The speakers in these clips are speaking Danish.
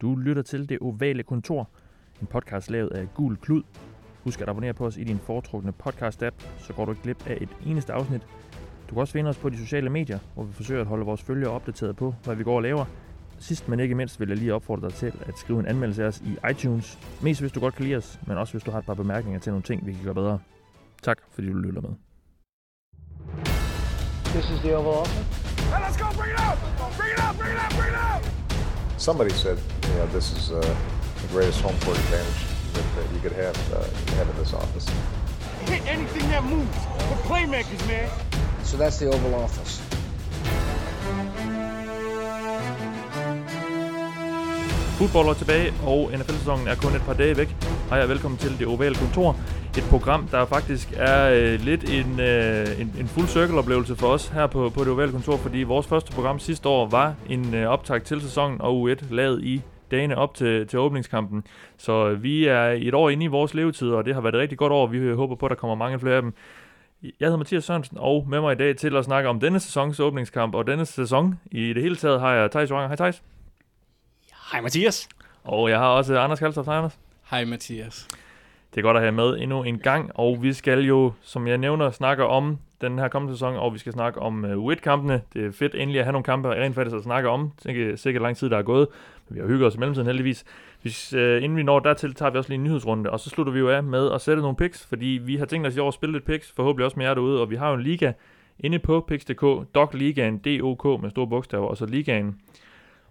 Du lytter til Det Ovale Kontor, en podcast lavet af Gul Klud. Husk at abonnere på os i din foretrukne podcast-app, så går du ikke glip af et eneste afsnit. Du kan også finde os på de sociale medier, hvor vi forsøger at holde vores følgere opdateret på, hvad vi går og laver. Sidst men ikke mindst vil jeg lige opfordre dig til at skrive en anmeldelse af os i iTunes. Mest hvis du godt kan lide os, men også hvis du har et par bemærkninger til nogle ting, vi kan gøre bedre. Tak fordi du lytter med. This is the Oval Office. Hey, let's go! Bring it out! Bring it out! Bring it out! Bring it out! Somebody said, you know, this is uh, the greatest home court advantage that, that you could have, uh, have in this office. Hit anything that moves. We're playmakers, man. So that's the Oval Office. Fodbold er tilbage, og NFL-sæsonen er kun et par dage væk. Hej og velkommen til Det Ovale Kontor. Et program, der faktisk er øh, lidt en, øh, en, en fuld circle-oplevelse for os her på, på Det Ovale Kontor, fordi vores første program sidste år var en øh, optag til sæsonen og U1 lavet i dagene op til, til åbningskampen. Så øh, vi er et år inde i vores levetid, og det har været et rigtig godt år. Vi håber på, at der kommer mange flere af dem. Jeg hedder Mathias Sørensen, og med mig i dag til at snakke om denne sæsons åbningskamp og denne sæson. I det hele taget har jeg Thijs Joranger. Hej Thijs. Hej Mathias. Og jeg har også Anders Kaltoft. Hej Anders. Hej Mathias. Det er godt at have med endnu en gang, og vi skal jo, som jeg nævner, snakke om den her kommende sæson, og vi skal snakke om øh, uh, UIT-kampene. Det er fedt endelig at have nogle kampe rent faktisk at snakke om. Det er sikkert lang tid, der er gået, men vi har hygget os i mellemtiden heldigvis. Hvis, uh, inden vi når dertil, tager vi også lige en nyhedsrunde, og så slutter vi jo af med at sætte nogle picks, fordi vi har tænkt os i år at spille lidt picks, forhåbentlig også med jer derude, og vi har jo en liga inde på picks.dk, Dog Ligaen, DOK med store bogstaver, og så ligaen.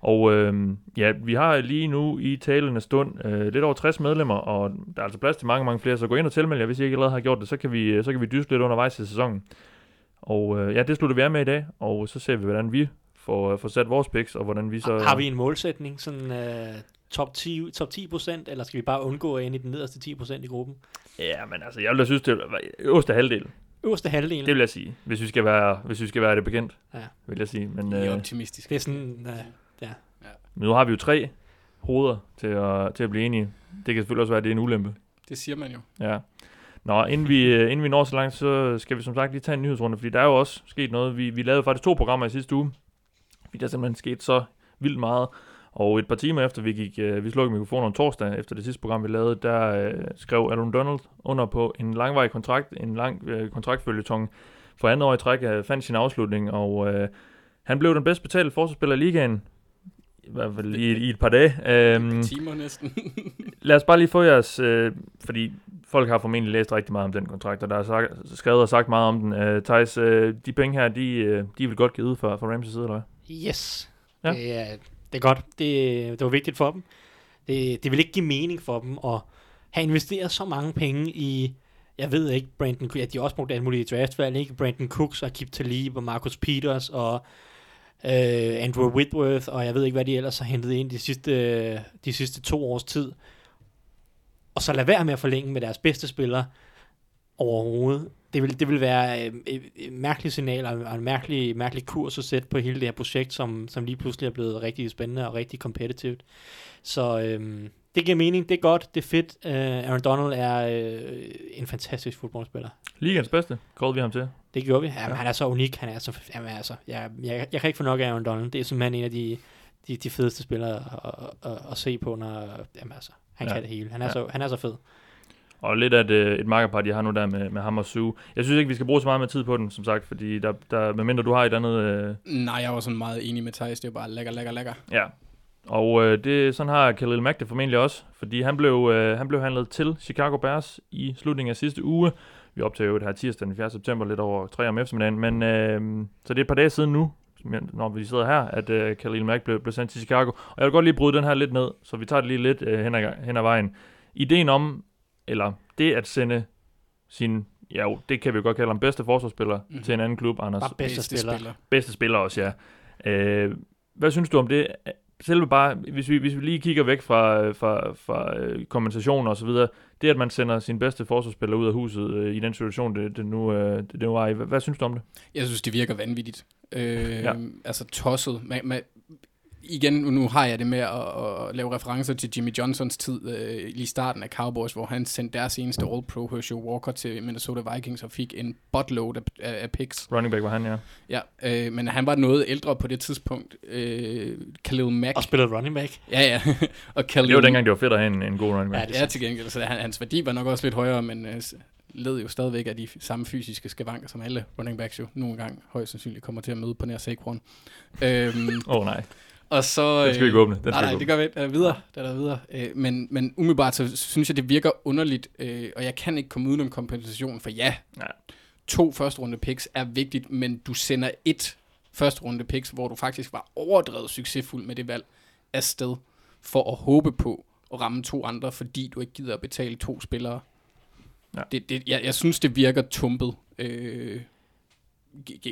Og øh, ja, vi har lige nu i talende stund øh, lidt over 60 medlemmer, og der er altså plads til mange, mange flere, så gå ind og tilmeld jer, hvis I ikke allerede har gjort det, så kan vi, så kan vi dyste lidt undervejs i sæsonen. Og øh, ja, det slutter vi af med i dag, og så ser vi, hvordan vi får, får sat vores picks, og hvordan vi så... Har vi en målsætning, sådan uh, top 10, top 10 procent, eller skal vi bare undgå at ende i den nederste 10 procent i gruppen? Ja, men altså, jeg vil da synes, det er øverste halvdel. Øverste halvdel. Det vil jeg sige, hvis vi skal være, hvis vi skal være det bekendt, Ja. vil jeg sige. Men I er øh, optimistiske. Det er sådan, uh, ja. nu har vi jo tre hoveder til at, til at blive enige. Det kan selvfølgelig også være, at det er en ulempe. Det siger man jo. Ja. Nå, inden vi, øh, inden vi når så langt, så skal vi som sagt lige tage en nyhedsrunde, fordi der er jo også sket noget. Vi, vi lavede faktisk to programmer i sidste uge, fordi der er simpelthen sket så vildt meget. Og et par timer efter vi gik, øh, vi slukkede mikrofonen om torsdag, efter det sidste program, vi lavede, der øh, skrev Aaron Donald under på en langvarig kontrakt, en lang øh, kontraktfølgetong for andet år i træk, øh, fandt sin afslutning, og øh, han blev den bedst betalte forsvarsspiller i ligaen, i hvert fald i, i et par dage. Øhm, Timer næsten. lad os bare lige få jeres, øh, fordi folk har formentlig læst rigtig meget om den kontrakt, og der er sagt, skrevet og sagt meget om den. Øh, Thijs, øh, de penge her, de, øh, de er vel godt givet fra, fra Ramsey side, eller hvad? Yes. Ja. Ja. Det, er, det er godt. Det, det var vigtigt for dem. Det, det vil ikke give mening for dem at have investeret så mange penge i, jeg ved ikke, Brandon ja, de har også brugt alle mulige draftvalg, ikke? Brandon Cooks og Kip Talib og Marcus Peters og øh, Andrew Whitworth, og jeg ved ikke, hvad de ellers har hentet ind de sidste, de sidste to års tid. Og så lad være med at forlænge med deres bedste spillere overhovedet. Det vil, det vil være øh, et, et mærkeligt signal og en mærkelig, mærkelig kurs at sætte på hele det her projekt, som, som lige pludselig er blevet rigtig spændende og rigtig kompetitivt. Så øhm, det giver mening, det er godt, det er fedt. Uh, Aaron Donald er øh, en fantastisk fodboldspiller. Ligens bedste, kårede vi ham til. Det gjorde vi. Ja, men han er så unik. Han er så, jamen, altså, jeg, jeg, jeg kan ikke få nok af Aaron Donald. Det er simpelthen en af de, de, de fedeste spillere at, at, at, se på, når jamen, altså, han Ja. ja. kan det hele. Han er, Ja. ja. så, han er så fed. Og lidt af et, øh, et markerpar, de har nu der med, med ham og Sue. Jeg synes ikke, vi skal bruge så meget med tid på den, som sagt, fordi der, der, medmindre du har et andet... Øh, Nej, jeg var sådan meget enig med Thijs. Det er bare lækker, lækker, lækker. ja. Og øh, det, sådan har Khalil Mack det formentlig også, fordi han blev, øh, han blev handlet til Chicago Bears i slutningen af sidste uge. Vi optager jo det her tirsdag den 4. september, lidt over 3 om eftermiddagen, men øh, så det er et par dage siden nu, som- når vi sidder her, at øh, Khalil Mack blev, blev sendt til Chicago. Og jeg vil godt lige bryde den her lidt ned, så vi tager det lige lidt øh, hen, ad, hen ad vejen. Ideen om, eller det at sende sin, ja jo, det kan vi jo godt kalde ham bedste forsvarsspiller. Mhm. til en anden klub, Anders. Bare bedste, spiller. spiller. Bedste spiller også, ja. Øh, hvad synes du om det? Selve bare, hvis vi, hvis vi lige kigger væk fra, fra, fra øh, kompensationer og så videre, det at man sender sin bedste forsvarsspiller ud af huset øh, i den situation, det, det, nu, øh, det, det nu er i. Hvad, hvad synes du om det? Jeg synes, det virker vanvittigt. Øh, Ja. ja. Altså tosset. Man, man, igen, nu har jeg det med at, at lave referencer til Jimmy Johnsons tid øh, i starten af Cowboys, hvor han sendte deres eneste All-Pro, Herschel Walker, til Minnesota Vikings og fik en buttload af, af, af picks. Running back var han, ja. Ja, øh, men han var noget ældre på det tidspunkt. Øh, Khalil Mack. Og spillede running back. Ja, ja. og Khalil, Det var dengang, det var fedt at have en, en god running Ja, back. det er Ja, til gengæld. Så han, hans værdi var nok også lidt højere, men øh, led jo stadigvæk af de samme fysiske skavanker, som alle running backs jo nogle gange højst sandsynligt kommer til at møde på nær Saquon. øhm, Åh oh, nej, og så... den skal vi ikke åbne. Den skal Nej, nej, det gør vi ikke. Der er videre. Der er der videre. Øh, men, men umiddelbart så synes jeg, det virker underligt, øh, og jeg kan ikke komme udenom kompensation, for ja, Nej. to første runde picks er vigtigt, men du sender et første runde picks, hvor du faktisk var overdrevet succesfuld med det valg afsted, for at håbe på at ramme to andre, fordi du ikke gider at betale to spillere. Ja. Det, det, jeg, jeg synes, det virker tumpet. Øh,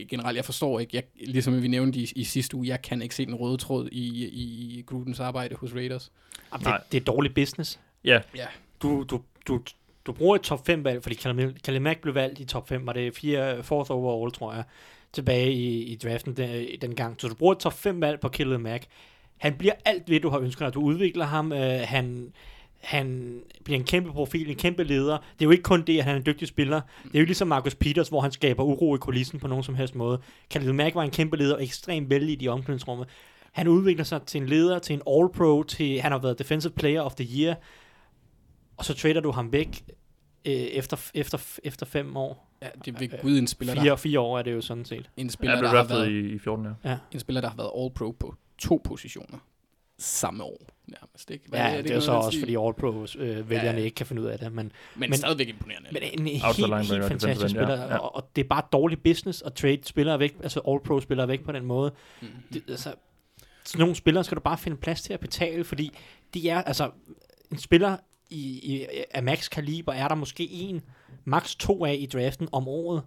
generelt, jeg forstår ikke, jeg, ligesom vi nævnte i, i sidste uge, jeg kan ikke se den røde tråd i, i Grudens arbejde hos Raiders. Jamen, det, det er dårlig business. Ja, Ja, Du, du, du, du bruger et top 5 valg, fordi Khalil Mack blev valgt i top 5, var det 4, fourth overall, tror jeg, tilbage i, i draften den, dengang. Så du bruger et top 5 valg på Khalil Mack. Han bliver alt det, du har ønsket dig. Du udvikler ham. Øh, han, han bliver en kæmpe profil, en kæmpe leder. Det er jo ikke kun det, at han er en dygtig spiller. Det er jo ikke ligesom Marcus Peters, hvor han skaber uro i kulissen på nogen som helst måde. Khalil Mack var en kæmpe leder og ekstremt vældig i omklædningsrummet. Han udvikler sig til en leder, til en all-pro, til han har været defensive player of the year, og så trader du ham væk øh, efter, efter, efter fem år. ja det er ved Gud en spiller, der, Fire, fire år er det jo sådan set. en spiller, der har været, i, i 14, ja. Ja, en spiller, der har været all-pro på to positioner samme år. Nærmest, ikke? Hvad ja er det, ikke er jo så også, siger? fordi All-Pro-vælgerne Ja, ja. ikke kan finde ud af det. Men, Men, men stadigvæk imponerende. men en Outside helt, helt fantastisk spiller, Ja. og, og det er bare dårlig business at trade spillere væk, altså All-Pro-spillere væk på den måde. Mhm. Det, altså, sådan nogle spillere skal du bare finde plads til at betale, fordi de er, altså, en spiller i, i, af max kaliber er der måske en, max to af i draften om året.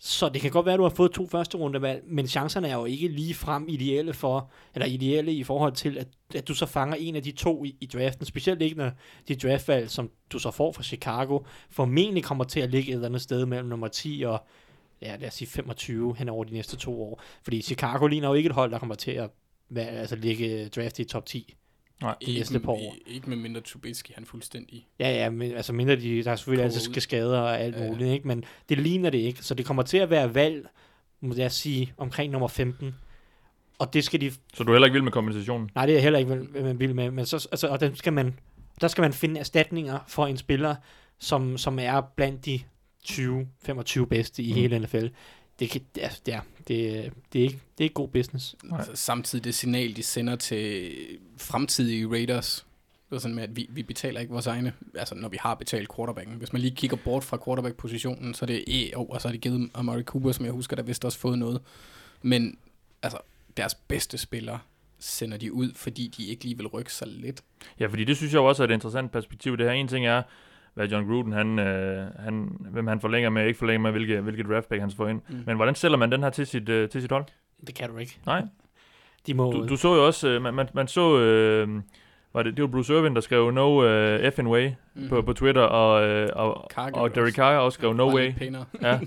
Så det kan godt være, at du har fået to første rundevalg, men chancerne er jo ikke lige frem ideelle for, eller ideelle i forhold til, at, at du så fanger en af de to i, i draften. Specielt ikke, når de draftvalg, som du så får fra Chicago, formentlig kommer til at ligge et eller andet sted mellem nummer 10 og, ja, lad os sige 25 hen over de næste to år. Fordi Chicago ligner jo ikke et hold, der kommer til at være, altså ligge draftet i top 10. Nej. de næste par år. Ikke, ikke med mindre Trubisky, han fuldstændig. Ja, ja, men altså mindre de, der er selvfølgelig altid ud. skal skader og alt Ja. muligt, ikke? men det ligner det ikke. Så det kommer til at være valg, må jeg sige, omkring nummer 15. Og det skal de Så du er heller ikke vild med kompensationen? Nej, det er jeg heller ikke vel- vild med, men så, altså, og den skal man, der skal man finde erstatninger for en spiller, som, som er blandt de 20-25 bedste i mm. hele NFL. Det, kan, det, er, det, er, det, det, er ikke, det er ikke god business. Altså, samtidig det signal, de sender til fremtidige Raiders, det er sådan med, at vi, vi betaler ikke vores egne, altså når vi har betalt quarterbacken. Hvis man lige kigger bort fra quarterback-positionen, så er det E, oh, og så er det givet Amari Cooper, som jeg husker, der vist også fået noget. Men altså, deres bedste spillere sender de ud, fordi de ikke lige vil rykke sig lidt. Ja, fordi det synes jeg jo også er et interessant perspektiv. Det her en ting er, hvad John Gruden, han, øh, han, hvem han forlænger med, ikke forlænger med, hvilke, hvilke draftback han får ind. Mm. Men hvordan sælger man den her til sit, øh, til sit hold? Det kan du ikke. Nej. De må, Du, du så jo også, øh, man, man, man så, øh, var det, det var Bruce Irvin, der skrev no øh, effing way Mm. på, på Twitter, og, øh, og, Carr og Derek Carr også skrev no way. pænere.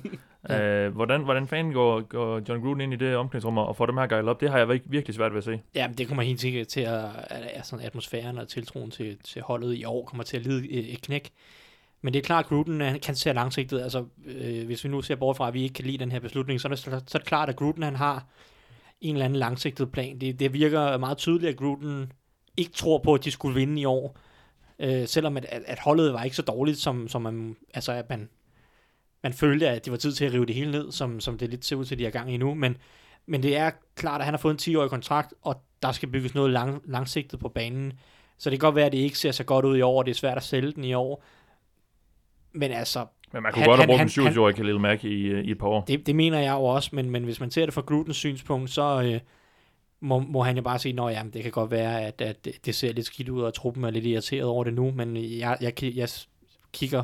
Ja. Øh, hvordan, hvordan fanden går, går John Gruden ind i det omklædningsrum og får dem her gejlet op? Det har jeg vir- virkelig svært ved at se. Ja, men det kommer helt sikkert til at, at, at sådan atmosfæren og tiltroen til, til holdet i år kommer til at lide et knæk. Men det er klart, at Gruden han kan se langsigtet. Altså, øh, hvis vi nu ser bort fra, at vi ikke kan lide den her beslutning, så er det, så er det klart, at Gruden han har en eller anden langsigtet plan. Det, det virker meget tydeligt, at Gruden ikke tror på, at de skulle vinde i år. Øh, selvom at, at, at holdet var ikke så dårligt, som, som man, altså, at man, man følte, at det var tid til at rive det hele ned, som, som det lidt ser ud til, at de er gang i nu. Men, men det er klart, at han har fået en 10-årig kontrakt, og der skal bygges noget lang, langsigtet på banen. Så det kan godt være, at det ikke ser så godt ud i år, og det er svært at sælge den i år. Men altså, Men man kunne Han- godt have han- brugt en han- 27-årig Khalil Mack i, øh, i et par år. det, det mener jeg jo også, men, men hvis man ser det fra Grudens synspunkt, så øh, må, må han jo bare sige, at det kan godt være, at, at det- ser lidt skidt ud, og truppen er lidt irriteret over det nu, men jeg, jeg, jeg kigger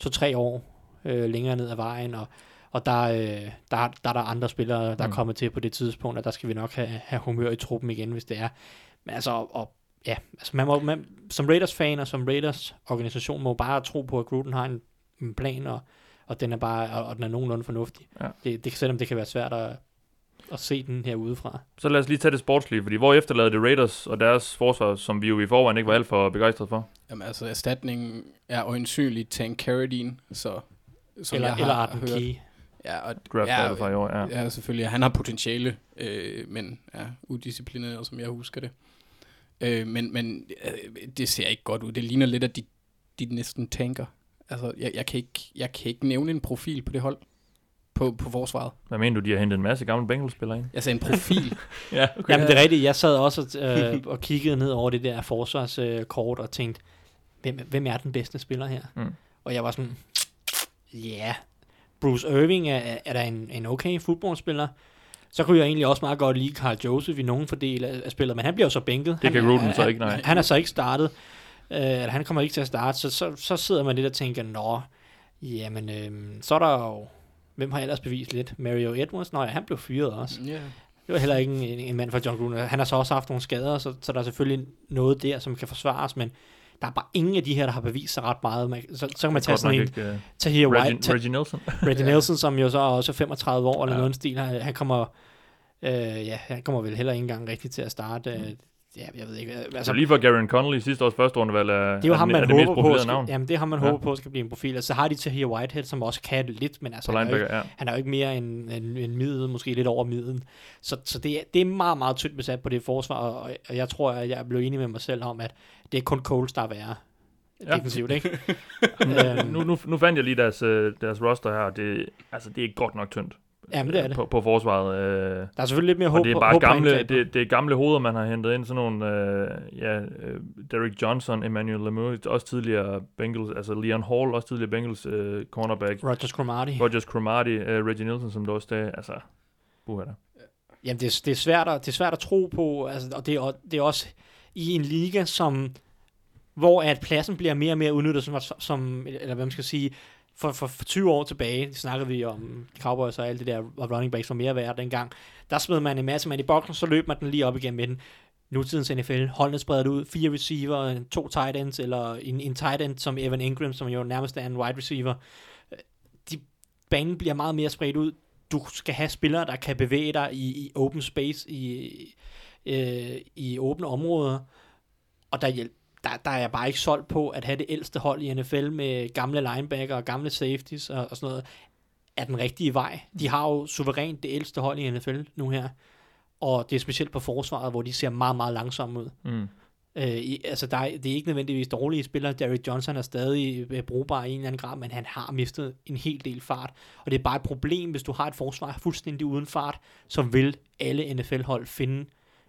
to-tre år øh, længere ned ad vejen, og, og der, øh, der, der er der andre spillere, der er Mm. kommet til på det tidspunkt, og der skal vi nok have, have humør i truppen igen, hvis det er. Men altså, og, ja, altså man må, man, som Raiders-fan og som Raiders-organisation må bare tro på, at Gruden har en, en plan, og, og den er bare og, og den er nogenlunde fornuftig. Ja. Det, det, selvom det kan være svært at, at se den her udefra. Så lad os lige tage det sportslige, fordi hvor efterlader det Raiders og deres forsvar, som vi jo i forvejen ikke var alt for begejstret for? Jamen altså, erstatningen er øjensynligt Tank Carradine, så... Som Eller, jeg eller har Arden hørt. Key. Ja, og, Draft ja, fra i år, ja. Ja, selvfølgelig. Han har potentiale, øh, men er ja, udisciplineret, som jeg husker det. Øh, men men øh, det ser ikke godt ud. Det ligner lidt, at de, de næsten tanker. Altså, jeg, jeg, kan ikke, jeg kan ikke nævne en profil på det hold. På, på forsvaret. Hvad mener du, de har hentet en masse gamle Bengals-spillere ind? Jeg sagde en profil. Ja, okay. Jamen det er rigtigt, jeg sad også øh, og kiggede ned over det der forsvarskort og tænkte, hvem, hvem er den bedste spiller her? Mm. Og jeg var sådan, ja, yeah. Bruce Irving er, er der en, en okay fodboldspiller. Så kunne jeg egentlig også meget godt lide Carl Joseph i nogen fordel af, af spillet, men han bliver jo så bænket. Det kan han, Gruden så han, ikke, nej. Han er så ikke startet. Øh, eller han kommer ikke til at starte, så, så, så sidder man lidt og tænker, nå, jamen, øh, så er der jo, hvem har ellers bevist lidt? Mario Edwards? Nå ja, han blev fyret også. ja. Det var heller ikke en, en mand fra John Gruden. Han har så også haft nogle skader, så, så der er selvfølgelig noget der, som kan forsvares, men der er bare ingen af de her, der har bevist sig ret meget. Man, så, så kan man tage sådan en ikke, uh, Tahir White, Reggie, Reggie Nelson. Reggie Nelson, som jo så er også 35 år eller Ja. noget stil. Han, han kommer, øh, ja, han kommer vel heller ikke engang rigtigt til at starte. Øh, ja, jeg ved ikke. Altså, så lige for Garen Connolly sidste års første rundevalg er, det er jo ham, den- er man det mest håber på. profilerede Skal, navn jamen, det er ham, man Ja. håber på, skal blive en profil. Og så har de Tahir Whitehead, som også kan lidt, men altså, på han er, jo ikke, ja. han er jo ikke mere end, end, end middel, måske lidt over middelen. Så, så det, er, det er meget, meget tyndt besat på det forsvar, og, og jeg tror, at jeg blev enig med mig selv om, at det er kun Coles, der er værre. Ja. Defensivt, ikke? øhm, Nu, nu, nu fandt jeg lige deres, øh, deres roster her. Det, altså, det er godt nok tyndt jamen, det er øh, det. På, på forsvaret. Øh, Der er selvfølgelig lidt mere og håb det er bare håb gamle, det, det er gamle hoveder, man har hentet ind. Sådan nogle, øh, ja, øh, Derek Johnson, Emmanuel Lemieux, også tidligere Bengals, altså Leon Hall, også tidligere Bengals øh, cornerback. Rogers Cromartie. Rogers Cromartie, øh, Reggie Nielsen, som du også sagde. Altså, buha da. Jamen, det, er- det, er svært at, det er svært at tro på, altså, og det er, det er også i en liga, som, hvor at pladsen bliver mere og mere udnyttet, som, som eller hvad man skal sige, for, for, for 20 år tilbage, snakkede vi om Cowboys og alt det der, og running backs var mere værd dengang, der smed man en masse mand i boksen, så løb man den lige op igen med den. Nutidens NFL, holdene spredt ud, fire receiver, to tight ends, eller en, en tight end som Evan Ingram, som jo nærmest er en wide receiver. De, banen bliver meget mere spredt ud. Du skal have spillere, der kan bevæge dig i, i open space, i, øh, i åbne områder, og der, hjælp, der, der er jeg bare ikke solgt på at have det ældste hold i NFL med gamle linebacker og gamle safeties og, og sådan noget, er den rigtige vej. De har jo suverænt det ældste hold i NFL nu her, og det er specielt på forsvaret, hvor de ser meget, meget langsomme ud. Mm. Øh, i, altså, der er, det er ikke nødvendigvis dårlige spillere. Derrick Johnson er stadig øh, brugbar i en eller anden grad, men han har mistet en hel del fart. Og det er bare et problem, hvis du har et forsvar fuldstændig uden fart, så vil alle NFL-hold finde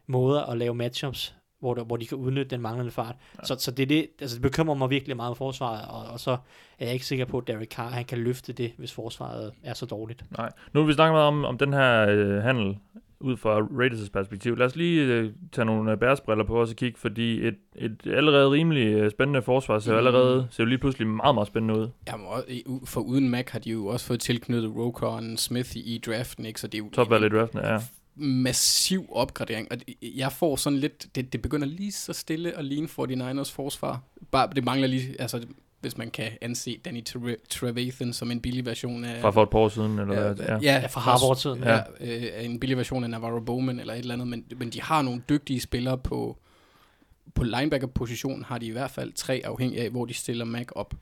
måder at lave matchups, hvor, der, hvor de kan udnytte den manglende fart. Ja. Så, så det, er det, altså det bekymrer mig virkelig meget med forsvaret, og, og så er jeg ikke sikker på, at Derek Carr han kan løfte det, hvis forsvaret er så dårligt. Nej. Nu vil vi snakke meget om, om den her øh, handel ud fra Raiders' perspektiv. Lad os lige øh, tage nogle øh, bæresbriller på os og kigge, fordi et, et allerede rimelig øh, spændende forsvar ser Mm. allerede ser jo lige pludselig meget, meget spændende ud. Jamen, og for uden Mac har de jo også fået tilknyttet Rokon Smith i, i draften, ikke? Så det er jo Topvalg i draften, ja. Massiv opgradering. Og jeg får sådan lidt, det, det begynder lige så stille at ligne 49ers forsvar. Bare, det mangler lige, altså hvis man kan anse Danny Tre- Trevathan som en billig version af... Fra for et par år siden, eller ja, hvad? Ja. ja, Ja, fra Harvard-tiden. Ja, øh, af en billig version af Navarro Bowman eller et eller andet, men, men de har nogle dygtige spillere på, på linebacker-positionen, har de i hvert fald tre afhængig af, hvor de stiller Mac op.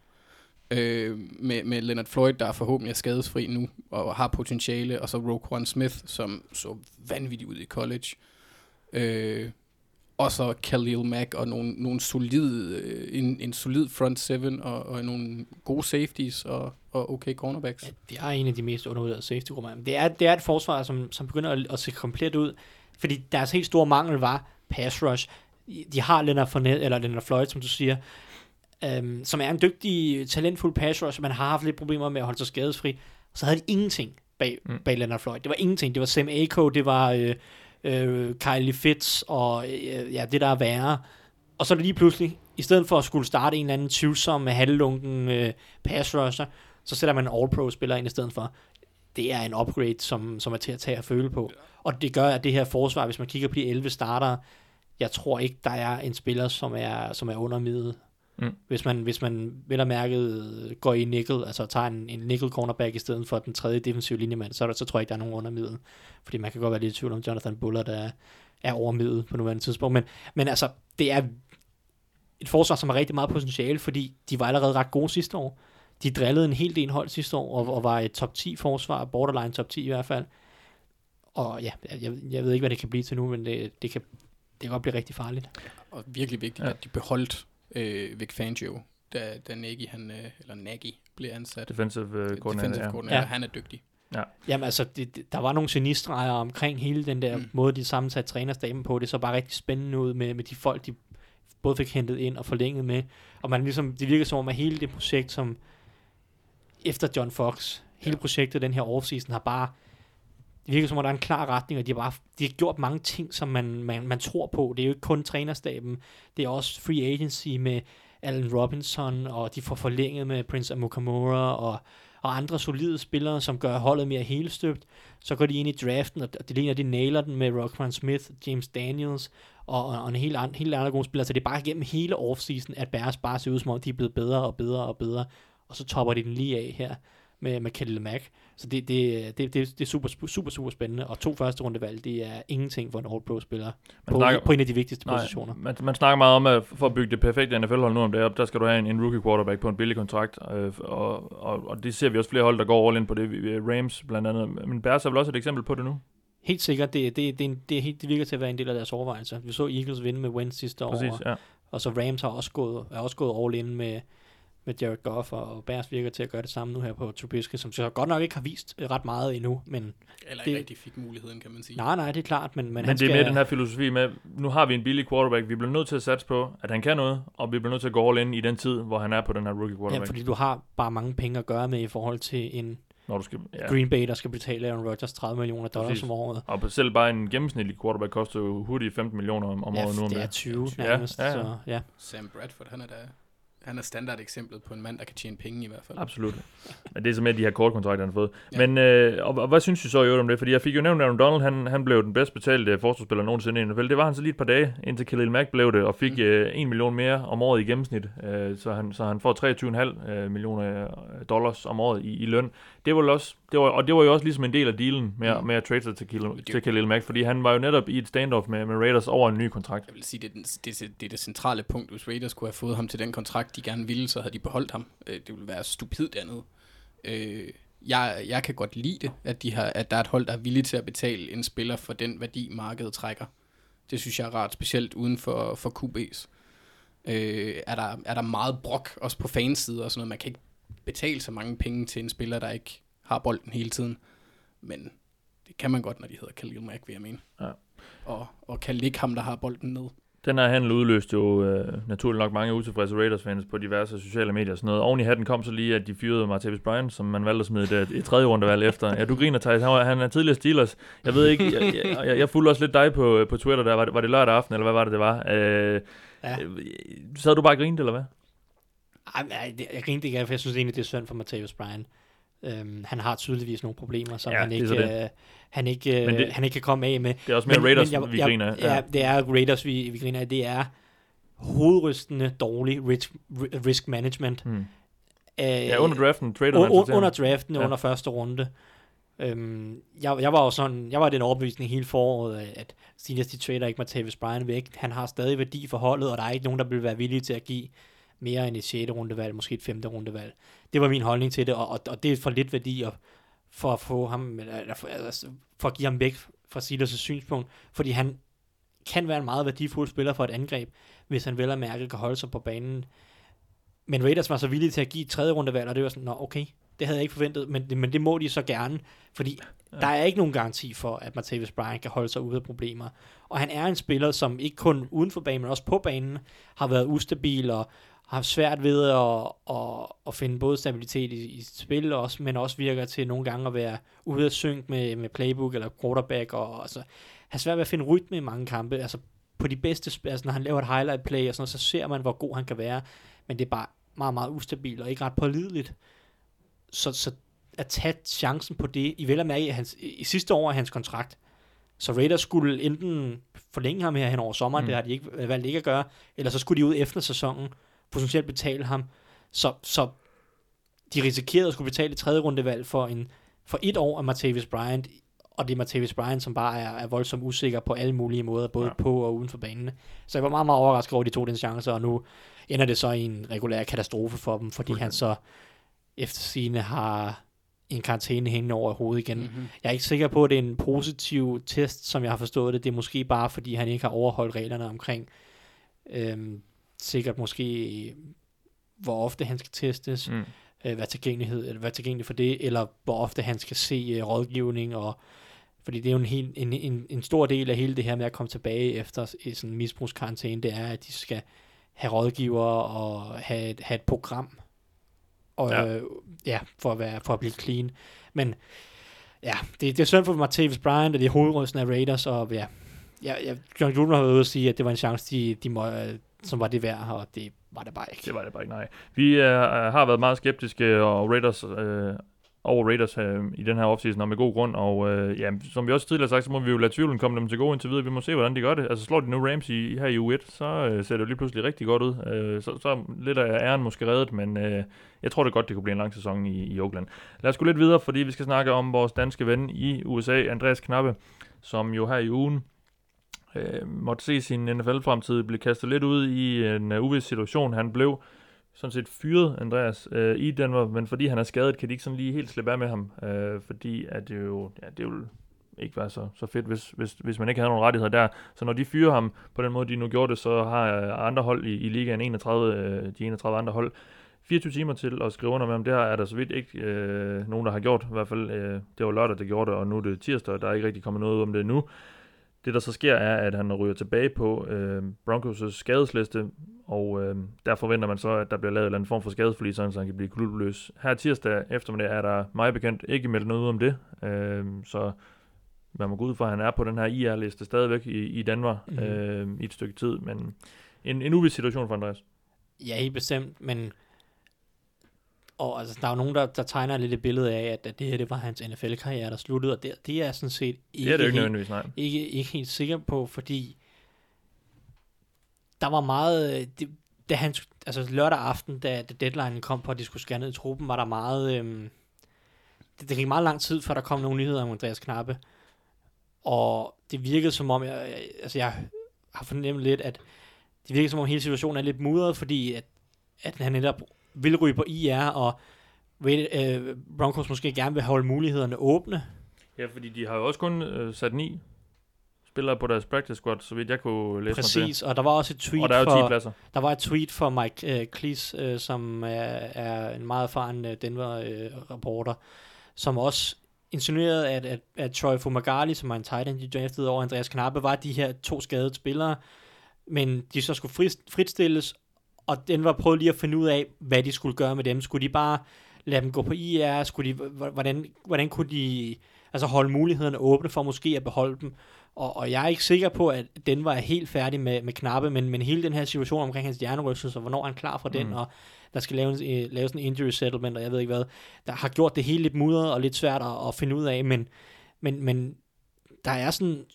Øh, med, med Leonard Floyd, der er forhåbentlig er skadesfri nu, og har potentiale, og så Roquan Smith, som så vanvittigt ud i college. Øh, og så Khalil Mack og nogle, nogle solide, øh, en, en solid front seven og, og nogle gode safeties og, og okay cornerbacks. Ja, det er en af de mest undervurderede safety grupper. Det er, det er et forsvar, som, som begynder at, at se komplet ud, fordi deres helt store mangel var pass rush. De har Leonard, Fournette, eller Leonard Floyd, som du siger, øhm, som er en dygtig, talentfuld pass rush, men har haft lidt problemer med at holde sig skadesfri. Så havde de ingenting bag, Mm. mm. bag Leonard Floyd. Det var ingenting. Det var Sam Ako, det var øh, øh, Kylie Fitz, og øh, ja, det der er værre. Og så er det lige pludselig, i stedet for at skulle starte en eller anden tvivlsom halvlunken øh, pass rusher, så sætter man en all-pro-spiller ind i stedet for. Det er en upgrade, som, som er til at tage og føle på. Og det gør, at det her forsvar, hvis man kigger på de 11 starter, jeg tror ikke, der er en spiller, som er, som er under middel. Mm. Hvis, man, hvis man vel og mærket går i nickel, altså tager en, en nickel cornerback i stedet for den tredje defensive linjemand, så, er der, så tror jeg ikke, der er nogen undermiddel. Fordi man kan godt være lidt i tvivl om Jonathan Bullard er, er overmiddel på nuværende tidspunkt. Men, men altså, det er et forsvar, som har rigtig meget potentiale, fordi de var allerede ret gode sidste år. De drillede en hel del hold sidste år, og, og var et top 10 forsvar, borderline top 10 i hvert fald. Og ja, jeg, jeg ved ikke, hvad det kan blive til nu, men det, det, kan, det kan godt blive rigtig farligt. Og virkelig vigtigt, ja. at de beholdt øh, Vic Fangio, da, da Nagy, han, øh, eller Nagy, blev ansat. Defensive uh, koordinator. Defensive Ja. coordinator. Ja. Han er dygtig. Jamen altså, det, der var nogle genistreger omkring hele den der. Mm. måde, de sammensatte trænerstaben på. Det så bare rigtig spændende ud med, med de folk, de både fik hentet ind og forlænget med. Og man ligesom, det virker som om, at hele det projekt, som efter John Fox, hele Ja. projektet den her offseason har bare, det virker som om, der er en klar retning, og de har bare de har gjort mange ting, som man, man, man tror på. Det er jo ikke kun trænerstaben, det er også free agency med Allen Robinson, og de får forlænget med Prince Amukamura, og, og andre solide spillere, som gør holdet mere helstøbt. Så går de ind i draften, og det ligner, de nailer den med Rockman Smith, James Daniels, og, og, en helt, an, helt andre gode spillere. Så det er bare gennem hele offseason, at Bears bare ser ud som om, de er blevet bedre og bedre og bedre. Og så topper de den lige af her med, med Khalil Mack. Så det, det, det, det, det er super, super, super spændende. Og to første rundevalg, det er ingenting for en All-Pro-spiller på, snakker- på en af de vigtigste Nej, positioner. man, man snakker meget om, at for at bygge det perfekte NFL-hold nu om det op, der skal du have en, en rookie quarterback på en billig kontrakt, øh, og, og, og det ser vi også flere hold, der går all in på det. Rams blandt andet, men Bears er vel også et eksempel på det nu? Helt sikkert, det, det, det, er det, er helt, det virker til at være en del af deres overvejelser. Vi så Eagles vinde med Wentz sidste år, Præcis, og, ja. og så Rams har også gået, er også gået all in med, med Jared Goff, og Bears virker til at gøre det samme nu her på Trubisky, som så godt nok ikke har vist ret meget endnu, men Eller Det- ikke rigtig fik muligheden, kan man sige. nej, nej, det er klart, men, men, Men, det er skal, mere den her filosofi med, nu har vi en billig quarterback, vi bliver nødt til at satse på, at han kan noget, og vi bliver nødt til at gå all in i den tid, hvor han er på den her rookie ja, quarterback. fordi du har bare mange penge at gøre med i forhold til en når du skal, ja. ja. Green Bay, der skal betale Aaron Rodgers 30 millioner dollars Præcis. om året. Og selv bare en gennemsnitlig quarterback koster jo hurtigt 15 millioner om, om ja, året nu. om det er det. 20 Ja, nærmest, ja, ja. så ja. Sam Bradford, han er da han er standard eksemplet på en mand, der kan tjene penge i hvert fald. Absolut. Men det er så med de her kortkontrakter, han har fået. Ja. Men, øh, og, og, hvad synes du så i øvrigt om det? Fordi jeg fik jo nævnt, at Aaron Donald, han, han blev den bedst betalte forsvarsspiller nogensinde i NFL. Det var han så lige et par dage, indtil Khalil Mack blev det, og fik Mm. øh, 1 million mere om året i gennemsnit. Øh, så, han, så han får 23,5 øh, millioner øh, dollars om året i, i løn. Det var også, det var, og det var jo også ligesom en del af dealen med, Mm. med at trade sig til, Khalil, til Khalil Mack, fordi han var jo netop i et standoff med, med Raiders over en ny kontrakt. Jeg vil sige, det er, den, det, er- det er det centrale punkt. Hvis Raiders kunne have fået ham til den kontrakt, de gerne ville, så havde de beholdt ham. Øh, Det ville være stupidt andet. Øh, jeg, jeg kan godt lide det, at, de har, at der er et hold, der er villige til at betale en spiller for den værdi, markedet trækker. Det synes jeg er rart, specielt uden for, for QB's. Øh, er, der, er der meget brok, også på fanside og sådan noget. Man kan ikke betale så mange penge til en spiller, der ikke har bolden hele tiden. Men det kan man godt, når de hedder Khalil Mack, vil jeg mene. Ja. Og, og kan ligge ham, der har bolden ned. Den her handel udløste jo øh, naturligt nok mange utilfredse Raiders-fans på diverse sociale medier og sådan noget. Oven i hatten kom så lige, at de fyrede Martavis Bryant, som man valgte at smide et, et tredje rundevalg efter. Ja, du griner, Thijs. Han, var, han er tidligere Steelers. Jeg ved ikke, jeg, jeg, jeg, jeg fulgte også lidt dig på, på Twitter der. Var det, var det lørdag aften, eller hvad var det, det var? Øh, Ja. øh, sad du bare og grinede, eller hvad? Ej, det, jeg grinte ikke for jeg synes egentlig, det er synd for Matthäus Bryan. Øhm, han har tydeligvis nogle problemer, som Ja, han, ikke, øh, han, ikke, øh, Men det- han ikke kan komme af med. Det er også mere Raiders, jeg- vi jeg- griner af. Ja, det er Raiders, vi, vi griner af. Det er hovedrystende dårlig risk, risk management. Hmm. Øh, Ja, under draften traded man u- sig til under draften, Ja. under første runde. Øhm, jeg, jeg var jo sådan, jeg var den overbevisning hele foråret, at Steelers de trader ikke Martavis Bryant væk. Han har stadig værdi for holdet, og der er ikke nogen, der vil være villige til at give mere end et 6. rundevalg, måske et 5. rundevalg. Det var min holdning til det, og, og, og det er for lidt værdi at, for at få ham, eller, for, altså, for at give ham væk fra Steelers' synspunkt, fordi han kan være en meget værdifuld spiller for et angreb, hvis han vel og mærke kan holde sig på banen. Men Raiders var så villige til at give et tredje rundevalg, og det var sådan, nå okay, det havde jeg ikke forventet, men, det- men det må de så gerne, fordi ja. der er ikke nogen garanti for, at Martavis Bryant kan holde sig ude af problemer. Og han er en spiller, som ikke kun uden for banen, men også på banen, har været ustabil og har haft svært ved at, at, at finde både stabilitet i, i spil, også, men også virker til nogle gange at være ude af synk med, med playbook eller quarterback, og altså, har svært ved at finde rytme i mange kampe. Altså på de bedste spil, altså når han laver et highlight play, og sådan, så ser man, hvor god han kan være, men det er bare meget, meget ustabil og ikke ret pålideligt. Så, så at tage chancen på det, i vel at mærke, hans, i sidste år af hans kontrakt, så Raiders skulle enten forlænge ham her hen over sommeren, Mm. mm. det har de ikke valgt ikke at gøre, eller så skulle de ud efter sæsonen potentielt betale ham. Så, så de risikerede at skulle betale et tredje rundevalg for, en, for et år af Martavis Bryant, og det er Martavis Bryant, som bare er, er voldsomt usikker på alle mulige måder, både Ja. på og uden for banen. Så jeg var meget, meget overrasket over, at de tog den chance, og nu ender det så i en regulær katastrofe for dem, fordi han så efter sine har en karantæne hængende over hovedet igen. Mm-hmm. Jeg er ikke sikker på, at det er en positiv test, som jeg har forstået det. Det er måske bare, fordi han ikke har overholdt reglerne omkring, øhm, sikkert måske, hvor ofte han skal testes, Mm. øh, hvad tilgængelighed, eller hvad tilgængelig for det, eller hvor ofte han skal se øh, rådgivning, og fordi det er jo en, helt, en, en, en stor del af hele det her med at komme tilbage efter sådan en misbrugskarantæne, det er, at de skal have rådgiver og have et, have et program, og, Ja. Øh, ja, for, at være, for at blive clean. Men ja, det, det er synd for Martavis Bryant, og det er hovedrøsten af Raiders, og ja, ja, ja John Gruden har været ude at sige, at det var en chance, de, de må, øh, som var det værd, og det var det bare ikke. Det var det bare ikke, nej. Vi øh, øh har været meget skeptiske øh, og Raiders, øh, over Raiders øh, i den her offseason, og med god grund, og øh, ja, som vi også tidligere har sagt, så må vi jo lade tvivlen komme dem til gode indtil videre. Vi må se, hvordan de gør det. Altså slår de nu Rams i, her i U1, så øh, ser det jo lige pludselig rigtig godt ud. Øh, så, så lidt af æren måske reddet, men øh, jeg tror det godt, det kunne blive en lang sæson i, i Oakland. Lad os gå lidt videre, fordi vi skal snakke om vores danske ven i USA, Andreas Knappe, som jo her i ugen øh, måtte se sin NFL-fremtid blive kastet lidt ud i en uh, uvis situation. Han blev sådan set fyret, Andreas, øh, i Denver, men fordi han er skadet, kan de ikke sådan lige helt slippe af med ham, øh, fordi at det jo, ja, det vil ikke være så, så fedt, hvis, hvis, hvis man ikke havde nogen rettigheder der. Så når de fyrer ham på den måde, de nu gjorde det, så har øh, andre hold i, i ligaen, 31, øh, de 31 andre hold, 24 timer til at skrive under med ham. Det her er der så vidt ikke øh, nogen, der har gjort. I hvert fald, øh, det var lørdag, der gjorde det, og nu er det tirsdag, og der er ikke rigtig kommet noget om det nu. Det, der så sker, er, at han ryger tilbage på øh, Broncos' skadesliste, og øh, der forventer man så, at der bliver lavet en eller anden form for skadesforlig, så han kan blive klubbløs. Her tirsdag eftermiddag er der meget bekendt ikke meldt noget om det, øh, så man må gå ud fra, at han er på den her IR-liste stadigvæk i, i Danmark Mhm. øh, i et stykke tid, men en, en uvis situation for Andreas. Ja, helt bestemt, men og altså, der er jo nogen, der, der tegner lidt et billede af, at, at det her det var hans NFL-karriere, der sluttede, og det, det er jeg sådan set ikke, Det er det ikke helt, nej. ikke, ikke helt sikker på, fordi der var meget, øh, det, da han, altså lørdag aften, da, da deadline kom på, at de skulle skære ned i truppen, var der meget, øhm, det, det gik meget lang tid, før der kom nogle nyheder om Andreas Knappe, og det virkede som om, jeg, jeg, altså jeg har fornemt lidt, at det virkede som om hele situationen er lidt mudret, fordi at, at han netop vil ryge på IR, og ved, øh, Broncos måske gerne vil holde mulighederne åbne. Ja, fordi de har jo også kun øh, sat ni spillere på deres practice squad, så vidt jeg kunne læse mig Præcis, og der var også et til. tweet Og der er jo 10 for, pladser. der var et tweet for Mike øh, Cleese, øh, som er, er en meget erfaren øh, Denver-reporter, som også insinuerede, at, at, at Troy Fumagalli, som er en tight end, de draftede over Andreas Knappe, var de her to skadede spillere, men de så skulle frit, fritstilles, og Denver prøvede lige at finde ud af, hvad de skulle gøre med dem. Skulle de bare lade dem gå på IR? Skulle de, hvordan, hvordan kunne de altså holde mulighederne åbne for måske at beholde dem? Og, og jeg er ikke sikker på, at Denver er helt færdig med, med knappe, men, men hele den her situation omkring hans hjernerystelse, og hvornår er han klar for den, Mm. og der skal laves, øh, laves en injury settlement, og jeg ved ikke hvad, der har gjort det hele lidt mudret og lidt svært at, at finde ud af, men, men, men der er sådan,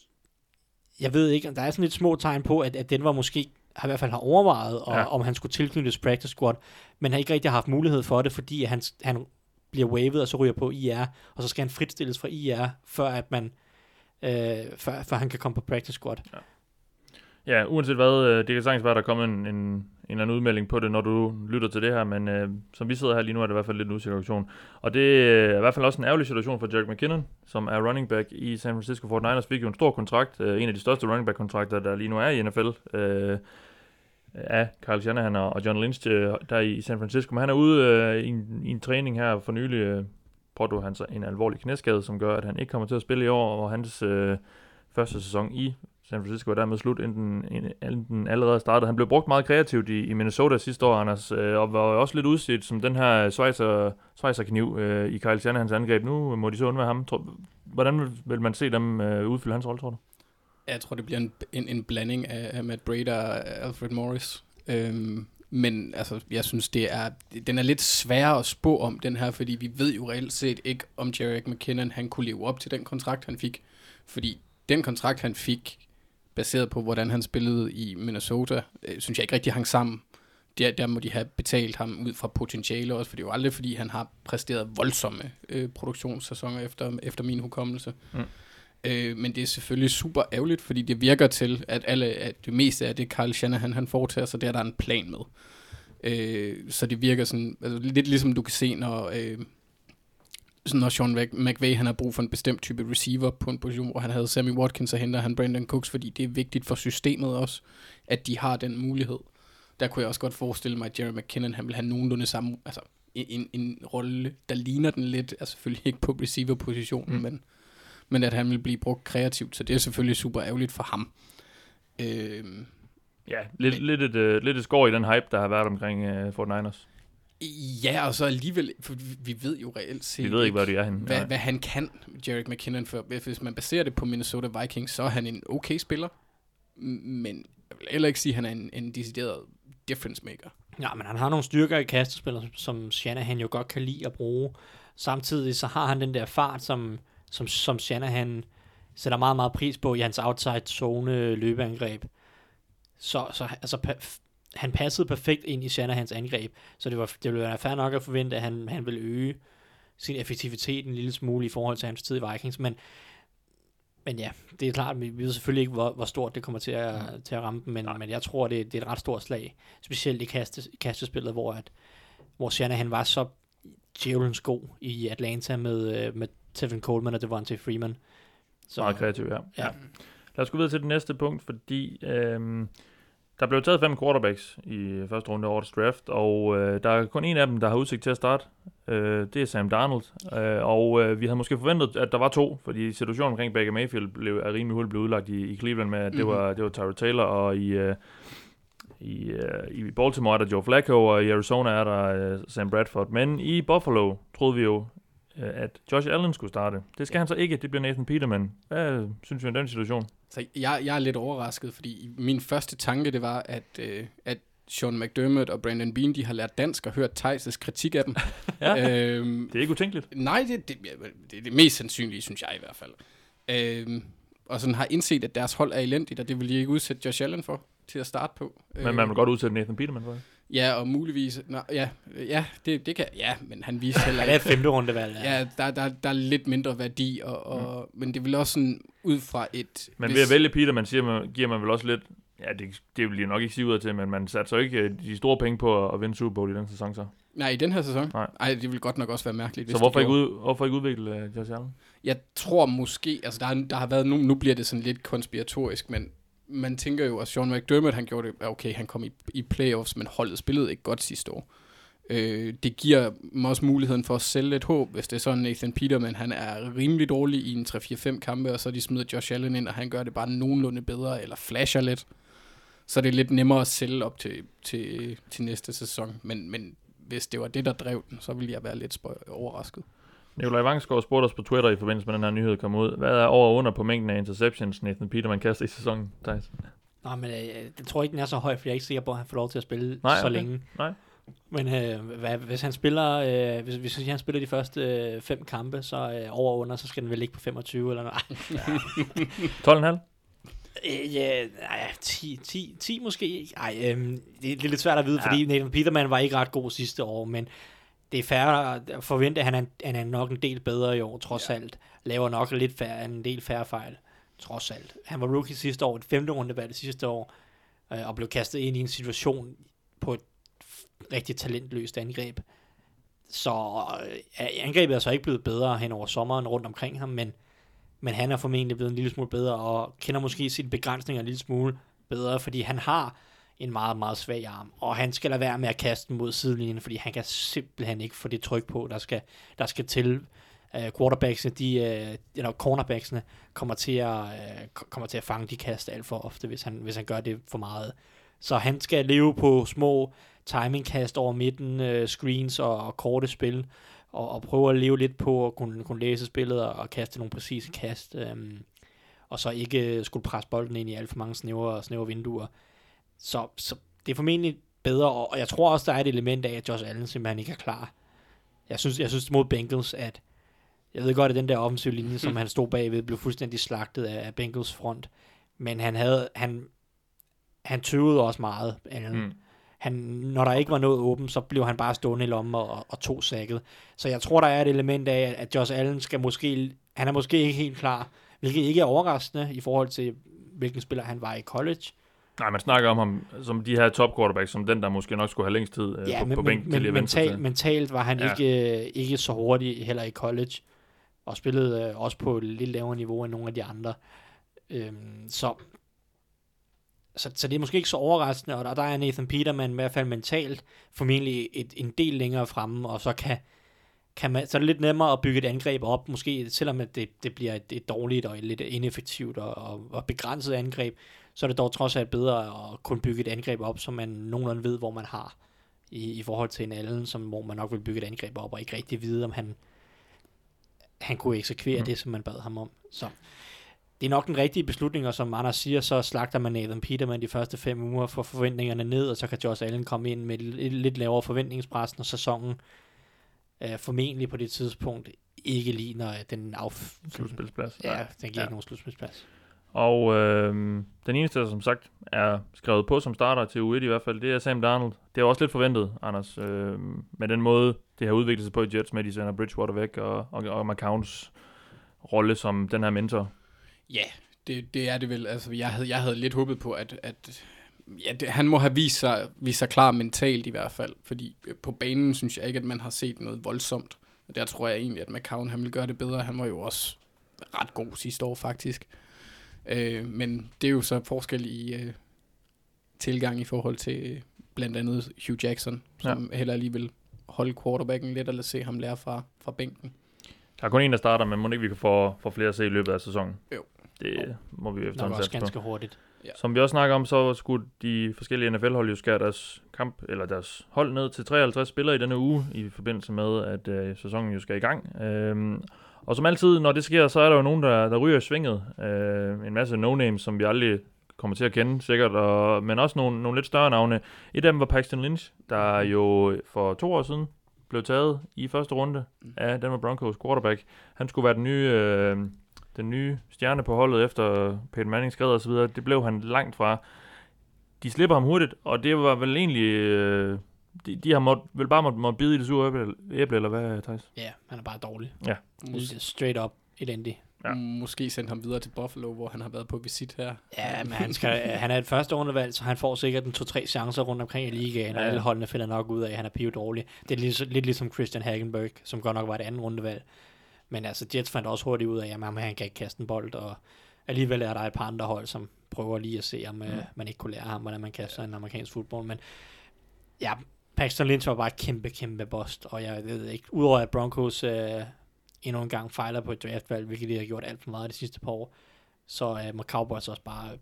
jeg ved ikke, der er sådan lidt små tegn på, at, at Denver måske har i hvert fald har overvejet, og, Ja. ja. om han skulle tilknyttes practice squad, men har ikke rigtig haft mulighed for det, fordi han, han bliver wavet, og så ryger på IR, og så skal han fritstilles fra IR, før at man øh, før, før han kan komme på practice squad. Ja, uanset hvad, øh, det kan sagtens være, at der kommer en, en, en eller anden udmelding på det, når du lytter til det her, men øh, som vi sidder her lige nu, er det i hvert fald lidt en situation. Og det er i hvert fald også en ærgerlig situation for Jack McKinnon, som er running back i San Francisco 49ers, fik jo en stor kontrakt, øh, en af de største running back kontrakter, der lige nu er i NFL, øh, af Kyle Shanahan og John Lynch øh, der i San Francisco. Men han er ude øh, i, en, i en træning her for nylig, øh, pådrog han sig en alvorlig knæskade, som gør, at han ikke kommer til at spille i år, og hans øh, første sæson i San Francisco er dermed slut, inden, inden den allerede startede. Han blev brugt meget kreativt i, i Minnesota sidste år, Anders, øh, og var også lidt udset som den her Schweizer, Schweizer kniv øh, i Kyle Shanahans angreb. Nu må de så undvære ham. Tror, hvordan vil, vil man se dem øh, udfylde hans rolle, tror du? Jeg tror, det bliver en, en, en blanding af, af Matt Breda og øh, Alfred Morris. Øhm, men altså, jeg synes, det er, den er lidt sværere at spå om, den her, fordi vi ved jo reelt set ikke, om Jarek McKinnon han kunne leve op til den kontrakt, han fik. Fordi den kontrakt, han fik, baseret på, hvordan han spillede i Minnesota, øh, synes jeg ikke rigtig hang sammen. der, der må de have betalt ham ud fra potentiale også, for det er jo aldrig, fordi han har præsteret voldsomme øh, produktionssæsoner efter, efter min hukommelse. Mm. Øh, men det er selvfølgelig super ærgerligt, fordi det virker til, at, alle, at det meste af det, Carl Shanahan han foretager sig, det er der en plan med. Øh, så det virker sådan, altså lidt ligesom du kan se, når, øh, sådan når Sean Mc- McVay han har brug for en bestemt type receiver på en position, hvor han havde Sammy Watkins, så henter han Brandon Cooks, fordi det er vigtigt for systemet også, at de har den mulighed. Der kunne jeg også godt forestille mig, at Jerry McKinnon han vil have nogenlunde samme, altså en, en, en rolle, der ligner den lidt, altså selvfølgelig ikke på receiver-positionen, mm. men, men at han vil blive brugt kreativt, så det er selvfølgelig super ærgerligt for ham. Øh, Ja, lidt, lidt, et, uh, lidt et skår i den hype, der har været omkring uh, 49ers. ja, og så alligevel, for vi- ved jo reelt set Vi ved ikke, hvor de er henne. hvad, hvad han kan, Jarek McKinnon, for hvis man baserer det på Minnesota Vikings, så er han en okay spiller, men jeg vil heller ikke sige, at han er en, en decideret difference maker. Ja, men han har nogle styrker i kastespillet, som Shanahan jo godt kan lide at bruge. Samtidig så har han den der fart, som, som, som Shanahan sætter meget, meget pris på i hans outside zone løbeangreb. Så, så altså, pa- han passede perfekt ind i Shanahans angreb, så det, var, det ville være fair nok at forvente, at han, han ville øge sin effektivitet en lille smule i forhold til hans tid i Vikings, men men ja, det er klart, vi ved selvfølgelig ikke, hvor, hvor stort det kommer til at, til at ramme dem, men, men jeg tror, det, det er et ret stort slag. Specielt i kaste, kastespillet, hvor, at, hvor Shanahan var så djævelens god i Atlanta med, øh, med Tevin Coleman og Devontae Freeman. Så meget kreativ, ja. Ja. Lad os gå videre til det næste punkt, fordi øhm, der blev taget fem quarterbacks i første runde af årets draft, og øh, der er kun en af dem, der har udsigt til at starte. Øh, det er Sam Darnold, øh, og øh, vi havde måske forventet, at der var to, fordi situationen omkring Baker Mayfield blev, er rimelig hurtigt blev udlagt i, i Cleveland med, at det Mhm. var, det var Tyrod Taylor, og i, øh, i, øh, i Baltimore er der Joe Flacco, og i Arizona er der øh, Sam Bradford. Men i Buffalo troede vi jo, at Josh Allen skulle starte. Det skal han så ikke, det bliver Nathan Peterman. Hvad synes vi om den situation? Så jeg, jeg er lidt overrasket, fordi min første tanke, det var, at, øh, at Sean McDermott og Brandon Bean, de har lært dansk og hørt Thijs' kritik af dem. Ja. øhm, Det er ikke utænkeligt. Nej, det, det, det er det mest sandsynlige, synes jeg i hvert fald. Øhm, og sådan har indset, at deres hold er elendigt, og det vil de ikke udsætte Josh Allen for til at starte på. Men man vil godt udsætte Nathan Peterman for det. Ja, og muligvis... Nå, ja, ja det, det kan... Ja, men han viser heller Ja, det er et ikke... femte rundevalg. Ja, der, der, der er lidt mindre værdi, og, og, mm. men det vil også sådan ud fra et... Men ved at vælge Peterman, siger man, giver man vel også lidt... Ja, det, det vil de nok ikke sige ud af til, men man satte så ikke øh, de store penge på at, at vinde Super Bowl i den sæson så. Nej, i den her sæson? Nej. Ej, det vil godt nok også være mærkeligt, hvis Så hvorfor ikke, ud, hvorfor ikke udvikle uh, Josh Allen? Jeg tror måske... Altså, der, er, der har været... Nu, nu bliver det sådan lidt konspiratorisk, men man tænker jo, at Sean McDermott, han gjorde det... Okay, han kom i, i playoffs, men holdet spillede ikke godt sidste år. Øh, det giver mig også muligheden for at sælge lidt håb, hvis det er sådan, Nathan Peterman, han er rimelig dårlig i en 3-4-5 kampe, og så de smider Josh Allen ind, og han gør det bare nogenlunde bedre, eller flasher lidt. Så det er lidt nemmere at sælge op til, til, til næste sæson. Men, men hvis det var det, der drev den, så ville jeg være lidt overrasket. Nikolaj Vangsgaard spurgte os på Twitter i forbindelse med den her nyhed kom ud. Hvad er over og under på mængden af interceptions, Nathan Peterman kaster i sæsonen, Thijs? Nå, men øh, jeg tror ikke, den er så høj, for jeg er ikke sikker på, at han får lov til at spille Nej, så okay. længe. Nej. Men øh, hvad, hvis han spiller, øh, hvis, hvis han spiller de første øh, fem kampe, så øh, over og under, så skal den vel ligge på 25 eller noget. 12,5? Øh, ja, nej, 10, 10, 10 måske. Ej, øhm, det, det er lidt svært at vide, Ja. ja. fordi Nathan Peterman var ikke ret god sidste år, men det er fair at forvente, at han er, han er nok en del bedre i år, trods ja. alt. Laver nok lidt færre, en del færre fejl, trods alt. Han var rookie sidste år, et femte rundevalg sidste år, øh, og blev kastet ind i en situation på et rigtig talentløst angreb. Så øh, angrebet er så ikke blevet bedre hen over sommeren rundt omkring ham, men men han er formentlig blevet en lille smule bedre, og kender måske sine begrænsninger en lille smule bedre, fordi han har en meget, meget svag arm, og han skal lade være med at kaste den mod sidelinjen, fordi han kan simpelthen ikke få det tryk på, der skal, der skal til. Uh, quarterbacksene, de, uh, eller cornerbacksene, kommer til, at, uh, kommer til at fange de kast alt for ofte, hvis han, hvis han gør det for meget. Så han skal leve på små timingkast over midten, uh, screens og, og korte spil, og, og prøve at leve lidt på at kunne, kunne læse spillet og, og kaste nogle præcise kast, um, og så ikke skulle presse bolden ind i alt for mange snævre, snævre vinduer. Så, så det er formentlig bedre, og, jeg tror også, der er et element af, at Josh Allen simpelthen ikke er klar. Jeg synes, jeg synes mod Bengals, at jeg ved godt, at den der offensive linje, som han stod bagved, blev fuldstændig slagtet af, af Bengals front, men han havde, han, han tøvede også meget, Allen. Mm. han, når der ikke var noget åbent, så blev han bare stående i lommen og, og tog sækket. Så jeg tror, der er et element af, at Josh Allen skal måske, han er måske ikke helt klar, hvilket ikke er overraskende i forhold til, hvilken spiller han var i college. Nej, man snakker om ham som de her top quarterbacks, som den, der måske nok skulle have længst tid øh, Ja, på, men, på bænken men, til at mental, mentalt var han Ja. ikke, øh, ikke så hurtig heller i college, og spillede øh, også på et lidt lavere niveau end nogle af de andre. Øhm, så, så, så det er måske ikke så overraskende, og der, der er Nathan Peterman i hvert fald mentalt formentlig et, en del længere fremme, og så kan, kan man, så er det lidt nemmere at bygge et angreb op, måske selvom at det, det bliver et, et dårligt og et lidt ineffektivt og, og, og begrænset angreb, så er det dog trods alt bedre at kunne bygge et angreb op, så man nogenlunde ved, hvor man har i, i forhold til en Allen, som, hvor man nok vil bygge et angreb op, og ikke rigtig vide, om han, han kunne eksekvere Mm. det, som man bad ham om. Så det er nok den rigtige beslutning, og som Anders siger, så slagter man Nathan Peterman de første fem uger for forventningerne ned, og så kan Josh Allen komme ind med et lidt, lidt lavere forventningspres, når sæsonen øh, formentlig på det tidspunkt ikke ligner øh, den af... Slutspilsplads. Ja, den giver Ja. ikke nogen slutspilsplads. Og øh, den eneste, der som sagt er skrevet på som starter til U1 i hvert fald, det er Sam Darnold. Det er også lidt forventet, Anders, øh, med den måde, det har udviklet sig på i Jets, med de sender Bridgewater væk, og, og, og McCowns rolle som den her mentor. Ja, det, det er det vel. Altså, jeg havde, jeg havde lidt håbet på, at, at ja, det, han må have vist sig, vist sig klar mentalt i hvert fald, fordi øh, på banen synes jeg ikke, at man har set noget voldsomt. Og der tror jeg egentlig, at McCown han vil gøre det bedre. Han var jo også ret god sidste år, faktisk. Øh, men det er jo så forskel i øh, tilgang i forhold til øh, blandt andet Hugh Jackson, som ja. heller lige vil holde quarterbacken lidt, eller se ham lære fra, fra bænken. Der er kun en, der starter, men må ikke vi kan få, få flere at se i løbet af sæsonen. Jo. Det må vi efterhånden også satse på. ganske hurtigt. Som vi også snakker om, så skulle de forskellige NFL-hold jo skære deres kamp, eller deres hold ned til 53 spillere i denne uge, i forbindelse med, at øh, sæsonen jo skal i gang. Øhm, og som altid, når det sker, så er der jo nogen, der, der ryger i svinget. Øh, en masse no-names, som vi aldrig kommer til at kende, sikkert, og, men også nogle, nogle lidt større navne. Et af dem var Paxton Lynch, der jo for to år siden blev taget i første runde af Denver Broncos quarterback. Han skulle være den nye, øh, den nye stjerne på holdet efter Peyton Manning skred og så videre. Det blev han langt fra. De slipper ham hurtigt, og det var vel egentlig... Øh, de, de har måtte, vel bare måtte, måtte bide i det sure æble, æble eller hvad, Thijs? Ja, han er bare dårlig. Mås- Straight up elendig. Ja. ja. Måske sende ham videre til Buffalo, hvor han har været på visit her. Ja, men han, skal, han er et første rundevalg, så han får sikkert en to-tre chancer rundt omkring i ligaen, og Ja. alle holdene finder nok ud af, at han er piv dårlig. Det er lidt, lidt ligesom Christian Hagenberg, som godt nok var et andet rundevalg. Men altså, Jets fandt også hurtigt ud af, at jamen, han kan ikke kaste en bold, og alligevel er der et par andre hold, som prøver lige at se, om mm. man ikke kunne lære ham, hvordan man kaster en amerikansk fodbold. Men ja, Paxton Lynch var bare et kæmpe, kæmpe bust, og jeg ved ikke, udover at Broncos øh, endnu en gang fejler på et draftvalg, hvilket de har gjort alt for meget de sidste par år, så øh, må Cowboys også bare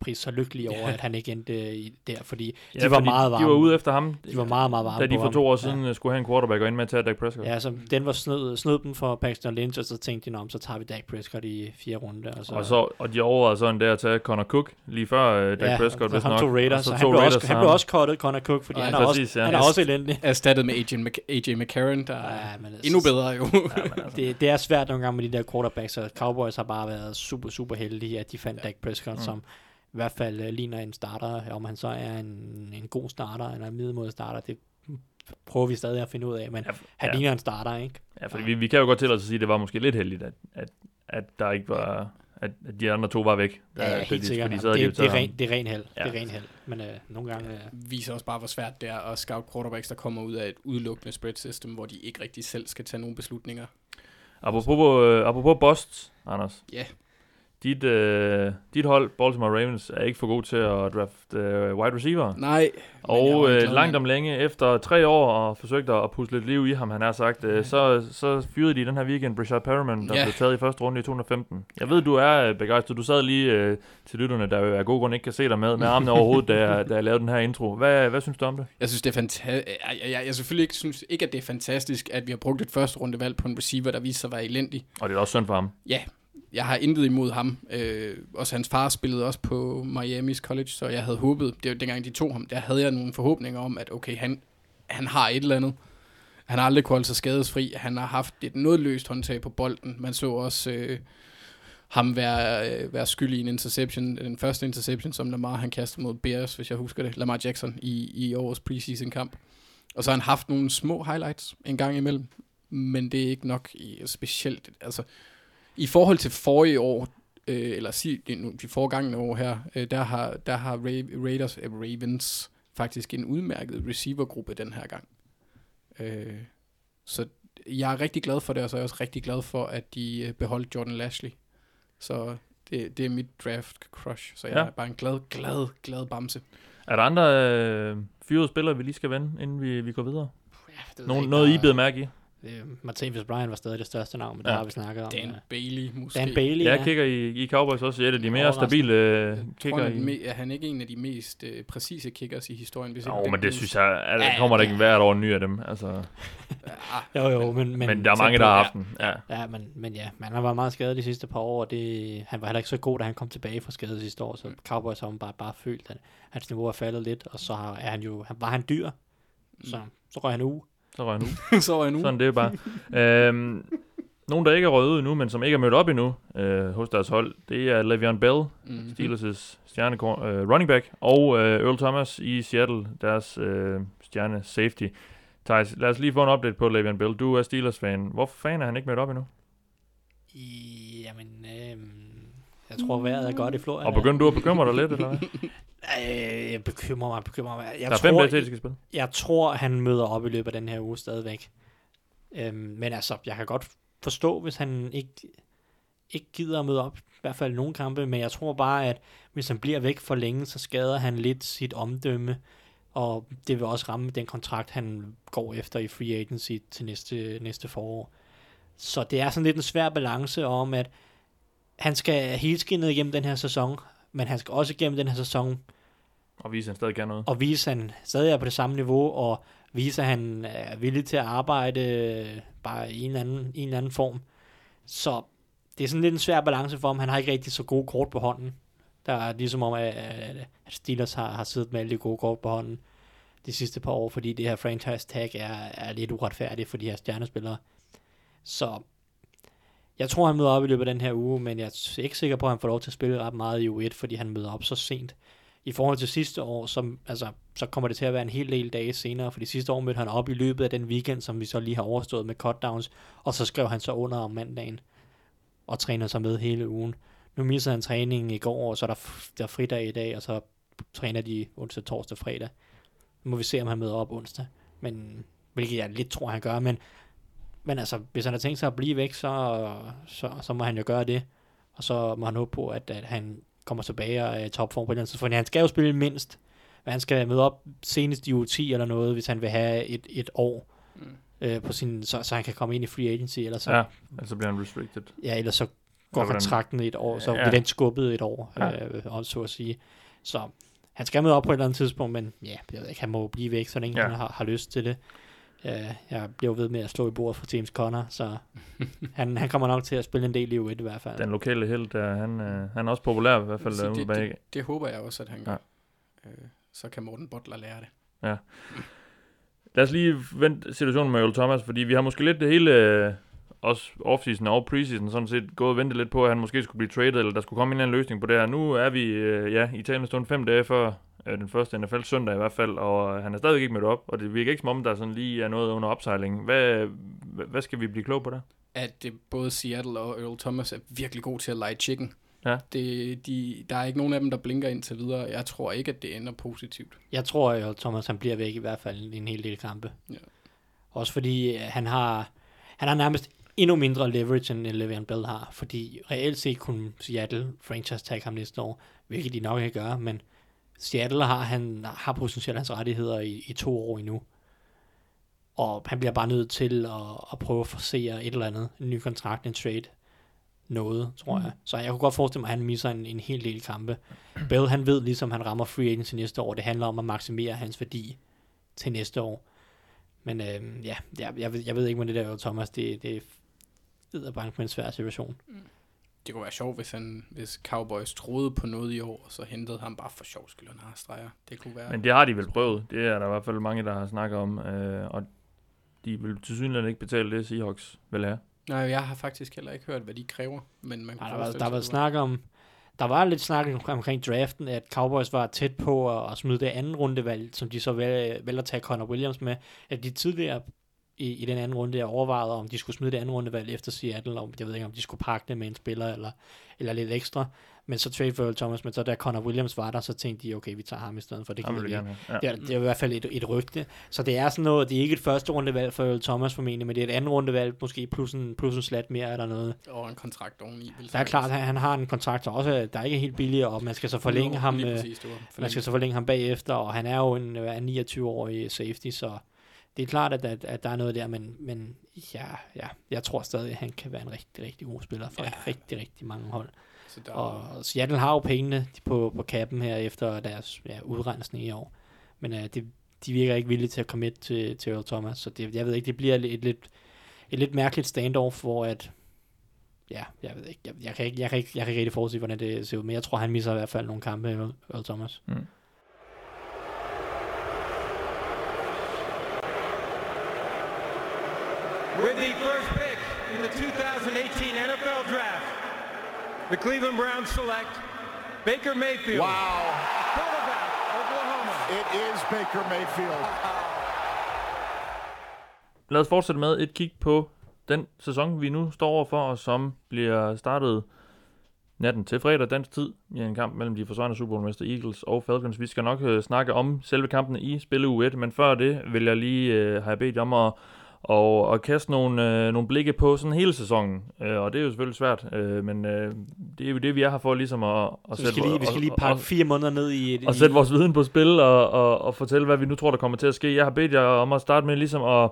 pris så lykkelige over, Ja. at han ikke endte i der, fordi Ja, de var fordi meget varme. De var ude efter ham, De var meget, meget varme da de for ham. to år siden ja. skulle have en quarterback og ind med at tage Dak Prescott. Ja, så den var snød, snød dem for Paxton Lynch, og så tænkte de, "Nå, men så tager vi Dak Prescott i fire runde. Og så, Og, så, og de overvejede sådan der at tage Connor Cook lige før uh, Dak ja, Prescott. ham nok. tog Raiders, og så, så han, blev Raiders også, han blev også cuttet, Connor Cook, fordi Ej, han, er også, præcis, ja. han er også elendig. Erstattet med AJ, Mc, AJ McCarron, der er Ja, men altså, endnu bedre jo. Ja, men altså, Det, det er svært nogle gange med de der quarterbacks, og Cowboys har bare været super, super heldige, at de fandt Dak Prescott, Mm. som i hvert fald uh, ligner en starter. Om han så er en, en god starter, eller en middelmåde starter, det prøver vi stadig at finde ud af, men ja, han ja. ligner en starter, ikke? Ja, fordi vi, vi kan jo godt til at sige, at det var måske lidt heldigt, at, at, at der ikke var... At, at de andre to var væk. Da, Ja, helt de, sikkert. Fordi så havde de det, det, er ren, det er ren held. Ja. Det er ren held. Men øh, nogle gange... Øh, viser også bare, hvor svært det er at scout quarterbacks, der kommer ud af et udelukkende spread system, hvor de ikke rigtig selv skal tage nogle beslutninger. Apropos, øh, apropos Bost, Anders. Ja. Dit, øh, dit hold, Baltimore Ravens, er ikke for god til at draft øh, wide receiver. Nej. jeg Og øh, langt om længe, efter tre år og forsøgte at puste lidt liv i ham, han har sagt, øh, så, så fyrede de den her weekend Brashad Perriman, der Ja. blev taget i første runde i 2015. Jeg ved, du er øh, begejstret. Du sad lige øh, til lytterne, der af god grund ikke kan se dig med, med armene over hovedet, da jeg, da jeg lavede den her intro. Hvad, hvad synes du om det? Jeg synes, det er fantastisk. Jeg, jeg, jeg, selvfølgelig ikke synes ikke, at det er fantastisk, at vi har brugt et første rundevalg på en receiver, der viser sig at være elendig. Og det er også synd for ham. Ja, jeg har intet imod ham. Øh, også hans far spillede også på Miami's College, så jeg havde håbet, det var dengang de tog ham, der havde jeg nogle forhåbninger om, at okay, han, han har et eller andet. Han har aldrig kunne holde sig skadesfri. Han har haft et noget løst håndtag på bolden. Man så også øh, ham være, øh, være skyld i en interception. Den første interception, som Lamar han kastede mod Bears, hvis jeg husker det. Lamar Jackson i, i årets preseason kamp. Og så har han haft nogle små highlights en gang imellem. Men det er ikke nok i, specielt. Altså, i forhold til forrige år, øh, eller sig, de foregående år her, øh, der har, der har Ra- Raiders, øh, Ravens faktisk en udmærket receivergruppe den her gang. Øh, så jeg er rigtig glad for det, og så er jeg også rigtig glad for, at de øh, beholdt Jordan Lashley. Så det, det er mit draft crush, så jeg Ja. er bare en glad, glad, glad bamse. Er der andre øh, fyrede spillere, vi lige skal vende, inden vi, vi går videre? Ja, Nogen, noget, I der- beder mærke i? Øh, Martavis Bryan var stadig det største navn, men det Ja. har vi snakket om. Dan ja. Bailey måske. Dan Bailey, Ja, ja. jeg kigger i, i Cowboys også et af de mere stabile øh, Tror, kigger han, er, i. me- er han ikke en af de mest øh, præcise kickers i historien? Hvis Jo, men det synes jeg, at der Ja, kommer der ja. ikke hvert år en ny af dem. Altså, Ah, Jo, jo, men... Men, men, der er mange, der har ja. haft den. Ja. Ja, men, men ja, man har været meget skadet de sidste par år, og det, han var heller ikke så god, da han kom tilbage fra skade sidste år, så Cowboys har bare, bare følt, at hans niveau er faldet lidt, og så har, er han jo, han, var han dyr, så, så røg han ud. Så røg jeg nu. så er jeg nu. Sådan det er bare. øhm, nogen, der ikke er røget ud endnu, men som ikke er mødt op endnu øh, hos deres hold, det er Le'Veon Bell, Mm-hmm. Steelers' stjerne øh, running back, og øh, Earl Thomas i Seattle, deres øh, stjerne safety. Thijs, lad os lige få en update på Le'Veon Bell. Du er Steelers-fan. Hvorfor fan er han ikke mødt op endnu? I, jamen, øhm, jeg tror, vejret er godt i Florida. Og begyndte du at bekymre dig lidt, eller hvad? Øh, jeg bekymrer mig, bekymrer mig. Jeg Der er fem tror, dage til, de skal spille. jeg tror, han møder op i løbet af den her uge stadigvæk. Øhm, men altså, jeg kan godt forstå, hvis han ikke, ikke gider at møde op, i hvert fald nogle kampe, men jeg tror bare, at hvis han bliver væk for længe, så skader han lidt sit omdømme, og det vil også ramme den kontrakt, han går efter i free agency til næste, næste forår. Så det er sådan lidt en svær balance om, at han skal helt skinnet igennem den her sæson, men han skal også igennem den her sæson Og vise, at han stadig kan noget. og vise, at han stadig er på det samme niveau, og vise, at han er villig til at arbejde øh, bare i en anden, i en anden form. Så det er sådan lidt en svær balance for ham. Han har ikke rigtig så gode kort på hånden. Der er ligesom om, at at Steelers har, har siddet med alle de gode kort på hånden de sidste par år, fordi det her franchise tag er, er lidt uretfærdigt for de her stjernespillere. Så jeg tror, han møder op i løbet af den her uge, men jeg er ikke sikker på, at han får lov til at spille ret meget i U1, fordi han møder op så sent i forhold til sidste år, som, altså, så kommer det til at være en hel del dage senere, fordi sidste år mødte han op i løbet af den weekend, som vi så lige har overstået med cutdowns, og så skrev han så under om mandagen, og træner sig med hele ugen. Nu misser han træningen i går, og så er der, der er fridag i dag, og så træner de onsdag, torsdag, fredag. Nu må vi se, om han møder op onsdag, men, hvilket jeg lidt tror, han gør, men, men altså, hvis han har tænkt sig at blive væk, så, så, så må han jo gøre det, og så må han håbe på, at, at han kommer tilbage og er i topform på den tidspunkt. Han skal jo spille mindst, hvad han skal møde op senest i uge 10 eller noget, hvis han vil have et, et år Mm. øh, på sin, så, så han kan komme ind i free agency, eller så, Ja, altså bliver han restricted. ja ellers så går hvordan- kontrakten et år, så Ja. bliver den skubbet et år, Ja. øh, og så at sige. Så han skal møde op på et eller andet tidspunkt, men ja, jeg ved ikke, han må blive væk, så længe ja. han har, har lyst til det. Jeg bliver jo ved med at slå i bordet for James Conner, så han, han kommer nok til at spille en del i U1 i hvert fald. Den lokale held, der, han, øh, han er også populær i hvert fald Så derude det, bag. det, det håber jeg også, at han gør. Ja. Øh, så kan Morten Butler lære det. Lad os lige vente situationen med Earl Thomas, fordi vi har måske lidt det hele, øh, også offseason og preseason, sådan set gået og ventet lidt på, at han måske skulle blive traded, eller der skulle komme en eller anden løsning på det her. Nu er vi, øh, ja, i talende stund fem dage før øh, den første NFL søndag i hvert fald, og han er stadig ikke mødt op, og det virker ikke som om, der sådan lige er noget under opsejling. Hvad, hvad, skal vi blive klog på der? At det, både Seattle og Earl Thomas er virkelig gode til at lege chicken. Ja. Det, de, der er ikke nogen af dem, der blinker indtil videre. Jeg tror ikke, at det ender positivt. Jeg tror, at Thomas han bliver væk i hvert fald en hel del kampe. Ja. Også fordi øh, han har, han har nærmest endnu mindre leverage, end Le'Veon Bell har. Fordi reelt set kunne Seattle franchise tag ham næste år, hvilket de nok ikke gør, men Seattle har, han har potentielt hans rettigheder i, i to år endnu. Og han bliver bare nødt til at, at prøve at forsere et eller andet, en ny kontrakt, en trade, noget, tror jeg. Så jeg kunne godt forestille mig, at han misser en, en hel del kampe. Bell, han ved ligesom, han rammer free agency næste år. Det handler om at maksimere hans værdi til næste år. Men øh, ja, jeg, jeg, ved, jeg ved ikke, hvad det der er, Thomas. Det, det er bare en svær situation. Det kunne være sjovt, hvis, han, hvis Cowboys troede på noget i år, og så hentede ham bare for sjov skyld og streger. Det kunne være... Men det har de vel prøvet. Det er der i hvert fald mange, der har snakket om, øh, og de vil til synligheden ikke betale det, Seahawks vil have. Nej, jeg har faktisk heller ikke hørt, hvad de kræver, men man kan Nej, der, var, der var snak om, der var lidt snak om- omkring draften, at Cowboys var tæt på at, at smide det anden rundevalg, som de så vælger vælger at tage Connor Williams med, at de tidligere i, i den anden runde overvejede, om de skulle smide det andet rundevalg efter Seattle, og jeg ved ikke, om de skulle pakke det med en spiller eller, eller lidt ekstra, men så trade for Earl Thomas, men så da Connor Williams var der, så tænkte de, okay, vi tager ham i stedet for, det kan vi jeg gerne. Ja. Det er, det er i hvert fald et, et rygte. Så det er sådan noget, det er ikke et første rundevalg for Earl Thomas formentlig, men det er et andet rundevalg, måske plus en, plus en slat mere eller noget. Og en kontrakt oveni. Det er klart, at han, han har en kontrakt, der også der er ikke helt billig, og man skal så forlænge Nå, ham, Lige øh, præcis, det var man skal så forlænge ham bagefter, og han er jo en øh, 29-årig safety, så det er klart, at, at, at der er noget der, men, men ja, ja, jeg tror stadig, at han kan være en rigtig, rigtig god spiller for Ja. rigtig, rigtig mange hold. Så der, Og Seattle har jo pengene på, på kappen her efter deres ja, udrensning i år. Men uh, det, de virker ikke villige til at komme til, til Earl Thomas. Så det, jeg ved ikke, det bliver et, et, lidt, et lidt mærkeligt standoff, hvor at, ja, jeg ved ikke, jeg, jeg, kan ikke, jeg, kan ikke, jeg kan ikke rigtig forudse, hvordan det ser ud, men jeg tror, han misser i hvert fald nogle kampe, Earl, Thomas. With the first pick in the 2018 NFL Draft, the Cleveland Browns select Baker Mayfield, Wow. quarterback, Oklahoma. It is Baker Mayfield. Lad os fortsætte med et kig på den sæson, vi nu står overfor, og som bliver startet natten til fredag dansk tid i en kamp mellem de forsvarende Super Bowl-mester Eagles og Falcons. Vi skal nok øh, snakke om selve kampene i spille u 1, men før det vil jeg lige øh, have bedt om at, og, og kaste nogle, øh, nogle blikke på sådan hele sæsonen. Øh, og det er jo selvfølgelig svært, øh, men øh, det er jo det, vi er her for ligesom at, at Så vi skal lige, vi skal lige og- pakke og- fire måneder ned i et... og sætte vores viden på spil og, og, og fortælle, hvad vi nu tror, der kommer til at ske. Jeg har bedt jer om at starte med ligesom at,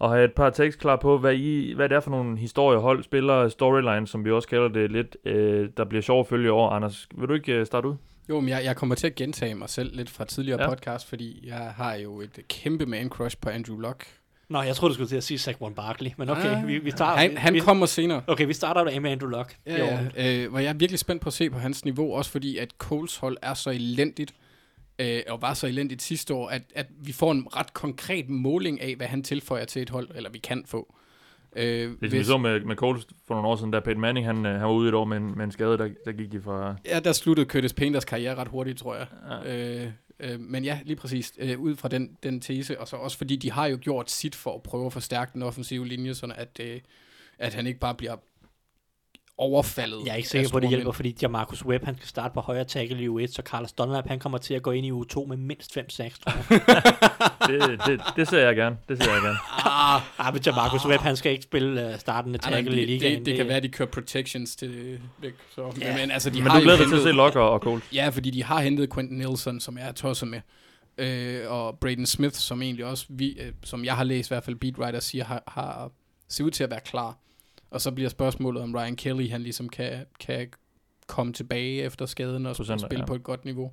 at have et par tekst klar på, hvad, I, hvad det er for nogle historier, hold, spillere, storylines, som vi også kalder det lidt, øh, der bliver sjov at følge i år. Anders, vil du ikke øh, starte ud? Jo, men jeg, jeg kommer til at gentage mig selv lidt fra tidligere Ja. podcast, fordi jeg har jo et kæmpe man-crush på Andrew Luck. Nå, jeg troede, du skulle til at sige Saquon Barkley, men okay, Ah, vi, vi starter... Han, han vi, kommer senere. Okay, vi starter af med Andrew Luck. Er Ja, ja. Øh, hvor jeg er virkelig spændt på at se på hans niveau, også fordi at Coles hold er så elendigt, øh, og var så elendigt sidste år, at, at vi får en ret konkret måling af, hvad han tilføjer til et hold, eller vi kan få. Øh, Det vi så med, med Coles for nogle år siden, da Peyton Manning han, øh, han var ude et år med en, med en skade, der, der gik de fra... Ja, der sluttede Curtis Painters karriere ret hurtigt, tror jeg. Ja. Øh, øh, men ja, lige præcis. Øh, ud fra den, den tese, og så også fordi de har jo gjort sit for at prøve at forstærke den offensive linje, sådan at, øh, at han ikke bare bliver overfaldet. Jeg er ikke sikker på, at det hjælper, fordi Jamarcus Webb, han skal starte på højre tackle i U1, så Carlos Dunlap, han kommer til at gå ind i U2 med mindst 5-6, tror jeg. Det, det, det ser jeg gerne. Det ser jeg gerne. ah, men Jamarcus Webb, han skal ikke spille uh, startende Ah, tackle i det, ligaen. det, det, kan være, de kører protections til væk. Så. Ja. Men, altså, de Men har du glæder dig til at se hentet- Lock og, Coles. Ja, fordi de har hentet Quentin Nielsen, som jeg er tosset med. Øh, og Braden Smith, som egentlig også, vi, øh, som jeg har læst i hvert fald, beatwriter siger, har, har ser ud til at være klar. Og så bliver spørgsmålet, om Ryan Kelly, han ligesom kan, kan komme tilbage efter skaden og, Procenter, spille ja. på et godt niveau.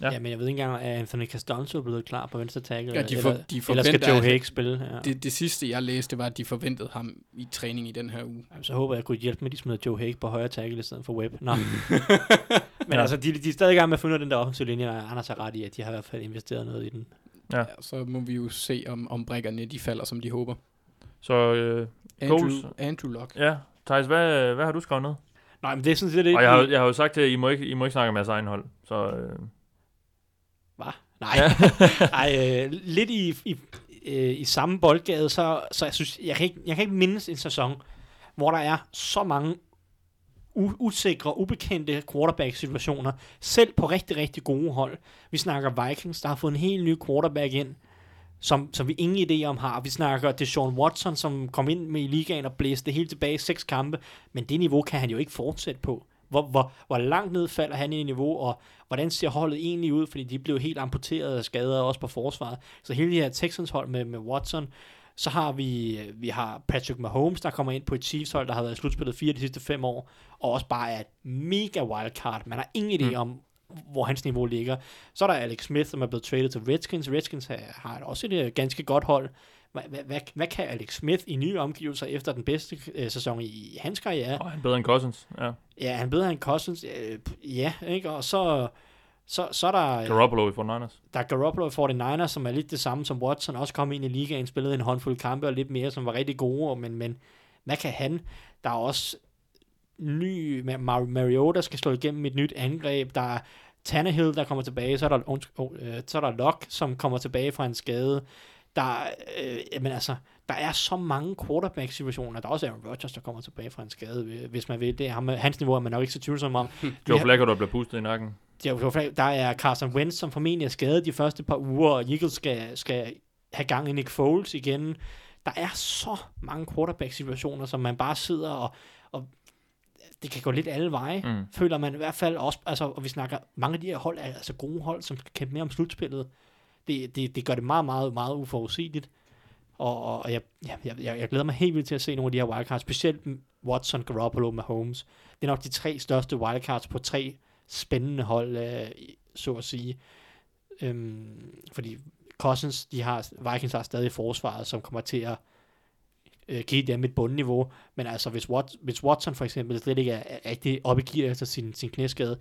Ja. Ja. men jeg ved ikke engang, er Anthony Castonzo blevet klar på venstre tackle? Ja, de eller, for- eller, de eller skal Joe at- Hague spille? Ja. Det, Det, sidste, jeg læste, var, at de forventede ham i træning i den her uge. så håber jeg, at jeg kunne hjælpe med, at de smider Joe Hague på højre tackle i stedet for Webb. Nå. men Ja. altså, de, de er stadig i gang med at finde ud af den der offensive linje, og Anders har ret i, at de har i hvert fald investeret noget i den. Ja. Ja, så må vi jo se, om, om brækkerne de falder, som de håber. Så øh, Andrew, Coles. Andrew Luck. ja, Thijs, hvad, hvad har du skrevet ned? Nej, men det er sådan set det. Og jeg har, jeg har jo sagt til jer, I må ikke, I må ikke snakke om jeres egen hold. Så øh, Hvad? Nej. Ej, øh, lidt i, i, øh, i samme boldgade, så, så jeg synes, jeg kan, ikke, jeg kan ikke mindes en sæson, hvor der er så mange u- usikre, ubekendte quarterback-situationer, selv på rigtig, rigtig gode hold. Vi snakker Vikings, der har fået en helt ny quarterback ind, som, som vi ingen idé om har. Vi snakker Deshaun Watson, som kom ind med i ligaen og blæste det hele tilbage i seks kampe, men det niveau kan han jo ikke fortsætte på. Hvor, hvor, hvor langt ned falder han i niveau, og hvordan ser holdet egentlig ud, fordi de blev helt amputeret af skader også på forsvaret. Så hele det her Texans hold med, med Watson, så har vi, vi har Patrick Mahomes, der kommer ind på et Chiefs hold, der har været i slutspillet fire de sidste fem år, og også bare er et mega wildcard. Man har ingen idé Mm. om, hvor hans niveau ligger. Så er der Alex Smith, som er blevet traded til Redskins. Redskins har, også et øh, ganske godt hold. Hvad, hvad, hvad, kan Alex Smith i nye omgivelser efter den bedste øh, sæson i, i hans karriere? og han er bedre end Cousins. Ja. Ja, han er bedre end Cousins. Øh, ja, ikke? Og så, så, så er der, Garoppolo i 49ers. der er Garoppolo i 49ers, som er lidt det samme som Watson. Også kom ind i ligaen, spillede en håndfuld kampe og lidt mere, som var rigtig gode. Men, men hvad kan han? Der er også ny Ma- Mar- Mariota skal slå igennem et nyt angreb. Der er Tannehill, der kommer tilbage. Så er der, øh, så er der Locke, som kommer tilbage fra en skade. Der, er, øh, men altså, der er så mange quarterback-situationer. Der er også Aaron Rodgers, der kommer tilbage fra en skade, hvis man vil. Det er ham, hans niveau er man nok ikke så tvivlsom om. Joe Vi har- Flacco, der bliver pustet i nakken. der, der er Carson Wentz, som formentlig er skadet de første par uger, og Eagles skal, skal have gang i Nick Foles igen. Der er så mange quarterback-situationer, som man bare sidder og det kan gå lidt alle veje, Mm. føler man i hvert fald også, altså, og vi snakker, mange af de her hold er altså gode hold, som skal kæmpe mere om slutspillet. Det, det, det gør det meget, meget, meget uforudsigeligt. Og, og jeg, jeg, jeg, jeg glæder mig helt vildt til at se nogle af de her wildcards, specielt Watson, Garoppolo, Mahomes. Det er nok de tre største wildcards på tre spændende hold, øh, så at sige. Øhm, fordi Cousins, de har, Vikings har stadig forsvaret, som kommer til at øh, give dem et bundniveau. Men altså, hvis, Wat, hvis Watson for eksempel slet ikke er, er rigtig oppe i gear efter sin, sin knæskade,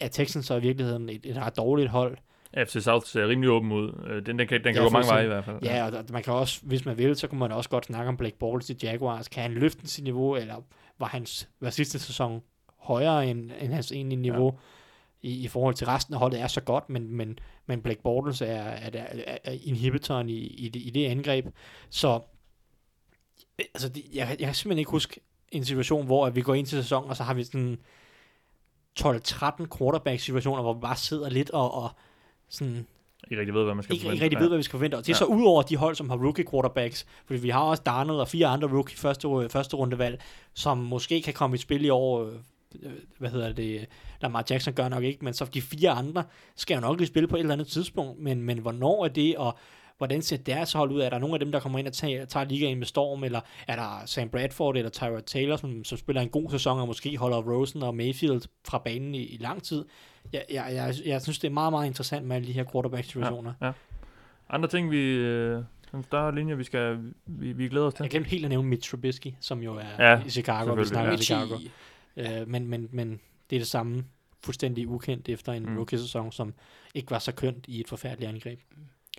er Texans så i virkeligheden et, et ret dårligt hold. FC South ser rimelig åben ud. Øh, Den, den kan, den kan Ja, gå mange veje i hvert fald. Ja, og der, man kan også, hvis man vil, så kan man også godt snakke om Blake Bortles i Jaguars. Kan han løfte sit niveau, eller var hans var sidste sæson højere end, end hans egentlige niveau ja. i, i forhold til resten af holdet er så godt, men, men, men Blake Bortles er, er, er, er inhibitoren i, i, det, i det angreb. Så altså, det, jeg, jeg kan simpelthen ikke huske en situation, hvor at vi går ind til sæsonen, og så har vi sådan 12-13 quarterback-situationer, hvor vi bare sidder lidt og, og sådan Ikke rigtig ved, hvad man skal ikke, forvente. ikke rigtig ved, hvad vi skal forvente. Og det er Ja. så ud over de hold, som har rookie quarterbacks, fordi vi har også Darnold og fire andre rookie første, første rundevalg, som måske kan komme i spil i år, øh, hvad hedder det, Lamar Jackson gør nok ikke, men så de fire andre skal jo nok lige spille på et eller andet tidspunkt, men, men hvornår er det, og hvordan ser deres hold ud? Er der nogle af dem, der kommer ind og tager, tager ligaen med storm, eller er der Sam Bradford eller Tyrod Taylor, som, som spiller en god sæson, og måske holder Rosen og Mayfield fra banen i, i lang tid? Jeg, jeg, jeg, jeg synes, det er meget, meget interessant med alle de her quarterback-situationer. Andre ting, vi... Øh, en større linje, vi skal... Vi, vi glæder os til. Jeg glemte helt at nævne Mitch Trubisky, som jo er Ja, ja, i Chicago, og vi snakker ja. i Chicago. Øh, men, men, men det er det samme fuldstændig ukendt efter en Mm. mm. rookie-sæson, som ikke var så kønt i et forfærdeligt angreb.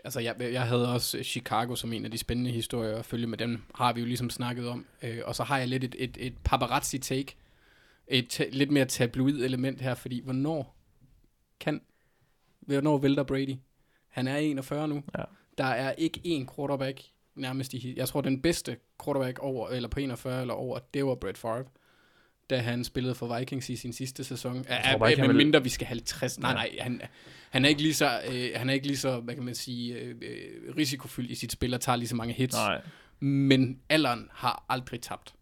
Altså, jeg, jeg havde også Chicago som en af de spændende historier at følge med. Dem har vi jo ligesom snakket om. Øh, og så har jeg lidt et, et, et paparazzi-take. Et lidt mere tabloid element her, fordi hvornår kan... Hvornår vælter Brady? Han er 41 nu. Ja. Der er ikke én quarterback nærmest i... Jeg tror, den bedste quarterback over, eller på 41 eller over, det var Brett Favre da han spillede for Vikings i sin sidste sæson. tror Er, bare men vil- mindre vi skal 50. Nej, nej, han, han er ikke lige så, øh, han er ikke lige så, hvad kan man sige, øh, øh, risikofyldt i sit spil og tager lige så mange hits. Nej, Men alderen har aldrig tabt.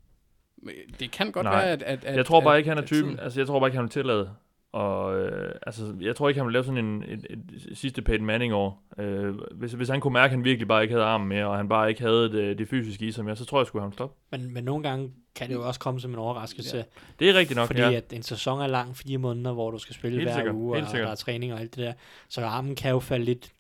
Men Det kan godt Nej. være, at, at, at jeg tror bare at- ikke, han er typen. Altså, jeg tror bare ikke, han vil tillade. Og øh, altså, jeg tror ikke, han vil lave sådan en et, et, sidste Peyton Manning år. Øh, hvis, hvis han kunne mærke, at han virkelig bare ikke havde armen mere, og han bare ikke havde det, det fysiske i sig mere, så tror jeg, skulle han stoppe. Men, men nogle gange kan det jo også komme som en overraskelse, Ja. Det er rigtigt nok, fordi ja. at en sæson er lang, fire måneder, hvor du skal spille Helt hver sikkert, uge, og sikkert. der er træning og alt det der. Så armen kan jo falde lidt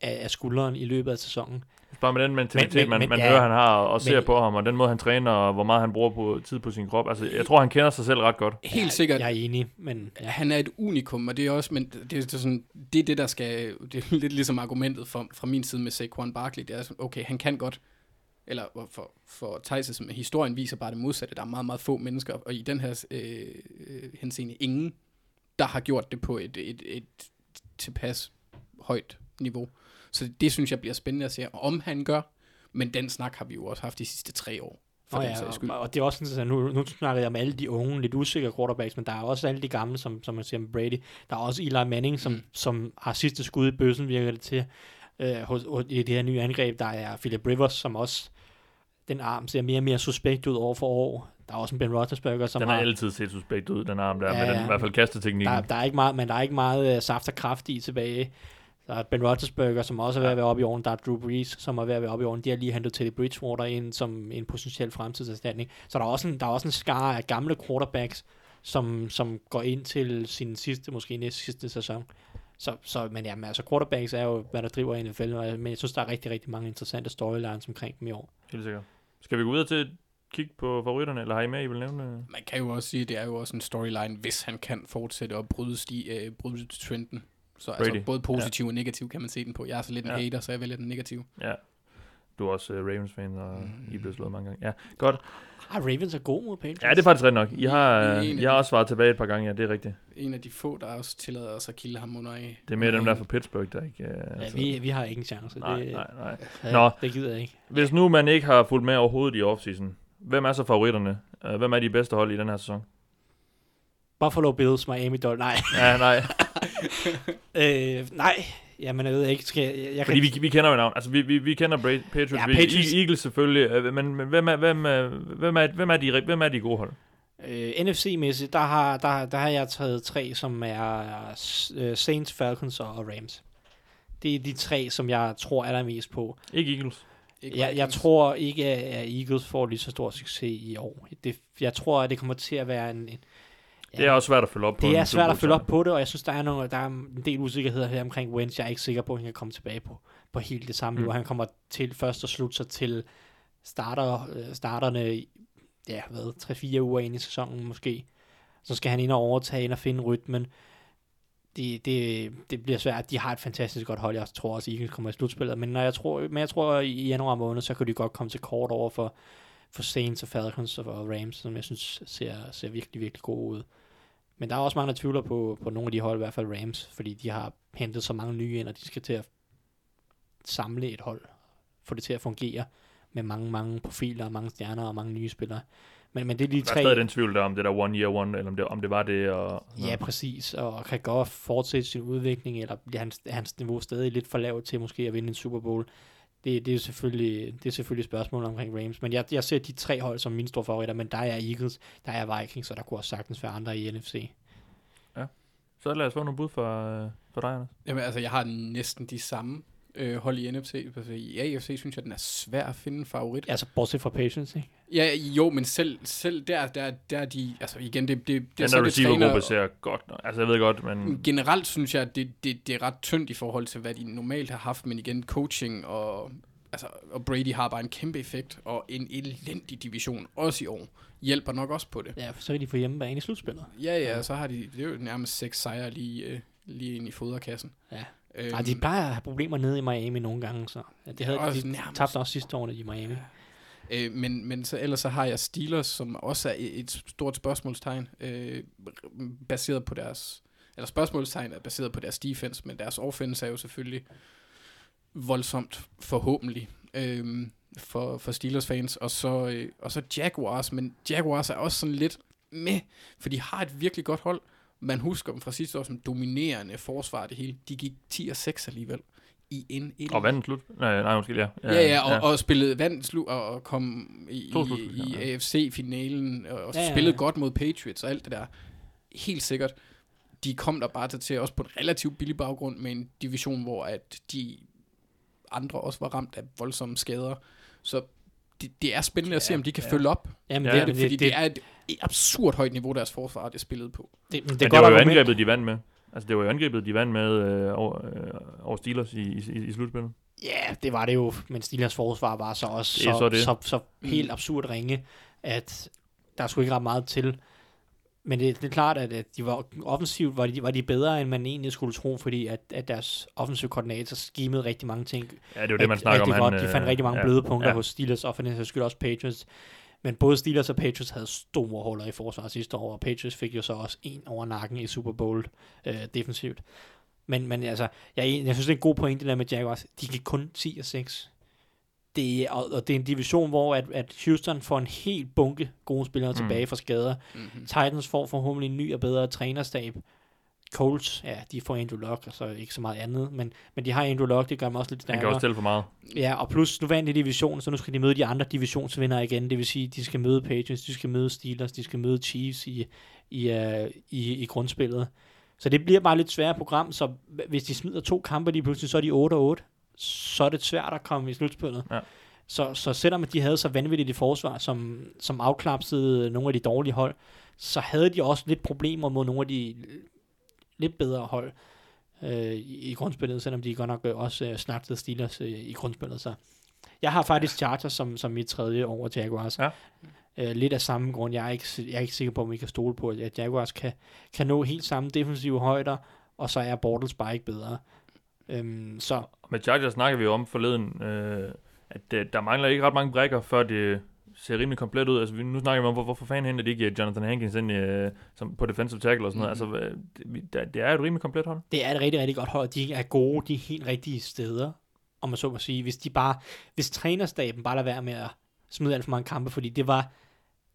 af, af skulderen i løbet af sæsonen. Bare med den mentalitet, Men- men- man, men- man ja, hører, han har, og, og ser men- på ham, og den måde, han træner, og hvor meget han bruger på, tid på sin krop. Altså, jeg tror, han kender sig selv ret godt. Helt sikkert. Jeg er enig, men ja. Han er et unikum, og det er også, men det er, det er sådan, det er det, der skal, det er lidt ligesom argumentet fra, fra min side med Saquon Barkley, det er sådan, okay, han kan godt, eller for, for Thijs, som historien viser bare det modsatte, der er meget, meget få mennesker, og i den her øh, øh, henseende ingen, der har gjort det på et, et, et tilpas højt niveau. Så det synes jeg bliver spændende at se, om han gør, men den snak har vi jo også haft de sidste tre år, for Nå den ja, skyld. og, og det er også sådan, at nu, nu snakker jeg om alle de unge, lidt usikre quarterbacks, men der er også alle de gamle, som, som man siger med Brady. Der er også Eli Manning, som, Mm. som har sidste skud i bøssen, virker det til, øh, hos, hos, i det her nye angreb. Der er Philip Rivers, som også, den arm ser mere og mere suspekt ud år for år. Der er også en Ben Roethlisberger, som Den har... har altid set suspekt ud, den arm der, Ja, med den, i hvert fald kasteteknikken. Der, der, er ikke meget, men der er ikke meget uh, saft og kraft i tilbage. Der er Ben Roethlisberger, som også er ved at være oppe i åren. Der er Drew Brees, som er ved at være oppe i åren. De har lige hentet Teddy Bridgewater ind som en potentiel fremtidserstatning. Så der er også en, der er også en skare af gamle quarterbacks, som, som går ind til sin sidste, måske næste sidste sæson. Så, så men jamen, altså quarterbacks er jo, hvad der driver NFL, og- men jeg synes, der er rigtig, rigtig mange interessante storylines omkring dem i år. Helt sikkert. Skal vi gå videre til et kig på favoritterne, eller har I med, I vil nævne? Man kan jo også sige, at det er jo også en storyline, hvis han kan fortsætte at bryde, sti, øh, bryde trenden. Så altså, Brady. både positiv ja. og negativ kan man se den på. Jeg er så lidt en Ja. hater, så jeg vælger den negative. Ja. Du er også uh, Ravens-fan, og Mm. I er blevet slået mange gange. Ja, godt. Ah, Ravens er god mod Patriots. Ja, det er faktisk rigtigt nok. I har, uh, af I har også svaret tilbage et par gange, ja, det er rigtigt. En af de få, der også tillader os at kilde ham under af. Det er mere dem der fra Pittsburgh, der ikke... Uh, Ja, vi, vi har ingen chance. Nej, det, nej, nej. Ja, Nå. det gider jeg ikke. Hvis nu man ikke har fulgt med overhovedet i offseason, hvem er så favoritterne? Hvem er de bedste hold i den her sæson? Buffalo Bills, Miami Dolphins. Nej, Ja, nej. øh, nej. Jamen, jeg ved ikke. Skal jeg, jeg, jeg Fordi kan, vi, vi kender jo navn. Altså, vi, vi, vi kender Bra- Patriots. Ja, Patriots. Patriots. Eagles selvfølgelig. øh, Men, men hvem, er, hvem, er, hvem, er, hvem, er de, hvem er de gode hold? Øh, NFC-mæssigt, der har, der, der har jeg taget tre, som er uh, Saints, Falcons og Rams. Det er de tre, som jeg tror allermest på. Ikke Eagles. Ikke Jeg, jeg tror ikke, at Eagles får lige så stor succes i år. Det, jeg tror, at det kommer til at være en... en ja, Det er også svært at følge op på. det er svært at følge op på det, og jeg synes, der er, nogle, der er en del usikkerheder her omkring Wentz. Jeg er ikke sikker på, at han kan komme tilbage på, på helt det samme Mm. niveau. Han kommer til først at slutte sig til starter, øh, starterne, ja, hvad, 3-4 uger ind i sæsonen måske. Så skal han ind og overtage ind og finde rytmen. Det, det, det bliver svært. De har et fantastisk godt hold. Jeg tror også, Eagles kommer i slutspillet. Men, når jeg tror, men jeg tror, i januar måned, så kan de godt komme til kort over for, for Saints og Falcons og Rams, som jeg synes ser, ser virkelig, virkelig gode ud. Men der er også mange, der tvivler på, på nogle af de hold, i hvert fald Rams, fordi de har hentet så mange nye ind, og de skal til at samle et hold, få det til at fungere med mange, mange profiler, og mange stjerner og mange nye spillere. Men, men det er de Der er tre... stadig den tvivl der, om det der one year one, eller om det, om det var det. Og, Ja, præcis. Og kan godt fortsætte sin udvikling, eller bliver hans, hans niveau stadig lidt for lavt til måske at vinde en Super Bowl. Det, det, er selvfølgelig, det er selvfølgelig et spørgsmål omkring Rams. Men jeg, jeg ser de tre hold som mine store favoritter, men der er Eagles, der er Vikings, og der kunne også sagtens være andre i NFC. Så lad os få nogle bud for, øh, for dig, Anders. Jamen, altså, jeg har næsten de samme øh, hold i NFC. Altså, I AFC synes jeg, den er svær at finde en favorit. Altså, bortset fra Patience, ikke? Ja, jo, men selv, selv der, der, der er de... Altså, igen, det, det, det Den er så der det receivergruppe træner- ser godt. Altså, jeg ved godt, men... Generelt synes jeg, at det, det, det er ret tyndt i forhold til, hvad de normalt har haft, men igen, coaching og, altså, og Brady har bare en kæmpe effekt, og en elendig division, også i år, hjælper nok også på det. Ja, for så kan de få hjemmebane i slutspillet. Ja, ja, så har de, det er jo nærmest seks sejre lige, øh, lige ind i foderkassen. Ja. Øhm, de plejer at have problemer nede i Miami nogle gange, så ja, det havde Også de nærmest. tabte også sidste år i Miami. Øh, men, men så ellers så har jeg Steelers, som også er et stort spørgsmålstegn, øh, baseret på deres, eller spørgsmålstegn er baseret på deres defense, men deres offense er jo selvfølgelig voldsomt forhåbentlig øh, for, for Steelers fans, og så, øh, og så Jaguars, men Jaguars er også sådan lidt med, for de har et virkelig godt hold. Man husker dem fra sidste år som dominerende forsvar det hele. De gik 10 og 6 alligevel i en Og vandt slut. Nej, nej, undskyld, ja. Ja, ja, og, ja. og spillede vandt slu og, og kom i, i, ja. AFC-finalen og, og Ja, ja, spillede ja. godt mod Patriots og alt det der. Helt sikkert. De kom der bare til også på en relativt billig baggrund med en division, hvor at de andre også var ramt af voldsomme skader. Så det, det er spændende at se, om de kan ja. følge op. Jamen, Ja, Det det, er det, det, fordi det, det, det er et absurd højt niveau, deres forsvar det spillede på. det, det, det, Men er det godt var jo angrebet, de vandt med. Altså, det var jo angrebet, de vandt med øh, over, øh, over Steelers i, i, i, slutspillet. Ja, det var det jo, men Steelers forsvar var så også Det så, så det. så, så, Mm. helt absurd ringe, at der skulle ikke ret meget til. Men det, det er klart, at, at de var offensivt var de, var de bedre, end man egentlig skulle tro, fordi at, at deres offensive koordinator skimede rigtig mange ting. Ja, det er jo det, man snakker om. Han, godt. De fandt øh, rigtig mange ja, bløde punkter ja. hos Steelers, og for den skyld også Patriots. Men både Steelers og Patriots havde store huller i forsvaret sidste år, og Patriots fik jo så også en over nakken i Super Bowl øh, defensivt. Men, men altså, jeg, jeg synes, det er en god point, det der med Jaguars. De gik kun 10 og 6. Det og, og det er en division, hvor at, at Houston får en helt bunke gode spillere mm. tilbage fra skader. Mm-hmm. Titans får forhåbentlig en ny og bedre trænerstab. Colts, ja, de får Andrew Luck, og så ikke så meget andet, men, men de har Andrew Luck, det gør dem også lidt Han stærkere. kan også tælle for meget. Ja, og plus nu vandt de division, så nu skal de møde de andre divisionsvindere igen. Det vil sige, de skal møde Patriots, de skal møde Steelers, de skal møde Chiefs i, i, uh, i, i grundspillet. Så det bliver bare lidt sværere program, så hvis de smider to kampe lige pludselig, så er de 8-8. Så er det svært at komme i slutspillet. Ja. Så, så selvom de havde så vanvittigt et forsvar, som, som afklapsede nogle af de dårlige hold, så havde de også lidt problemer mod nogle af de lidt bedre hold øh, i, i grundspillet, selvom de godt nok øh, også øh, snakkede Steelers øh, i grundspillet. Så jeg har faktisk Chargers som, som mit tredje over Jaguars. Ja. Øh, lidt af samme grund. Jeg er, ikke, jeg er ikke sikker på, om vi kan stole på, at Jaguars kan, kan nå helt samme defensive højder, og så er Bortles bare ikke bedre. Øhm, så Med Chargers snakker vi jo om forleden, øh, at øh, der mangler ikke ret mange brækker, før det ser rimelig komplet ud. Altså, nu snakker vi om, hvor, hvorfor fanden henter de ikke øh, Jonathan Hankins ind øh, som på defensive tackle og sådan noget. Mhm. Altså, det, det, er et rimelig komplet hold. Det er et rigtig, rigtig godt hold. De er gode de helt rigtige steder, om man så må sige. Hvis de bare, hvis trænerstaben bare lader være med at smide alt for mange kampe, fordi det var,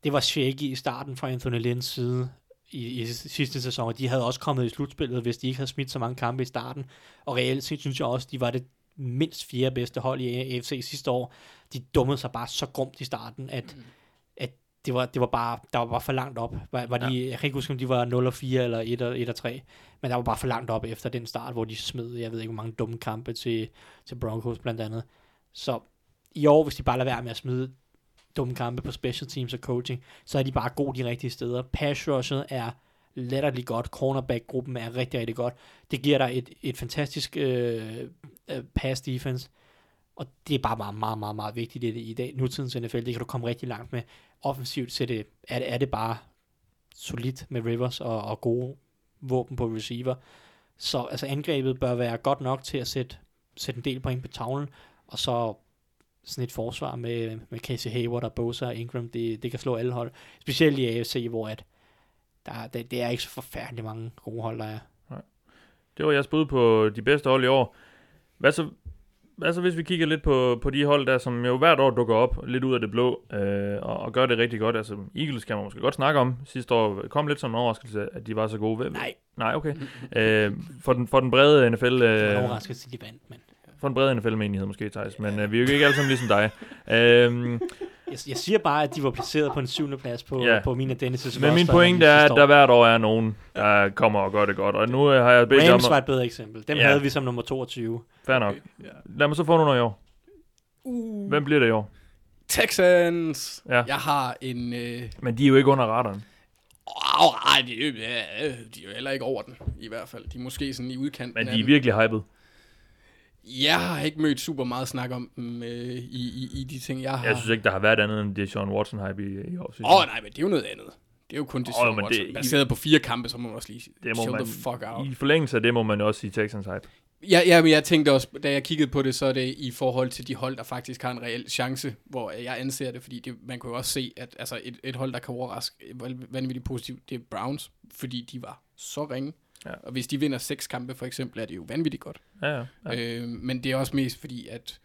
det var shaky i starten fra Anthony Lynns side i, i sidste sæson, og de havde også kommet i slutspillet, hvis de ikke havde smidt så mange kampe i starten. Og reelt set synes jeg også, de var det mindst fjerde bedste hold i AFC sidste år. De dummede sig bare så grumt i starten, at, mm. at det var, det var bare, der var bare for langt op. Var, var de, Jeg kan ikke huske, om de var 0 og 4 eller 1 og, 1 og 3, men der var bare for langt op efter den start, hvor de smed, jeg ved ikke, hvor mange dumme kampe til, til Broncos blandt andet. Så i år, hvis de bare lader være med at smide dumme kampe på special teams og coaching, så er de bare gode de rigtige steder. Pass rushet er latterligt godt. Cornerback-gruppen er rigtig, rigtig godt. Det giver dig et, et fantastisk øh, øh, pass defense, og det er bare meget, meget, meget, meget vigtigt det, det, i dag. Nutidens NFL, det kan du komme rigtig langt med. Offensivt så det, er, det- er det bare solidt med Rivers og, og gode våben på receiver. Så altså angrebet bør være godt nok til at sætte, sætte en del point på tavlen, og så sådan et forsvar med, med Casey Hayward og Bosa og Ingram, det, det kan slå alle hold. Specielt i AFC, hvor at der, det, det er ikke så forfærdeligt mange gode hold, der er. Det var jeres bud på de bedste hold i år. Hvad så, hvad så hvis vi kigger lidt på, på de hold der, som jo hvert år dukker op lidt ud af det blå, øh, og, og gør det rigtig godt. Altså Eagles kan man måske godt snakke om. Sidste år kom lidt som en overraskelse, at de var så gode. Nej, Nej, okay. øh, for, den, for den brede NFL... det var Øh, overrasket til de vandt, men for den brede NFL-menighed måske, Thijs. Men øh, vi er jo ikke alle sammen ligesom dig. Øh, jeg, jeg siger bare, at de var placeret på en syvende plads på, ja. på min og Dennis' men min pointe er, at der hvert år er nogen, der kommer og gør det godt. Og nu har jeg bedt jer om... Rams var et bedre eksempel. Dem ja. havde vi som nummer 22. Fair nok. Lad mig så få nogle i år. Uh, Hvem bliver det i år? Texans. Ja. Jeg har en... Øh, Men de er jo ikke under radaren. Åh, ej, de, er øh, de er jo heller ikke over den, i hvert fald. De er måske sådan i udkanten Men de er virkelig hyped. Jeg har ikke mødt super meget snak om dem øh, i, i, i de ting, jeg har. Jeg synes ikke, der har været andet end det Sean Watson-hype i, i år. Åh, oh, nej, men det er jo noget andet. Det er jo kun det, oh, men Watson. det- Baseret på fire kampe, så må man også lige Det må man, the fuck out. I forlængelse af det må man også sige Texans hype. Ja, ja, men jeg tænkte også, da jeg kiggede på det, så er det i forhold til de hold, der faktisk har en reel chance, hvor jeg anser det, fordi det, man kunne jo også se, at altså et, et hold, der kan overraske vanvittigt positivt, det er Browns, fordi de var så ringe. Ja. Og hvis de vinder seks kampe for eksempel, er det jo vanvittigt godt. Ja, ja. Øh, men det er også mest fordi, at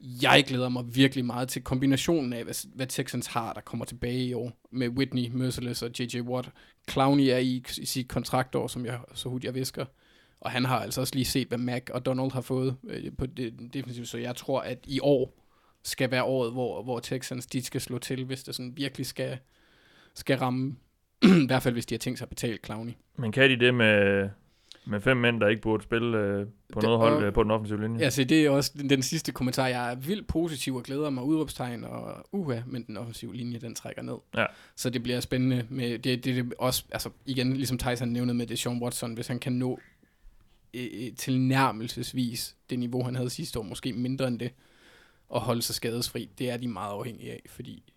jeg glæder mig virkelig meget til kombinationen af, hvad, hvad Texans har, der kommer tilbage i år, med Whitney, Merciless og J.J. Watt. Clowney er i, i sit kontraktår, som jeg så hurtigt jeg visker. Og han har altså også lige set, hvad Mac og Donald har fået øh, på det defensivt, så jeg tror, at i år skal være året, hvor, hvor Texans de skal slå til, hvis det sådan virkelig skal, skal ramme. I hvert fald, hvis de har tænkt sig at betale Clowney. Men kan de det med, med fem mænd, der ikke burde spille øh, på Det- noget hold øh, på den offensive linje? Ja, så det er også den, den sidste kommentar. Jeg er vildt positiv og glæder mig udråbstegn og uha, men den offensive linje, den trækker ned. Ja. Så det bliver spændende. Med, det, det, det også, altså igen, ligesom Tyson nævnede med det Sean Watson, hvis han kan nå øh, øh, tilnærmelsesvis det niveau, han havde sidste år, måske mindre end det, og holde sig skadesfri, det er de meget afhængige af, fordi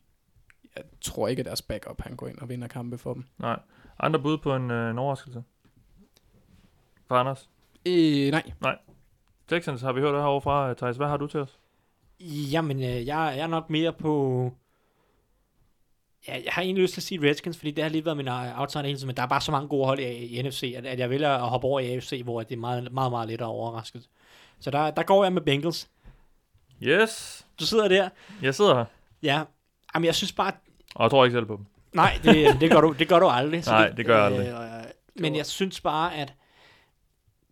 jeg tror ikke, at deres backup, han går ind og vinder kampe for dem. Nej. Andre bud på en, øh, en overraskelse? For Anders? Øh, nej. Texans har vi hørt det herovre fra. Thijs, hvad har du til os? Jamen, øh, jeg, jeg er nok mere på... Ja, jeg har egentlig lyst til at sige Redskins, fordi det har lidt været min øh, outside hele tiden, men der er bare så mange gode hold i, i NFC, at, at jeg vælger at hoppe over i AFC, hvor det er meget, meget, meget lettere overrasket. Så der, der går jeg med Bengals. Yes! Du sidder der. Jeg sidder her, Ja. Jamen, jeg synes bare... og jeg tror ikke selv på dem. Nej, det, det, gør, du, det gør du aldrig. Nej, det gør jeg aldrig. Øh, men jeg synes bare, at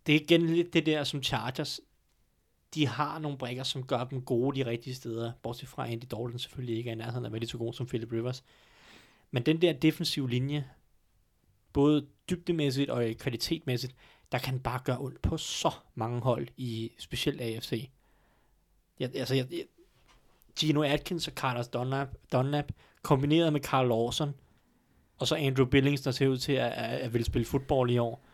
det er igen lidt det der, som Chargers, de har nogle brækker, som gør dem gode de rigtige steder, bortset fra Andy Dalton selvfølgelig ikke er i nærheden af at være lige så god som Philip Rivers. Men den der defensive linje, både dybdemæssigt og kvalitetmæssigt, der kan bare gøre ondt på så mange hold i specielt AFC. Jeg, altså, jeg, jeg, Gino Atkins og Carlos Dunlap, Dunlap kombineret med Carl Lawson, og så Andrew Billings, der ser ud til at, at, at vil spille fodbold i år.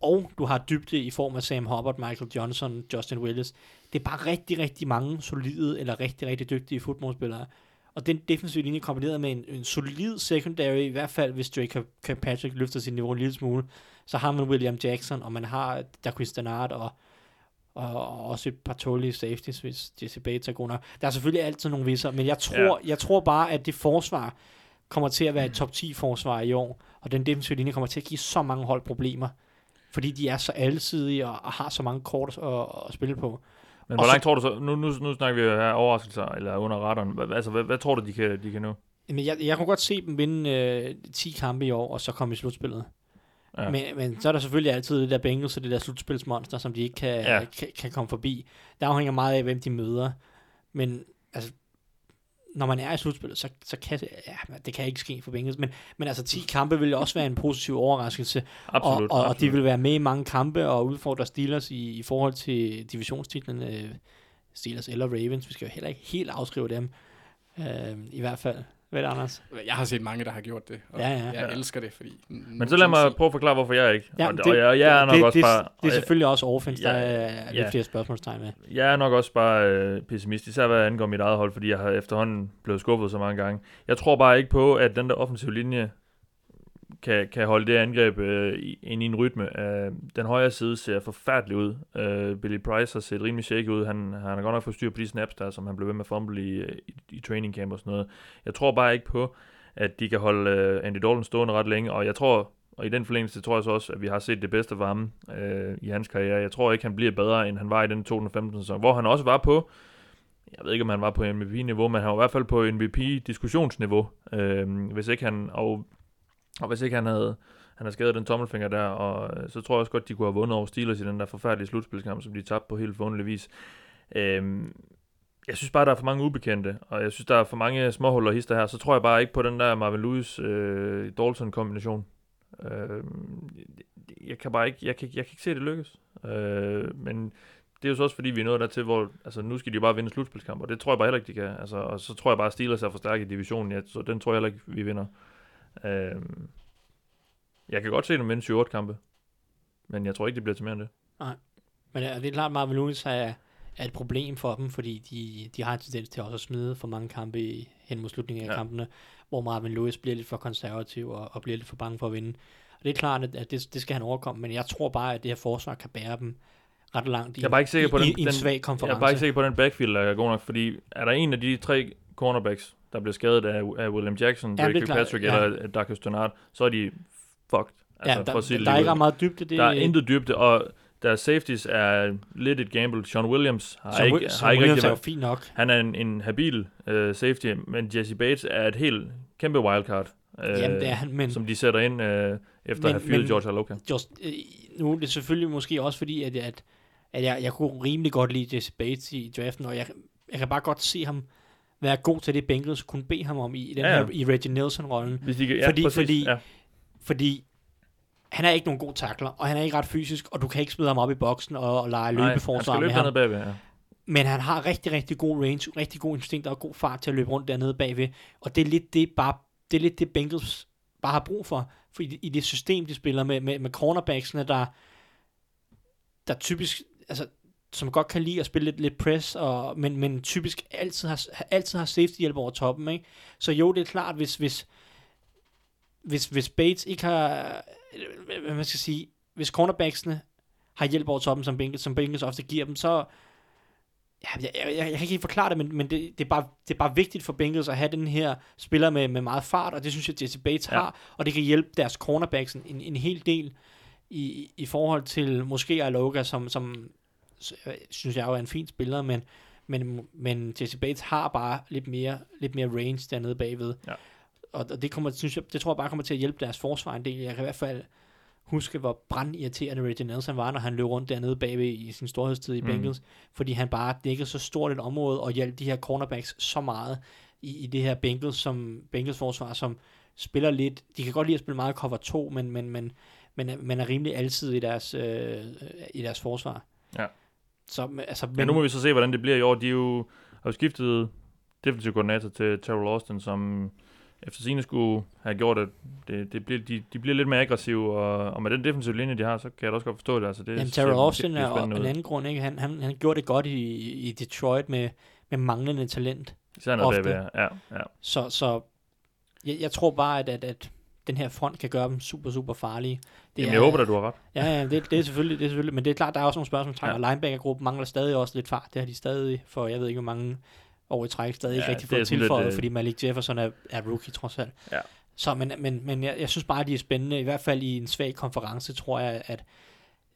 Og du har dybde i form af Sam Hubbard, Michael Johnson, Justin Willis. Det er bare rigtig, rigtig mange solide, eller rigtig, rigtig dygtige fodboldspillere. Og den defensive linje kombineret med en, en solid secondary, i hvert fald hvis Drake Kirkpatrick løfter sit niveau en lille smule, så har man William Jackson, og man har Daquis Denard og, og, og også et par tålige safeties, hvis Jesse Bates er god nok. Der er selvfølgelig altid nogle visser, men jeg tror, ja. jeg tror bare, at det forsvar kommer til at være et top 10 forsvar i år, og den defensive linje kommer til at give så mange hold problemer, fordi de er så alsidige og, og har så mange kort at, at spille på. Men hvor langt tror du så, nu, nu, nu snakker vi jo her overraskelser, eller under radaren, Hvad- altså hvad, hvad tror du, de kan, de kan nå? Men jeg, jeg kunne godt se dem vinde øh, 10 kampe i år, og så komme i slutspillet. Ja. Men, men så er der selvfølgelig altid det der Bengals og det der slutspilsmonster, som de ikke kan, Ja. kan, kan komme forbi. Det afhænger meget af, hvem de møder. Men altså, når man er i slutspillet, så, så kan ja, det kan ikke ske for Bengals. Men, men altså 10 kampe vil også være en positiv overraskelse. Absolut, og, og, og absolut. de vil være med i mange kampe og udfordre Steelers i, i forhold til divisionstitlen. Øh, Steelers eller Ravens. Vi skal jo heller ikke helt afskrive dem. Øh, I hvert fald. Vel, Anders? Jeg har set mange, der har gjort det, og Ja, ja. jeg Ja. elsker det, fordi... Men så lad mig prøve at forklare, hvorfor jeg ikke. Ja, og, det, og jeg, jeg er nok det, også det, bare... det, det er selvfølgelig også offense, der Ja, er ja. lidt flere spørgsmålstegn med. Jeg er nok også bare øh, pessimist, især hvad angår mit eget hold, fordi jeg har efterhånden blevet skuffet så mange gange. Jeg tror bare ikke på, at den der offensive linje kan, kan holde det angreb øh, ind i en rytme. Øh, den højre side ser forfærdelig ud. Øh, Billy Price har set rimelig shaky ud. Han, han har godt nok fået styr på de snaps der, som han blev ved med at fumble i, i, i training camp og sådan noget. Jeg tror bare ikke på, at de kan holde øh, Andy Dalton stående ret længe, og jeg tror, og i den forlængelse tror jeg så også, at vi har set det bedste fra ham øh, i hans karriere. Jeg tror ikke, han bliver bedre, end han var i den 2015 sæson, hvor han også var på, jeg ved ikke, om han var på MVP-niveau, men han var i hvert fald på MVP-diskussionsniveau, øh, hvis ikke han, og, og hvis ikke han havde, han havde skadet den tommelfinger der, og øh, så tror jeg også godt, de kunne have vundet over Steelers i den der forfærdelige slutspilskamp, som de tabte på helt forunderlig vis. Øhm, jeg synes bare, der er for mange ubekendte, og jeg synes, der er for mange småhuller hister her, så tror jeg bare ikke på den der Marvin Lewis øh, Dalton kombination. Øh, jeg kan bare ikke, jeg kan, jeg kan ikke se det lykkes. Øh, men det er jo så også fordi, vi er nået dertil, hvor altså, nu skal de jo bare vinde slutspilskamp, og det tror jeg bare heller ikke, de kan. Altså, og så tror jeg bare, at Steelers er for stærke i divisionen, ja, så den tror jeg heller ikke, vi vinder. Øh, jeg kan godt se dem vinde 7 kampe, men jeg tror ikke, det bliver til mere end det. Men ja, det er klart, at Marvin Lewis er, er et problem for dem, fordi de, de har en tendens til også at smide for mange kampe i, hen mod slutningen af Ja. kampene, hvor Marvin Lewis bliver lidt for konservativ og, og bliver lidt for bange for at vinde. Og det er klart, at, det, det skal han overkomme, men jeg tror bare, at det her forsvar kan bære dem ret langt i, Jeg er bare ikke sikker på den, i, i en den svag Jeg konference. er bare ikke sikker på, den backfield er god nok, fordi er der en af de tre cornerbacks, der bliver skadet af, af William Jackson, Ja, Drake Patrick ja. eller Darkus Donard, så er de fucked. ja, for at sige der, det der er ikke meget dybde. Det, Der er intet dybde, og deres safeties er lidt et gamble. Sean Williams har som, ikke, som har ikke Williams rigtig været, fint nok. han er en, en habil uh, safety, men Jesse Bates er et helt kæmpe wildcard, uh, Jamen, det er han, men som de sætter ind uh, efter Men- at have fyret George Aloka. just, øh, nu er det selvfølgelig måske også fordi, at, at, at jeg, jeg kunne rimelig godt lide Jesse Bates i draften, og jeg, jeg kan bare godt se ham være god til det, Bengals kunne bede ham om i, i den Ja, ja. her, i Reggie Nelson-rollen. Ja, fordi- præcis, fordi- ja. Fordi han er ikke nogen god takler, og han er ikke ret fysisk, og du kan ikke smide ham op i boksen og, og lege løbeforsvar med ham. bagved, ja. Men han har rigtig, rigtig god range, rigtig god instinkt og god fart til at løbe rundt dernede bagved. Og det er lidt det, bare, det, er lidt det Bengals bare har brug for. For i, i det system, de spiller med, med, med cornerbacksene, der, der typisk, altså, som godt kan lide at spille lidt, lidt press, og, men, men typisk altid har, altid har safety hjælp over toppen. Ikke? Så jo, det er klart, hvis, hvis, hvis, hvis Bates ikke har, øh, hvad man skal sige, hvis cornerbacksene har hjælp over toppen, som Bengals, som Bengals ofte giver dem, så, Ja, jeg, jeg, jeg, kan ikke helt forklare det, men, men det, det, er bare, det er bare vigtigt for Bengals at have den her spiller med, med meget fart, og det synes jeg, Jesse Bates Ja. har, og det kan hjælpe deres cornerbacks en, en hel del i, i forhold til måske Aloga, som, som synes jeg jo er en fin spiller, men, men, men Jesse Bates har bare lidt mere, lidt mere range dernede bagved. Ja. Og, og det, kommer, synes jeg, det tror jeg bare kommer til at hjælpe deres forsvar en del. Jeg kan i hvert fald huske, hvor brandirriterende Reggie Nelson var, når han løb rundt dernede bagved i sin storhedstid i Mm. Bengals, fordi han bare dækkede så stort et område og hjalp de her cornerbacks så meget i, i det her Bengals, som, Bengals forsvar, som spiller lidt, de kan godt lide at spille meget cover 2, men, men, men, men, er- men er rimelig altid i deres, øh, i deres forsvar. Ja. Så, men- altså, men, Men nu må vi så se, hvordan det bliver i år. De er jo, har jo skiftet defensive koordinator til Terrell Austin, som efter sine skulle have gjort, at det, det bliver, de, de bliver lidt mere aggressive, og, og med den defensive linje, de har, så kan jeg da også godt forstå det. Altså, det Jamen, Terrell Austin er spændende en anden grund, ikke? Han, han, han gjorde det godt i, i Detroit med, med manglende talent. Især noget ofte. bagved, ja, ja. Så, så jeg, jeg tror bare, at, at, at den her front kan gøre dem super, super farlige. Det Jamen, jeg håber, at du har ret. Ja, ja det, det, er selvfølgelig, det er selvfølgelig, men det er klart, der er også nogle spørgsmål. Ja. Ja. Linebackergruppen mangler stadig også lidt fart. Det har de stadig, for jeg ved ikke, hvor mange år i træk, stadig ja, ikke rigtig er fået sådan lidt, tilføjet, øh, fordi Malik Jefferson er, er rookie trods alt. Ja. Så, men, men, men jeg, jeg synes bare, de er spændende. I hvert fald i en svag konference, tror jeg, at,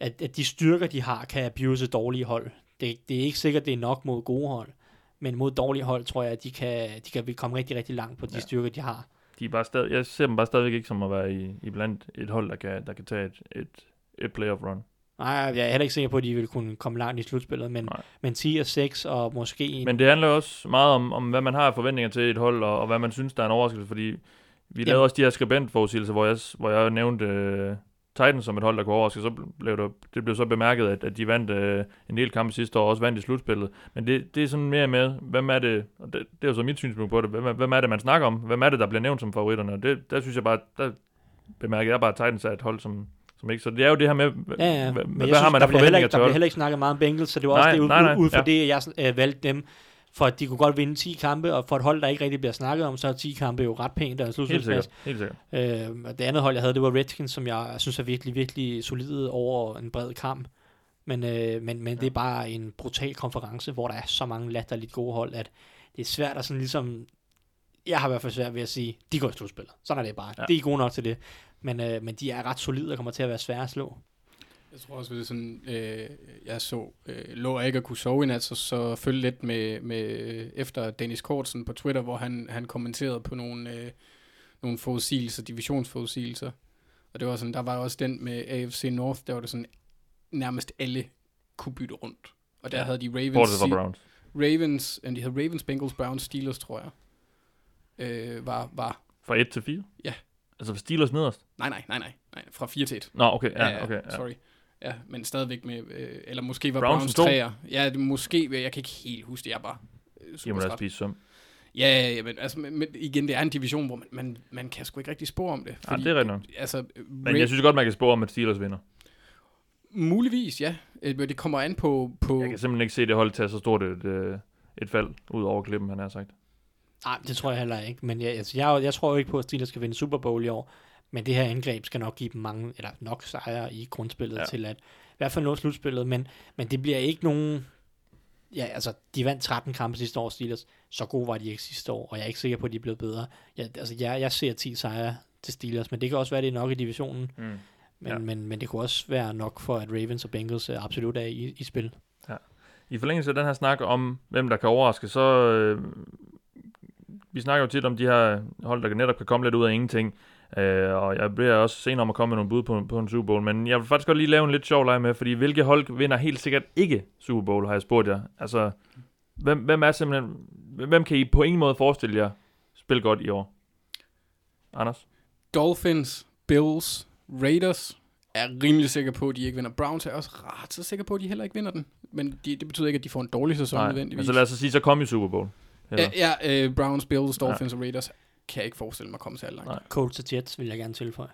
at, at de styrker, de har, kan abuse dårlige hold. Det, det er ikke sikkert, det er nok mod gode hold. Men mod dårlige hold, tror jeg, at de kan, de kan komme rigtig, rigtig langt på de ja. styrker, de har. De er bare stadig, jeg ser dem bare stadigvæk ikke som at være i, i blandt et hold, der kan, der kan tage et, et, et playoff run. Nej, jeg er heller ikke sikker på, at de vil kunne komme langt i slutspillet, men, Nej. men 10 og 6 og måske en... Men det handler også meget om, om, hvad man har af forventninger til et hold, og, og hvad man synes, der er en overraskelse, fordi vi lavede også de her skribentforudsigelser, hvor jeg, hvor jeg nævnte uh, Titans som et hold, der kunne overraske, så blev det, det blev så bemærket, at, at de vandt uh, en del kampe sidste år, og også vandt i slutspillet. Men det, det er sådan mere med, hvem er det, og det, det er jo så mit synspunkt på det, hvem hvem er det, man snakker om? Hvem er det, der bliver nævnt som favoritterne? Og det, der synes jeg bare, der bemærkede jeg bare, at Titans er et hold, som, som ikke... Så det er jo det her med, Ja, ja. hvad, Men hvad jeg har synes, man der af forventninger ikke, til der bliver heller ikke snakket meget om Bengals, så det var Nej, også det, ud, nej, nej, ud fra ja. det, jeg øh, valgte dem. For at de kunne godt vinde 10 kampe, og for et hold, der ikke rigtig bliver snakket om, så er 10 kampe jo ret pænt og Helt slutspilsplads. sikkert, helt sikkert. Øh, og det andet hold, jeg havde, det var Redskins, som jeg synes er virkelig, virkelig solide over en bred kamp. Men, øh, men, men det er bare en brutal konference, hvor der er så mange latterligt gode hold, at det er svært at sådan ligesom... Jeg har i hvert fald svært ved at sige, de går i slutspillet. Sådan er det bare. Ja. Ja. Det er gode nok til det. Men, øh, men de er ret solide og kommer til at være svære at slå. Jeg tror også, at det er sådan, øh, jeg så, øh, lå jeg ikke at kunne sove i nat, så, så følge lidt med, med, efter Dennis Kortsen på Twitter, hvor han, han kommenterede på nogle, øh, nogle forudsigelser, divisionsforudsigelser. Og det var sådan, der var også den med AFC North, der var det sådan, nærmest alle kunne bytte rundt. Og der Ja. havde de Ravens, Bortset fra Browns. Ravens, de havde Ravens, Bengals, Browns, Steelers, tror jeg, øh, var, var, Fra 1 til 4? Ja. Altså Steelers nederst? nej, nej, nej, nej, nej, fra 4 til 1. Nå, okay, ja, okay. Ja. Sorry. Ja, men stadigvæk med, øh, eller måske var Browns Browns, træer. Ja, det, måske, jeg kan ikke helt huske det, jeg er bare øh, super træt. spise søm. Ja, ja, ja, men, altså, men, igen, det er en division, hvor man, man, man kan sgu ikke rigtig spore om det. Ja, det er rigtigt. Altså, Men jeg synes godt, man kan spore om, at Steelers vinder. Muligvis, ja. Øh, Men det kommer an på... på Jeg kan simpelthen ikke se det hold tage så stort et, øh, et fald ud over klippen, han har sagt. Nej, det tror jeg heller ikke. Men jeg, altså, jeg, jeg tror jo ikke på, at Steelers skal vinde Super Bowl i år. Men det her angreb skal nok give dem mange, eller nok sejre i grundspillet Ja. ja. til at i hvert fald nå slutspillet. Men, men det bliver ikke nogen... Ja, altså, de vandt 13 kampe sidste år, Steelers. Så gode var de ikke sidste år, og jeg er ikke sikker på, at de er blevet bedre. Jeg, altså, jeg, jeg ser 10 sejre til Steelers, men det kan også være, det er nok i divisionen. Mm. Men, Ja. ja. men, men det kunne også være nok for, at Ravens og Bengals øh, absolut er i, i spil. I forlængelse af den her snak om, hvem der kan overraske, så... Øh, vi snakker jo tit om de her hold, der netop kan komme lidt ud af ingenting. Øh, og jeg bliver også senere om at komme med nogle bud på, på en Super Bowl. Men jeg vil faktisk godt lige lave en lidt sjov leg med, fordi hvilke hold vinder helt sikkert ikke Super Bowl, har jeg spurgt jer. Altså, hvem, hvem er simpelthen... Hvem kan I på ingen måde forestille jer spille godt i år? Anders? Dolphins, Bills, Raiders er rimelig sikker på, at de ikke vinder. Browns er også ret så sikker på, at de heller ikke vinder den. Men de, det betyder ikke, at de får en dårlig sæson Nej, men nødvendigvis. så lad os sige, så kom i Super Bowl. Eller? Ja, ja øh, Browns, Bills, Dolphins ja. og Raiders kan jeg ikke forestille mig at komme særlig langt. Nej. Colts og Jets vil jeg gerne tilføje.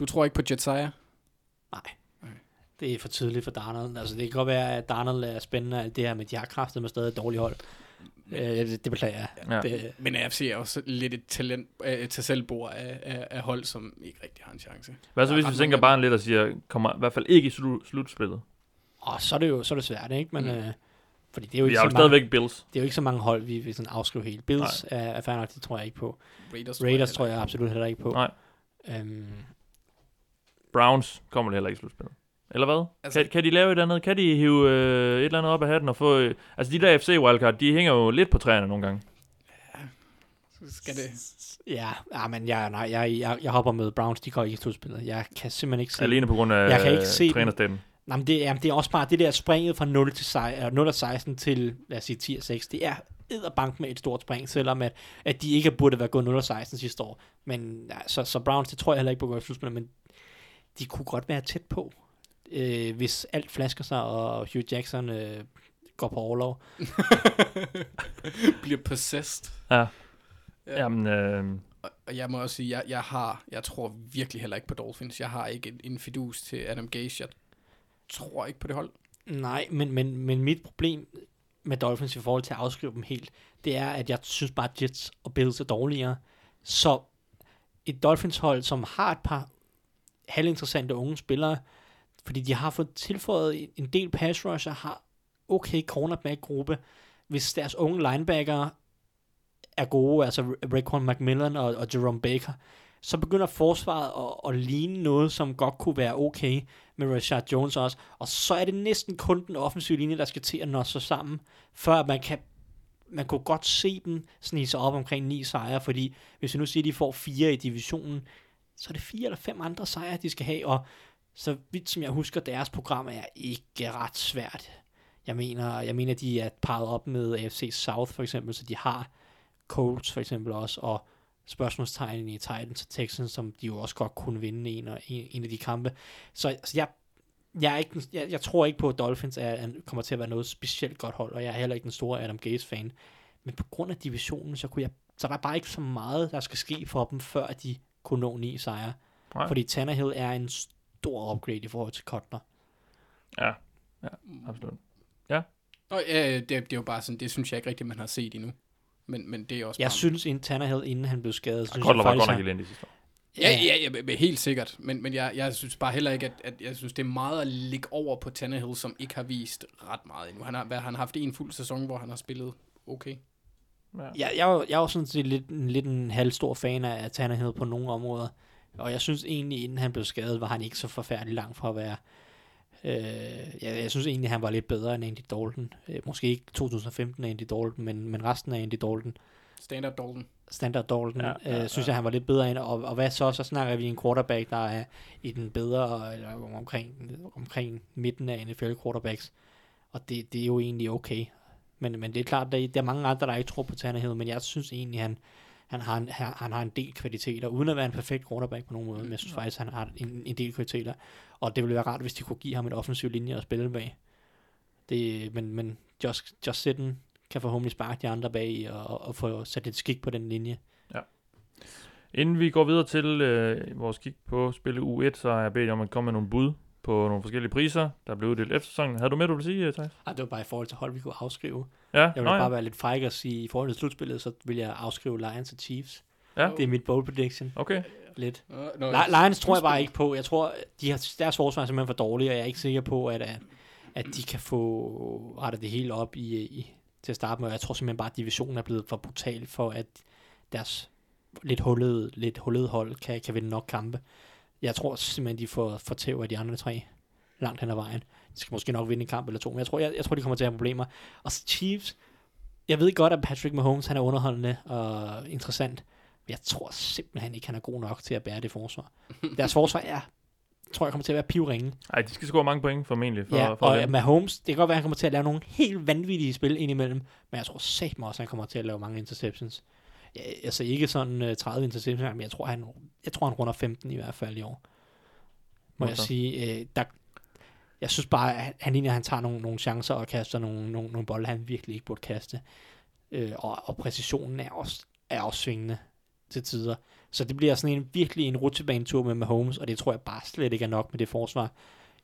Du tror ikke på Jets sejr? Det er for tidligt for Darnold. Altså, det kan godt være, at Darnold er spændende og alt det her, men de har kraftet med stadig et dårligt hold. Øh, det, det beklager jeg. Ja. Det, Men AFC er også lidt et talent, øh, et tasselbord af, af, af, hold, som ikke rigtig har en chance. Hvad så hvis vi af barn lidt og siger, kommer i hvert fald ikke i slu- slutspillet? og så er det jo så er det svært, ikke? Men, Mm. øh, fordi det er jo Vi ikke, har jo så mange, stadigvæk Bills. det er jo ikke så mange hold, vi vil sådan afskrive helt. Bills er, er fair nok, det tror jeg ikke på. Raiders, Raiders tror jeg absolut heller ikke på. Nej. Øhm, Browns kommer heller ikke i slutspillet. Eller hvad? Altså, kan, kan de lave et eller andet? Kan de hive øh, et eller andet op af hatten og få... Øh, altså de der FC wildcard, de hænger jo lidt på træerne nogle gange. Skal det? ja, ja, men jeg, nej, jeg, jeg, jeg hopper med Browns, de går ikke i slutspillet. Jeg kan simpelthen ikke se... Alene på grund af Jeg kan ikke se øh. Nej, men det, er, det er også bare det der springet fra 0 til 6, eller 0 og 16 til, lad os sige, 10 og 6. Det er bank med et stort spring, selvom at, at de ikke burde være gået 0 og 16 sidste år. Men ja, så, så Browns, det tror jeg heller ikke på at gå i slutspillet, men de kunne godt være tæt på, øh, hvis alt flasker sig, og Hugh Jackson øh, går på overlov. Bliver possessed. Ja. Ja. Jamen, øh, Og, og jeg må også sige, jeg, jeg har, jeg tror virkelig heller ikke på Dolphins. Jeg har ikke en, en fidus til Adam Gase. Jeg tror ikke på det hold. Nej, men, men, men mit problem med Dolphins i forhold til at afskrive dem helt, det er, at jeg synes bare, at Jets og Bills er dårligere. Så et Dolphins-hold, som har et par halvinteressante unge spillere, fordi de har fået tilføjet en del pass rusher, har okay cornerback-gruppe. Hvis deres unge linebacker er gode, altså Raekwon McMillan og, og Jerome Baker, så begynder forsvaret at, at ligne noget, som godt kunne være okay med Rashad Jones også. Og så er det næsten kun den offensive linje, der skal til at nå sig sammen, før man kan man kunne godt se dem snige sig op omkring ni sejre, fordi hvis vi nu siger, at de får fire i divisionen, så er det fire eller fem andre sejre, de skal have, og så vidt som jeg husker, deres program er ikke ret svært. Jeg mener, jeg mener, de er parret op med AFC South for eksempel, så de har Colts for eksempel også, og spørgsmålstegn i Titans og Texans, som de jo også godt kunne vinde en, og en, en af de kampe. Så, så jeg, jeg, er ikke, jeg, jeg tror ikke på, at Dolphins er, er, kommer til at være noget specielt godt hold, og jeg er heller ikke den store Adam Gaze-fan. Men på grund af divisionen, så, kunne jeg, så der er bare ikke så meget, der skal ske for dem, før de kunne nå ni sejre. Nej. Fordi Tannehill er en stor upgrade i forhold til Kotler. Ja, ja, absolut. Ja, det, det er jo bare sådan, det synes jeg ikke rigtigt, man har set endnu. Men, men det er også Jeg bare... synes, en Tannehill, inden han blev skadet, synes Kotler jeg var faktisk, godt nok elendig sidste år. Ja, ja, ja, ja, helt sikkert. Men, men jeg, jeg synes bare heller ikke, at, at jeg synes, det er meget at ligge over på Tannehill, som ikke har vist ret meget endnu. Han har, hvad, han har haft en fuld sæson, hvor han har spillet okay. Ja. Jeg, jeg, er jeg er jo sådan set lidt, lidt en halvstor fan af Tannehill på nogle områder. Og jeg synes egentlig, inden han blev skadet, var han ikke så forfærdelig langt fra at være... Øh, jeg, jeg synes egentlig, han var lidt bedre end Andy Dalton. Øh, måske ikke 2015 af Andy Dalton, men, men resten af Andy Dalton. Standard Dalton. Standard Dalton, Ja, ja, ja, øh, synes ja. jeg, han var lidt bedre end. Og, og hvad så? Så snakker vi en quarterback, der er i den bedre, eller omkring, omkring midten af NFL quarterbacks. Og det, det er jo egentlig okay. Men, men det er klart, der, der er mange andre, der ikke tror på Tannehill, men jeg synes egentlig, han, han, har en, han, han har en del kvaliteter, uden at være en perfekt quarterback på nogen måde, men jeg synes faktisk, han har en, en del kvaliteter. Og det ville være rart, hvis de kunne give ham en offensiv linje at spille bag. Det, men, men Josh, Josh Sitten kan forhåbentlig sparke de andre bag og, og få sat et skik på den linje. Inden vi går videre til øh, vores kig på spille U1, så har jeg bedt om at komme med nogle bud på nogle forskellige priser, der blev uddelt efter sæsonen. Havde du med, du vil sige, Thijs? Ej, det var bare i forhold til hold, vi kunne afskrive. Ja, Jeg vil Nå, bare ja. være lidt fræk og sige, i forhold til slutspillet, så vil jeg afskrive Lions og Chiefs. ja. Det er mit bold prediction. Okay, Lidt. Nå, Li- Lions tror jeg bare ikke på. Jeg tror, de har, deres forsvar er simpelthen for dårlige, og jeg er ikke sikker på, at, at, at de kan få rettet det hele op i, i, til at starte med. Jeg tror simpelthen bare, at divisionen er blevet for brutal for, at deres lidt hullede, lidt hullede hold kan, kan vinde nok kampe. Jeg tror simpelthen, de får, får tæv af de andre tre langt hen ad vejen. De skal måske nok vinde en kamp eller to, men jeg tror, jeg, jeg tror de kommer til at have problemer. Og så Chiefs, jeg ved godt, at Patrick Mahomes han er underholdende og interessant, men jeg tror simpelthen ikke, han er god nok til at bære det forsvar. Deres forsvar er, tror jeg kommer til at være pivringe. Ej, de skal score mange point formentlig. For, Ja, for og at vinde. Mahomes, det kan godt være, at han kommer til at lave nogle helt vanvittige spil indimellem, men jeg tror satme også, at han kommer til at lave mange interceptions. Ja, altså ikke sådan uh, 30 interceptions, men jeg tror, han, jeg tror, han runder 15 i hvert fald i år. Må jeg Hvorfor? sige, øh, der, jeg synes bare, at han ligner, at han tager nogle, nogle chancer og kaster nogle, nogle, nogle bolde, han virkelig ikke burde kaste. Øh, og, og præcisionen er også, er også svingende til tider. Så det bliver sådan en virkelig en rutsjebanetur med Mahomes, og det tror jeg bare slet ikke er nok med det forsvar.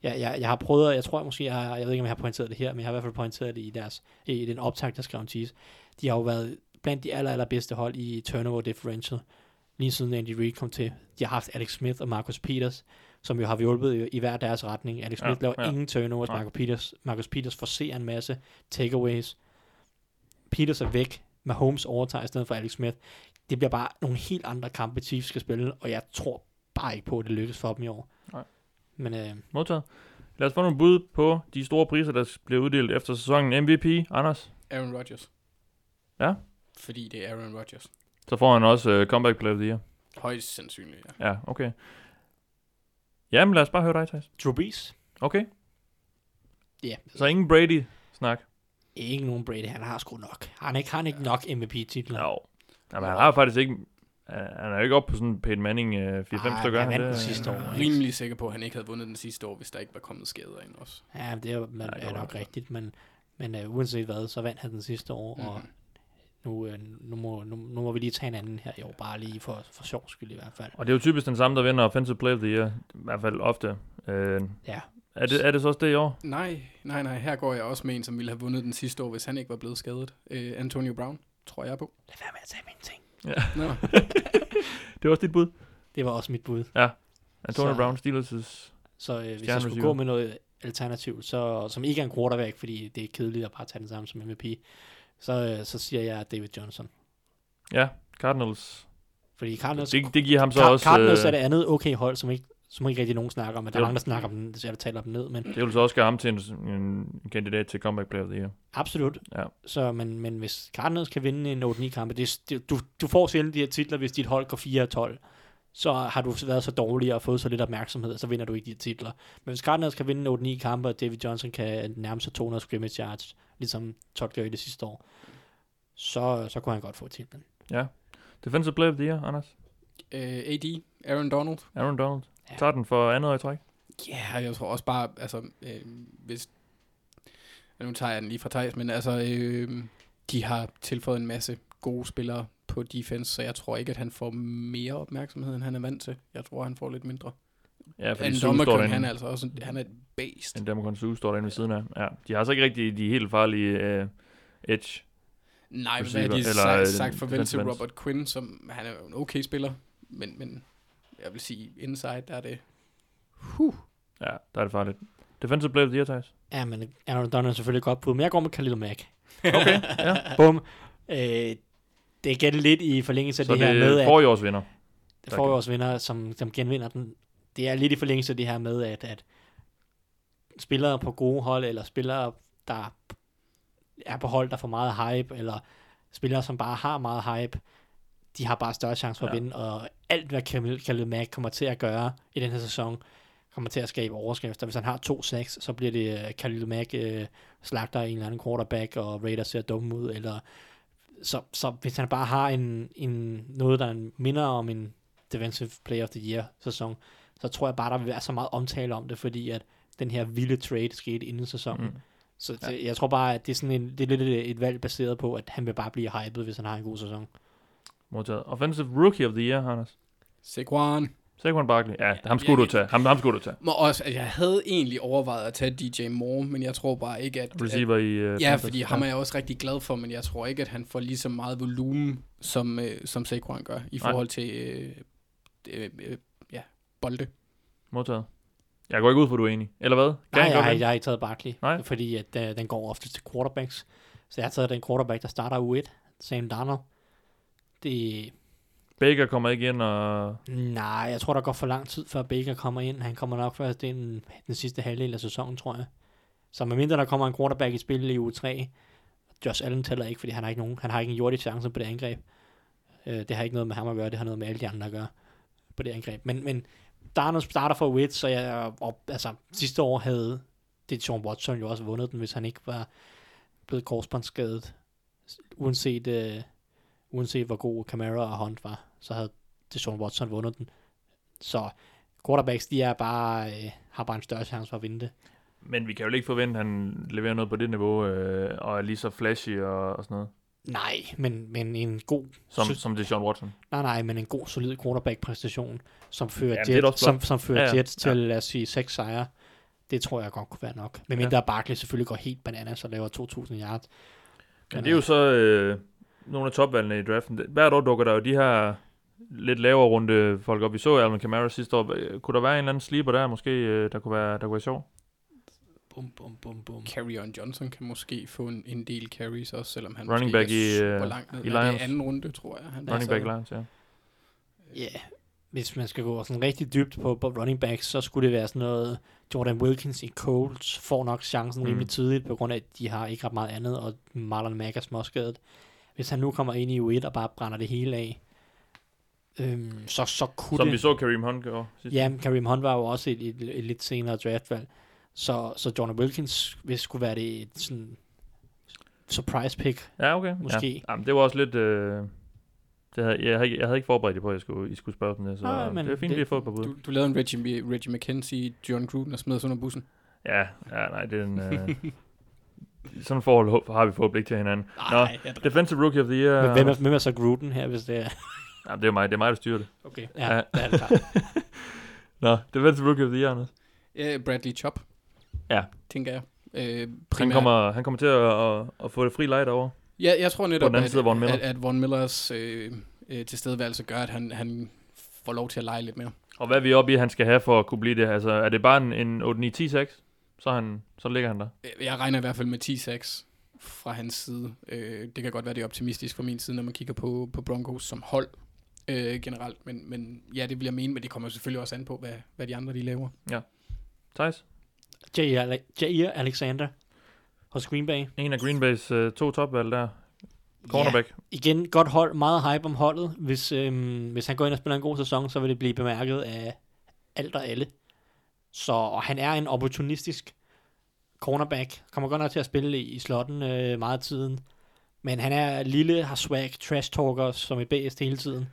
Jeg, jeg, jeg har prøvet, jeg tror jeg måske, jeg, jeg ved ikke, om jeg har pointeret det her, men jeg har i hvert fald pointeret det i, deres, i den optag, der skrev om Cheese. De har jo været blandt de aller, allerbedste hold i turnover differential, lige siden Andy Reid kom til. De har haft Alex Smith og Marcus Peters, som jo har hjulpet i, i hver deres retning. Alex Ja, Smith laver ja. ingen turnovers, Nej. Marcus Peters, Marcus Peters forser en masse takeaways. Peters er væk, Mahomes overtager i stedet for Alex Smith. Det bliver bare nogle helt andre kampe, Chiefs skal spille, og jeg tror bare ikke på, at det lykkes for dem i år. Nej. Men øh, Modtaget. Lad os få nogle bud på de store priser, der bliver uddelt efter sæsonen. MVP, Anders. Aaron Rodgers. Ja. Fordi det er Aaron Rodgers. Så får han også uh, Comeback Player of the Year. Højst sandsynligt, ja. Ja, okay. Jamen, lad os bare høre dig, Thijs. Drew Brees, Okay, ja, så ingen Brady-snak. ikke nogen Brady, han har sgu nok. Han har ikke, han har ikke nok MVP-titler. Jo. Jamen, han har faktisk ikke... Han er jo ikke oppe på sådan Peyton Manning uh, 4-5 Ej, stykker. han vandt den sidste år. Jeg er rimelig sikker på, at han ikke havde vundet den sidste år, hvis der ikke var kommet skader ind også. Ja, det er, man, Ja, det er nok rigtigt, men, men uh, uanset hvad, så vandt han den sidste år, mm. og Mhm. Nu, uh, nu, må, nu, nu må vi lige tage en anden her i år, bare lige for, for sjov skyld i hvert fald. Og det er jo typisk den samme, der vinder Offensive Player of the Year. I hvert fald ofte. Uh, Ja, er, det, er det så også det i år? Nej, nej, nej. Her går jeg også med en, som ville have vundet den sidste år, hvis han ikke var blevet skadet. Øh, Antonio Brown, tror jeg på. lad være med at tage mine ting. Nå. Det er også dit bud. Det var også mit bud. Antonio Så- Brown, Steelers' Så øh, hvis jeg skulle gå med noget alternativ, så, som ikke er en quarterback, fordi det er kedeligt at bare tage den samme som MVP, så, øh, så siger jeg David Johnson. ja, Cardinals. Fordi Cardinals, Det, det giver ham så Car- også... Cardinals øh, er det andet okay hold, som ikke, som ikke rigtig nogen snakker om, men der er mange, der snakker om den, så jeg taler dem ned, men Det vil så også gøre ham til en, en kandidat til comeback player of the year. absolut. Ja. Så, men, men hvis Cardinals kan vinde en 8-9 kampe, det, det, du, du får sjældent de her titler, hvis dit hold går 4-12. Så har du været så dårlig og fået så lidt opmærksomhed, så vinder du ikke de her titler. Men hvis Cardinals kan vinde 8-9 kampe, og David Johnson kan nærme sig 200 scrimmage yards, ligesom Todd Gurley det sidste år, så, så kunne han godt få titlen. Defensive player of the year, Anders. Øh, AD, Aaron Donald. Aaron Donald. Ja. Tager den for andet år i træk. Ja, yeah, jeg tror også bare, altså, øh, hvis... ja, Nu tager jeg den lige fra Thijs, men altså, øh, de har tilføjet en masse gode spillere på defense, så jeg tror ikke, at han får mere opmærksomhed, end han er vant til. Jeg tror, han får lidt mindre. Ja, fordi dommerkøn, han er altså også, han er based. En Democon Sue står derinde ved siden af. Ja, de har altså ikke rigtig de helt farlige uh, edge. Nej, receiver, har de eller, sagt, øh, sagt farvel til. Robert Quinn, som han er en okay spiller, men, men jeg vil sige, inside, der er det... Ja, der er det farligt. Defensive player of the year, Thijs. Ja, men Aaron Donald er selvfølgelig godt bud, men jeg går med Khalil Mack. Okay, ja. Bum. Øh, det er igen lidt i forlængelse af Så det, det her med, er vinder. det får vores vinder, som, som genvinder den. Det er lidt i forlængelse af det her med, at, at spillere på gode hold, eller spillere, der er på hold, der får meget hype, eller spillere, som bare har meget hype, de har bare større chance for ja. At vinde, og alt, hvad Khalil Mack kommer til at gøre i den her sæson, kommer til at skabe overskrifter. Hvis han har to sacks, så bliver det øh, Khalil Mack øh, slagter en eller anden quarterback, og Raiders ser dumme ud, eller så, så hvis han bare har en, en, noget, der minder om en Defensive Player of the Year sæson, så tror jeg bare, der vil være så meget omtale om det, fordi at den her vilde trade skete inden sæsonen. Mm. Så ja. jeg tror bare, at det er, sådan en, det er lidt et, et valg baseret på, at han vil bare blive hyped, hvis han har en god sæson. Modtaget. Offensive rookie of the year, Anders. Saquon. Saquon Barkley. Ja, ham Ja, skulle du ja. tage. Ham, ham skulle du tage. Må også, altså, jeg havde egentlig overvejet at tage DJ Moore, men jeg tror bare ikke, at... Receiver i... Uh, at ja, fordi ham er jeg også rigtig glad for, men jeg tror ikke, at han får lige så meget volumen, som, øh, som Saquon gør, i Nej. forhold til øh, øh, øh, ja, bolde. Modtaget. Jeg går ikke ud for, at du er enig. Eller hvad? Kan Nej, han jeg, har, ikke taget Barkley, Nej. fordi at, uh, den går ofte til quarterbacks. Så jeg har taget den quarterback, der starter U1, Sam Darnold. Det, Baker kommer ikke ind, og... nej, jeg tror, der går for lang tid, før Baker kommer ind. Han kommer nok først ind den sidste halvdel af sæsonen, tror jeg. Så medmindre der kommer en quarterback i spil i U3, Josh Allen tæller ikke, fordi han har ikke nogen, han har ikke en jordisk chance på det angreb. Øh, det har ikke noget med ham at gøre, det har noget med alle de andre at gøre på det angreb. Men, men Darnold starter for Witt, så jeg, og, altså, sidste år havde det Sean Watson jo også vundet den, hvis han ikke var blevet korsbåndsskadet. Uanset, øh, uanset hvor god Camara og Hunt var, så havde det Sean Watson vundet den. Så quarterbacks, de er bare, øh, har bare en større chance for at vinde det. Men vi kan jo ikke forvente, at han leverer noget på det niveau, øh, og er lige så flashy og, og sådan noget, Nej, men, men en god, som, som det er Sean Watson. nej, nej, men en god, solid quarterback-præstation, som fører, Jamen, det er da Jet, også flot. som, som fører Ja, ja, ja. Jets til, lad os sige, seks sejre. Det tror jeg godt kunne være nok. Men mindre ja. Barkley selvfølgelig går helt bananas og laver 2.000 yards. Men det er jo så øh, nogle af topvalgene i draften. Hvert år dukker der jo de her lidt lavere runde folk op. Vi så Alvin Kamara sidste år. Kunne der være en eller anden sleeper der, måske, øh, der kunne være, der kunne være sjov? Bum, bum, bum, bum. Carrion Johnson kan måske få en, en del carries også, selvom han Running måske back ikke i, er øh, super langt ned. i det Lions. er anden runde, tror jeg. Han er Running back så- Lions, ja. Ja, hvis man skal gå sådan rigtig dybt på, på running backs, så skulle det være sådan noget, Jordan Wilkins i Colts får nok chancen Mm. mm. rimelig tidligt, på grund af, at de har ikke ret meget andet, og Marlon Mack er småskadet. Hvis han nu kommer ind i U1 og bare brænder det hele af, øhm, så, så kunne Som det... vi så Kareem Hunt gøre sidste Ja, Kareem Hunt var jo også et, et, et lidt senere draftvalg. Så, så Jordan Wilkins hvis skulle være det et sådan surprise pick. Ja, okay. Måske. Ja. Jamen, det var også lidt... Øh, det havde, jeg, havde, jeg havde ikke forberedt jer på, at jeg skulle, I skulle spørge sådan det, så Nej, Nej, men det er fint, det- lige at få et par bud. Du, du lavede en Reggie, Reggie McKenzie, John Gruden og smed os under bussen. Ja, ja, nej, det er en... Øh, sådan et forhold har vi fået blik til hinanden. Nå, Nej, jeg Defensive Rookie of the Year. Men hvem er, hvem er så Gruden her, hvis det er... Ja, det er mig, det er mig, der styrer det. Okay, ja, Ja. det er det klart. Nå, Defensive Rookie of the Year, Anders. Ja, Bradley Chop. Ja. Tænker jeg. Øh, Han kommer, han kommer til at, at, at få det fri leje derovre. Ja, jeg tror netop, at, Von Miller. at, at Von Millers øh, øh, tilstedeværelse gør, at han, han får lov til at lege lidt mere. Og hvad er vi oppe i, han skal have for at kunne blive det? Altså, er det bare en, en 8-9-10-6? Så, han, så ligger han der. Øh, Jeg regner i hvert fald med 10-6 fra hans side. Øh, det kan godt være, det er optimistisk fra min side, når man kigger på, på Broncos som hold øh, generelt. Men, men ja, det vil jeg mene, men det kommer selvfølgelig også an på, hvad, hvad de andre de laver. Thijs? Jair, Ale- Jair Alexander hos Green Bay. En af Green Bay's øh, to topvalg der. Cornerback. igen, godt hold, meget hype om holdet. Hvis, øhm, hvis han går ind og spiller en god sæson, så vil det blive bemærket af alt og alle. Så og han er en opportunistisk cornerback. Kommer godt nok til at spille i, i slotten øh, meget af tiden. Men han er lille, har swag, trash talker som et bedst hele tiden.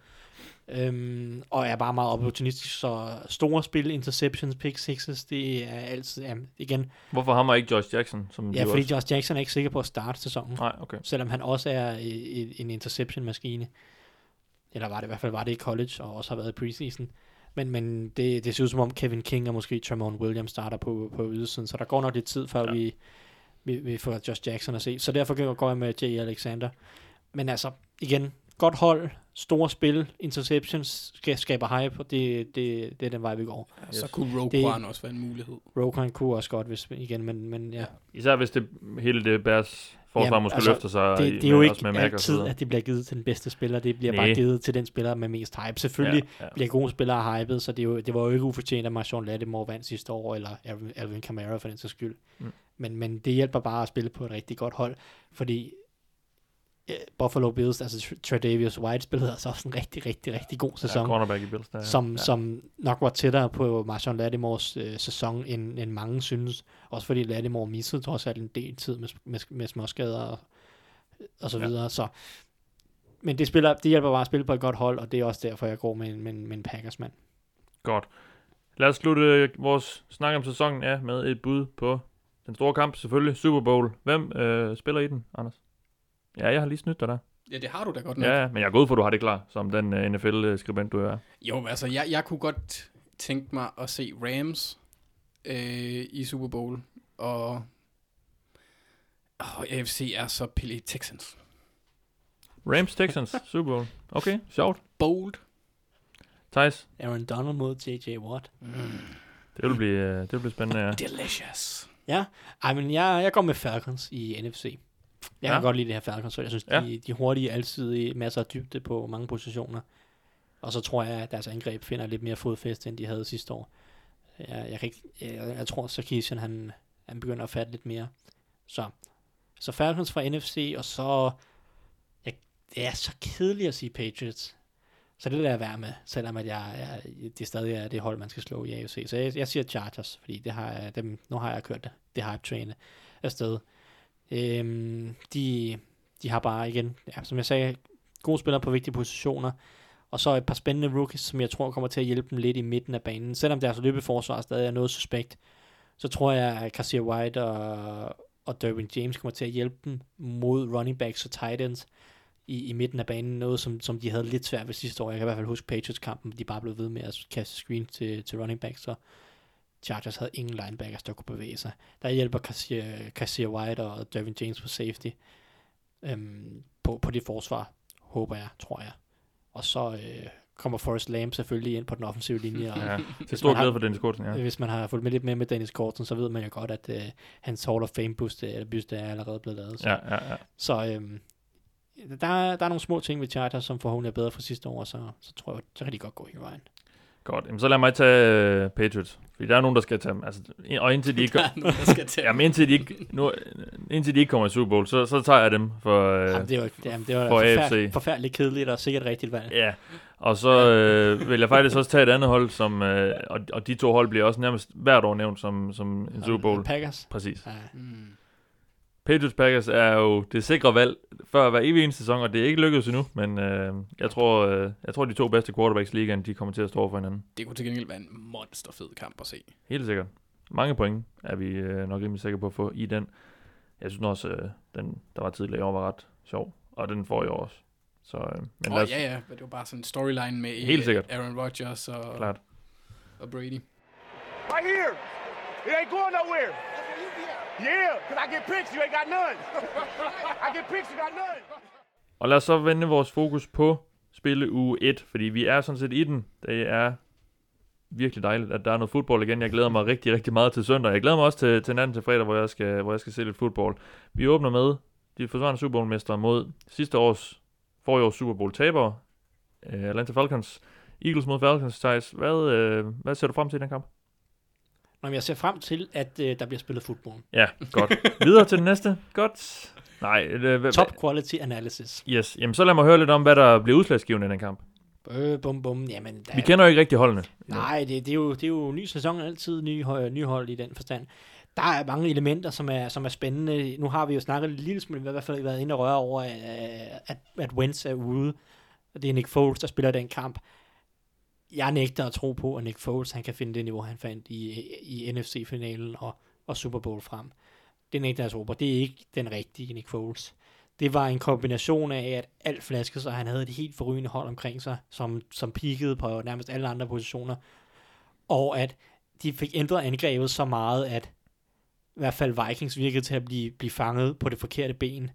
Øhm, og er bare meget opportunistisk, så store spil, interceptions, pick sixes, det er altid, ja, igen, Hvorfor ham og ikke Josh Jackson? Som ja, fordi også... Josh Jackson er ikke sikker på at starte sæsonen Nej, okay. selvom han også er i, en interception-maskine. Eller var det i hvert fald var det i college, og også har været i preseason. Men, men det, det ser ud som om Kevin King og måske Tramon Williams starter på, på ydersiden, så der går nok lidt tid, før Ja. ja. vi, vi, vi får Josh Jackson at se. Så derfor går jeg med J. Alexander. Men altså, igen, godt hold, store spil, interceptions, ska- skaber hype, og det, det, det er den vej, vi går. Yes. Så kunne Rogue Det- One også være en mulighed. Rokan kunne også godt, hvis igen, men, men ja. Især hvis det hele det Bears forsvar Jamen, måske altså, løfter sig. Det, det er jo med, ikke med altid, at det bliver givet til den bedste spiller. Det bliver Næh. bare givet til den spiller med mest hype. Selvfølgelig Ja, ja. bliver gode spillere hypet, så det, er jo, det var jo ikke ufortjent, at Marshawn Lattimore vandt sidste år, eller Alvin, Kamara for den sags skyld. Mm. Men, men det hjælper bare at spille på et rigtig godt hold, fordi Buffalo Bills, altså Tr- Tredavious White spillede altså også en rigtig, rigtig, rigtig god Ja, sæson, cornerback i Bills. Der, som, ja. som nok var tættere på Marshawn Lattimores øh, sæson, end, end mange synes. Også fordi Lattimore missede trods alt en del tid med, med, med småskader og, og så Ja. videre. Så, men det, spiller, det hjælper bare at spille på et godt hold, og det er også derfor, jeg går med, med, med en Packers-mand. Godt. Lad os slutte vores snak om sæsonen af med et bud på den store kamp, selvfølgelig Super Bowl. Hvem øh, spiller i den, Anders? Ja, jeg har lige snydt dig der. Ja, det har du da godt nok. Ja, ja, men jeg er god for, at du har det klar, som den uh, NFL-skribent, du er. Jo, altså, jeg, jeg kunne godt tænke mig at se Rams øh, i Super Bowl, og oh, AFC er så pille Texans. Rams Texans Super Bowl. Okay, sjovt. Bold. Thijs, Aaron Donald mod J.J. Watt. Mm. det vil blive, øh, det vil blive spændende, ja. Delicious. Ej, men jeg, jeg går med Falcons i NFC. Jeg Ja. kan godt lide det her så jeg synes, Ja. de, de er hurtige, altid masser af dybde på mange positioner. Og så tror jeg, at deres angreb finder lidt mere fodfæste, end de havde sidste år. Jeg, jeg, kan ikke, jeg, jeg tror, Sarkisian, han, han begynder at fatte lidt mere. Så, så Falcons fra NFC, og så... Jeg, det er så kedeligt at sige Patriots. Så det lader jeg være med, selvom at jeg, jeg, det stadig er det hold, man skal slå i AFC. Så jeg, jeg siger Chargers, fordi det har jeg, dem, nu har jeg kørt det, det hype train afsted. Øhm, de, de har bare igen, ja, som jeg sagde, gode spillere på vigtige positioner, og så et par spændende rookies, som jeg tror kommer til at hjælpe dem lidt i midten af banen. Selvom deres løbeforsvar stadig er noget suspekt, så tror jeg, at Cassia White og, og Derwin James kommer til at hjælpe dem mod running backs og tight ends i, i midten af banen. Noget, som, som de havde lidt svært ved sidste år. Jeg kan i hvert fald huske Patriots-kampen, de bare blev ved med at kaste screen til, til running backs, så Chargers havde ingen linebackers, der kunne bevæge sig. Der hjælper Cassia White og Dervin James på safety øhm, på, på det forsvar, håber jeg, tror jeg. Og så øh, kommer Forrest Lamb selvfølgelig ind på den offensive linje, og ja. Til stor glæde for Dennis Kortsen, ja. Hvis man har fulgt med lidt med med Dennis Korten, så ved man jo godt, at øh, hans Hall of Fame byste, eller byste er allerede blevet lavet. Så, Ja, ja, ja. så øhm, der, er- der er nogle små ting ved Chargers, som forhåbentlig er bedre fra sidste år, så, så tror jeg, så kan de godt gå i vejen. Godt. Jamen, så lad mig tage uh, Patriots. Fordi der er nogen, der skal tage dem. Altså, og indtil de ikke... Der er nogen, der skal tage. Jamen, indtil de ikke, nu, indtil de ikke kommer i Super Bowl, så, så tager jeg dem for... Uh, Jamen, det var, jamen, det var for forfærd, AFC. forfærdeligt kedeligt og sikkert rigtigt valg. Ja, og så øh, vil jeg faktisk også tage et andet hold, som, øh, og, og de to hold bliver også nærmest hvert år nævnt som, som en Super Bowl. Packers. Præcis. Ja. Mm. Patriots Packers er jo det sikre valg før hver evig eneste sæson, og det er ikke lykkedes endnu, men øh, jeg, tror, øh, jeg tror, de to bedste quarterbacks i ligaen, de kommer til at stå over for hinanden. Det kunne til gengæld være en monsterfed kamp at se. Helt sikkert. Mange point er vi øh, nok rimelig sikre på at få i den. Jeg synes også, øh, den, der var tidligere i år, var ret sjov, og den får jeg også. Så, øh, men lad os, ja, ja, men det var bare sådan en storyline med Helt øh, sikkert. Aaron Rodgers og, klart. og Brady. Right here. It ain't going nowhere. Yeah, because I get picks, you ain't got none. I get picks, you got none. Og lad os så vende vores fokus på spille uge 1, fordi vi er sådan set i den. Det er virkelig dejligt, at der er noget fodbold igen. Jeg glæder mig rigtig, rigtig meget til søndag. Jeg glæder mig også til, til natten til fredag, hvor jeg skal, hvor jeg skal se lidt fodbold. Vi åbner med de forsvarende Super Bowl-mestre mod sidste års, forrige års Super Bowl-tabere, eh, Atlanta Falcons. Eagles mod Falcons, Thijs. Hvad, øh, hvad ser du frem til i den kamp? Nå, men jeg ser frem til, at øh, der bliver spillet fodbold. Ja, godt. Videre til den næste. Godt. Nej, øh, hvad, Top quality analysis. Yes, jamen så lad mig høre lidt om, hvad der bliver udslagsgivende i den kamp. Øh, bum, bum. Jamen, der, Vi kender jo ikke rigtig holdene. Nej, det, det, er jo, det er jo ny sæson, altid ny, hø- ny hold i den forstand. Der er mange elementer, som er, som er spændende. Nu har vi jo snakket lidt lille smule, i hvert fald været inde og røre over, at, at, at Wentz er ude. Og det er Nick Foles, der spiller den kamp. Jeg nægter at tro på, at Nick Foles han kan finde det niveau, han fandt i, i NFC-finalen og, og Super Bowl frem. Det nægter jeg at tro på. Det er ikke den rigtige Nick Foles. Det var en kombination af, at alt flaskede sig. Han havde et helt forrygende hold omkring sig, som, som peakede på nærmest alle andre positioner. Og at de fik ændret angrebet så meget, at i hvert fald Vikings virkede til at blive, blive fanget på det forkerte ben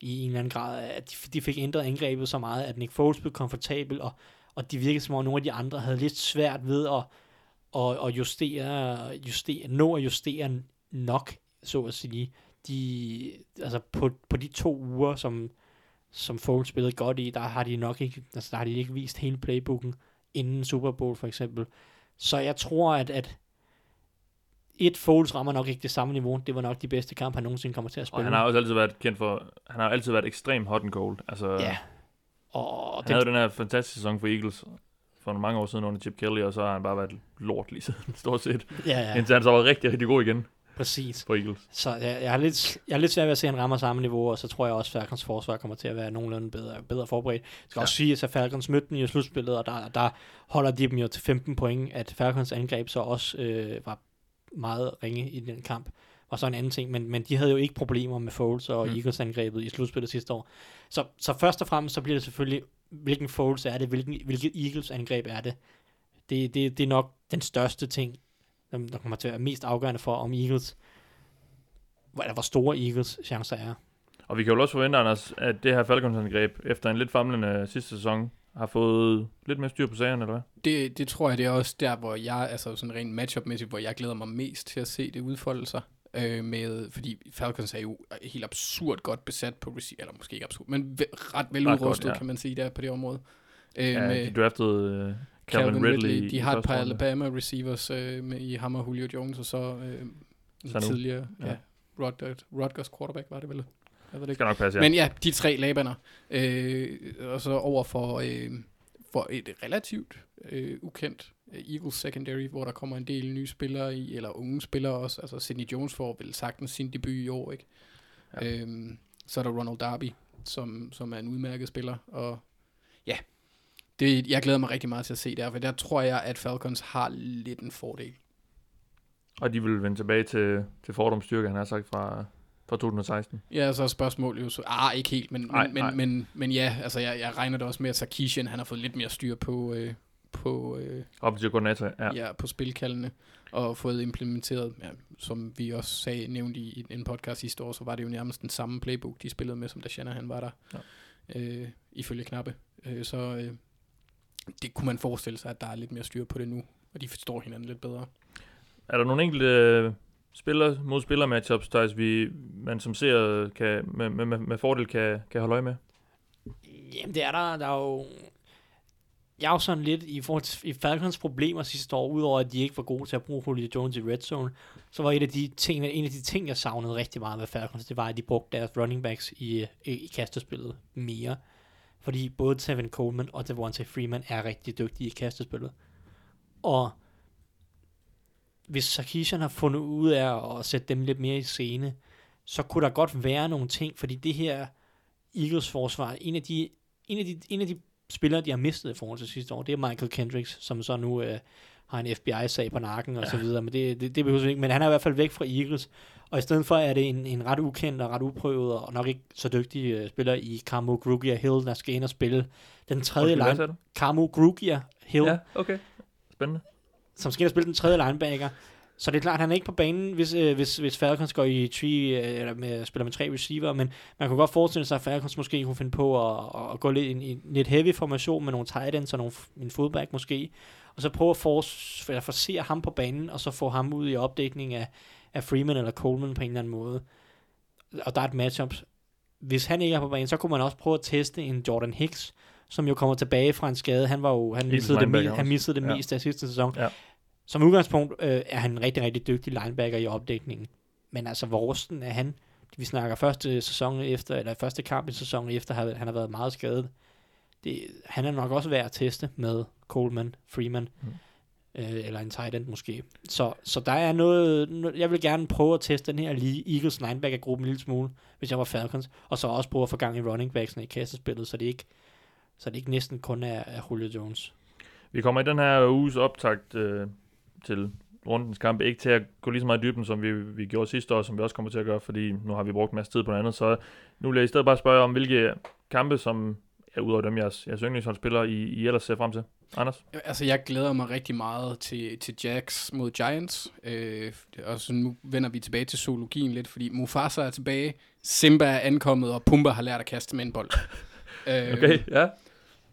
i en eller anden grad. At de, de fik ændret angrebet så meget, at Nick Foles blev komfortabel, og, og de virkede som om nogle af de andre havde lidt svært ved at, at, at justere, justere, nå at justere nok, så at sige. De, altså på, på de to uger, som, som Foles spillede godt i, der har de nok ikke, altså der har de ikke vist hele playbooken inden Super Bowl for eksempel. Så jeg tror, at, at et Foles rammer nok ikke det samme niveau. Det var nok de bedste kampe, han nogensinde kommer til at Og spille. han har også altid været kendt for, han har altid været ekstremt hot and cold. Altså, Ja. Og han den, havde den her fantastiske sæson for Eagles for mange år siden under Chip Kelly, og så har han bare været lort lige siden, stort set. ja, Ja. Indtil han så var rigtig, rigtig god igen præcis. for Eagles. Så jeg, jeg, har lidt, jeg har lidt svært ved at se, at han rammer samme niveau, og så tror jeg også, at Falcons forsvar kommer til at være nogenlunde bedre, bedre forberedt. Det skal ja. også sige, at Falcons mødte dem i slutspillet, og der, der holder de dem jo til 15 point, at Falcons angreb så også øh, var meget ringe i den kamp. Og så en anden ting, men, men de havde jo ikke problemer med Foles og Mm. mm. Eagles angrebet i slutspillet sidste år. Så, så først og fremmest, så bliver det selvfølgelig, hvilken Foles er det, hvilken, hvilket Eagles angreb er det. Det, det, det er nok den største ting, der, der kommer til at være mest afgørende for, om Eagles hvor, eller hvor store Eagles chancer er. Og vi kan jo også forvente, Anders, at det her Falcons-angreb, efter en lidt famlende sidste sæson, har fået lidt mere styr på sagerne, eller hvad? Det, det tror jeg, det er også der, hvor jeg, altså sådan rent matchup-mæssigt, hvor jeg glæder mig mest til at se det udfolde sig. Øh, med, fordi Falcons er jo helt absurd godt besat på receiver, eller måske ikke absurd, men ret veludrustet, ja. kan man sige, der på det område. Øh, Ja, med de draftede uh, Calvin, Ridley. i De har et par. Alabama receivers øh, med, i Hammer, Julio Jones, og så øh, tidligere, Ja. ja, Rod, Rodgers quarterback var det vel? Jeg ved det ikke. skal nok passe, ja. Men ja, de tre labaner. Øh, og så over for, øh, for et relativt øh, ukendt Eagles secondary, hvor der kommer en del nye spillere i, eller unge spillere også. Altså Sidney Jones får vel sagtens sin debut i år, ikke? Ja. Øhm, så er der Ronald Darby, som, som er en udmærket spiller. Og ja, det, jeg glæder mig rigtig meget til at se der, for der tror jeg, at Falcons har lidt en fordel. Og de vil vende tilbage til, til Fordums styrke, han har sagt fra, fra 2016. Ja, så er spørgsmålet jo så... Ah, ikke helt, men, Nej, men, men, nej. men, men ja, altså jeg, jeg regner det også med, at Sarkisian, han har fået lidt mere styr på, øh, på, øh, Op til koordinator, ja. ja. på spilkaldene, og fået implementeret, ja, som vi også sagde, nævnt i, en podcast sidste år, så var det jo nærmest den samme playbook, de spillede med, som da Shanahan var der, ja. øh, ifølge Knappe. Øh, så øh, det kunne man forestille sig, at der er lidt mere styr på det nu, og de forstår hinanden lidt bedre. Er der nogle enkelte øh, spiller mod spiller matchups, Thijs, vi, man som ser kan, med, med, med, med fordel kan, kan holde øje med? Jamen, det er der, der er jo... Jeg er jo sådan lidt i forhold til i Falcons problemer sidste år, udover at de ikke var gode til at bruge Julio Jones i red zone, så var et af de ting, en af de ting, jeg savnede rigtig meget ved Falcons, det var, at de brugte deres running backs i, i, i kastespillet mere. Fordi både Tevin Coleman og Devontae Freeman er rigtig dygtige i kastespillet. Og hvis Sarkisian har fundet ud af at sætte dem lidt mere i scene, så kunne der godt være nogle ting, fordi det her Eagles forsvar, en af de, en af de, en af de spillere, de har mistet i forhold til sidste år, det er Michael Kendricks, som så nu øh, har en FBI-sag på nakken og ja. så videre, men det, det, det behøver ikke, men han er i hvert fald væk fra Eagles, og i stedet for er det en, en ret ukendt og ret uprøvet og nok ikke så dygtig øh, spiller i Camo Grugia Hill, der skal ind og spille den tredje line? Camo Grugia Hill, Ja, okay. Spændende. som skal ind og spille den tredje linebacker. Så det er klart, at han er ikke på banen, hvis, øh, hvis, hvis Falcons går i tre, øh, eller med, spiller med tre receiver, men man kunne godt forestille sig, at Falcons måske kunne finde på at, at gå lidt i en, lidt heavy formation med nogle tight ends og nogle, en fullback måske, og så prøve at force, eller forsere ham på banen, og så få ham ud i opdækning af, af Freeman eller Coleman på en eller anden måde. Og der er et matchup. Hvis han ikke er på banen, så kunne man også prøve at teste en Jordan Hicks, som jo kommer tilbage fra en skade. Han var jo, han missede det, han missede det Ja. meste af sidste sæson. Ja. Som udgangspunkt øh, er han en rigtig, rigtig dygtig linebacker i opdækningen. Men altså, hvor er han? Vi snakker første sæson efter, eller første kamp i sæsonen efter, han han har været meget skadet. Det, han er nok også værd at teste med Coleman, Freeman, Mm. øh, eller en tight end måske. Så, så der er noget, no- jeg vil gerne prøve at teste den her lige Eagles linebacker-gruppe en lille smule, hvis jeg var Falcons, og så også prøve at få gang i running backsene i kassespillet, så det ikke, så det ikke næsten kun er, er Julio Jones. Vi kommer i den her uges optakt øh, til rundens kamp ikke til at gå lige så meget i dybden, som vi, vi gjorde sidste år, som vi også kommer til at gøre, fordi nu har vi brugt en masse tid på noget andet. Så nu vil jeg i stedet bare spørge om, hvilke kampe, som er udover dem, jeres, jeres yndlingsholdspillere, I, I ellers ser frem til. Anders? Altså, jeg glæder mig rigtig meget til, til Jacks mod Giants. Øh, og så nu vender vi tilbage til zoologien lidt, fordi Mufasa er tilbage, Simba er ankommet, og Pumba har lært at kaste med en bold. øh, Okay, ja.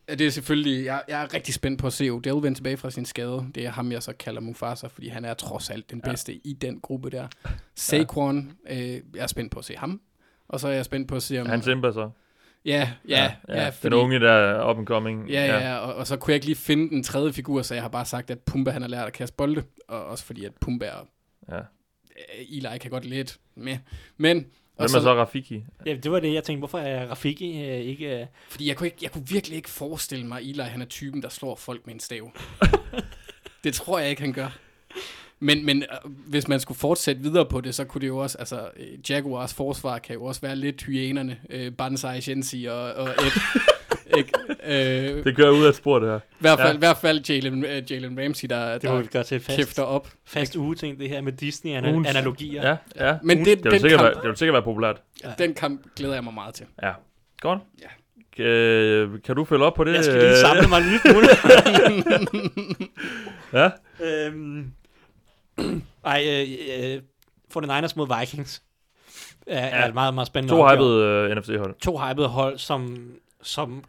Det er selvfølgelig, jeg, jeg er rigtig spændt på at se Odell vende tilbage fra sin skade. Det er ham, jeg så kalder Mufasa, fordi han er trods alt den Ja. bedste i den gruppe der. Saquon, øh, jeg er spændt på at se ham. Og så er jeg spændt på at se om... Han Simba så. Ja, ja, ja. ja fordi, den unge, der er up and coming. Ja, ja, og, og så kunne jeg ikke lige finde den tredje figur, så jeg har bare sagt, at Pumba han har lært at kaste bolde. Og også fordi, at Pumba og ja. øh, Eli kan godt lidt med. Men... Hvem er så Rafiki? Ja, det var det, jeg tænkte, hvorfor er Rafiki øh, ikke... Øh, Fordi jeg kunne, ikke, jeg kunne virkelig ikke forestille mig, at Eli han er typen, der slår folk med en stav. det tror jeg ikke, han gør. Men, men øh, hvis man skulle fortsætte videre på det, så kunne det jo også, altså øh, Jaguars forsvar kan jo også være lidt hyænerne, øh, Banzai, Shensi og, og Ed. ikke? Øh, Det kører ud af spor, det her. I hvert fald, Ja. i hvert fald Jalen, øh, Jalen Ramsey, der, det må vi der gøre til fast, kæfter op. fast ugeting, det her med Disney-analogier. Ja, ja. Men det, Det vil, den, sikkert være, kamp, det vil sikkert være populært. den kamp glæder jeg mig meget til. Ja. Godt. Ja. Øh, kan du følge op på det? Jeg skal lige øh, samle mig lille smule. Ja. øhm, ej, øh, øh, 49ers mod Vikings er, ja. er et meget, meget spændende To hypede uh, NFC-hold. To hypede hold, som, som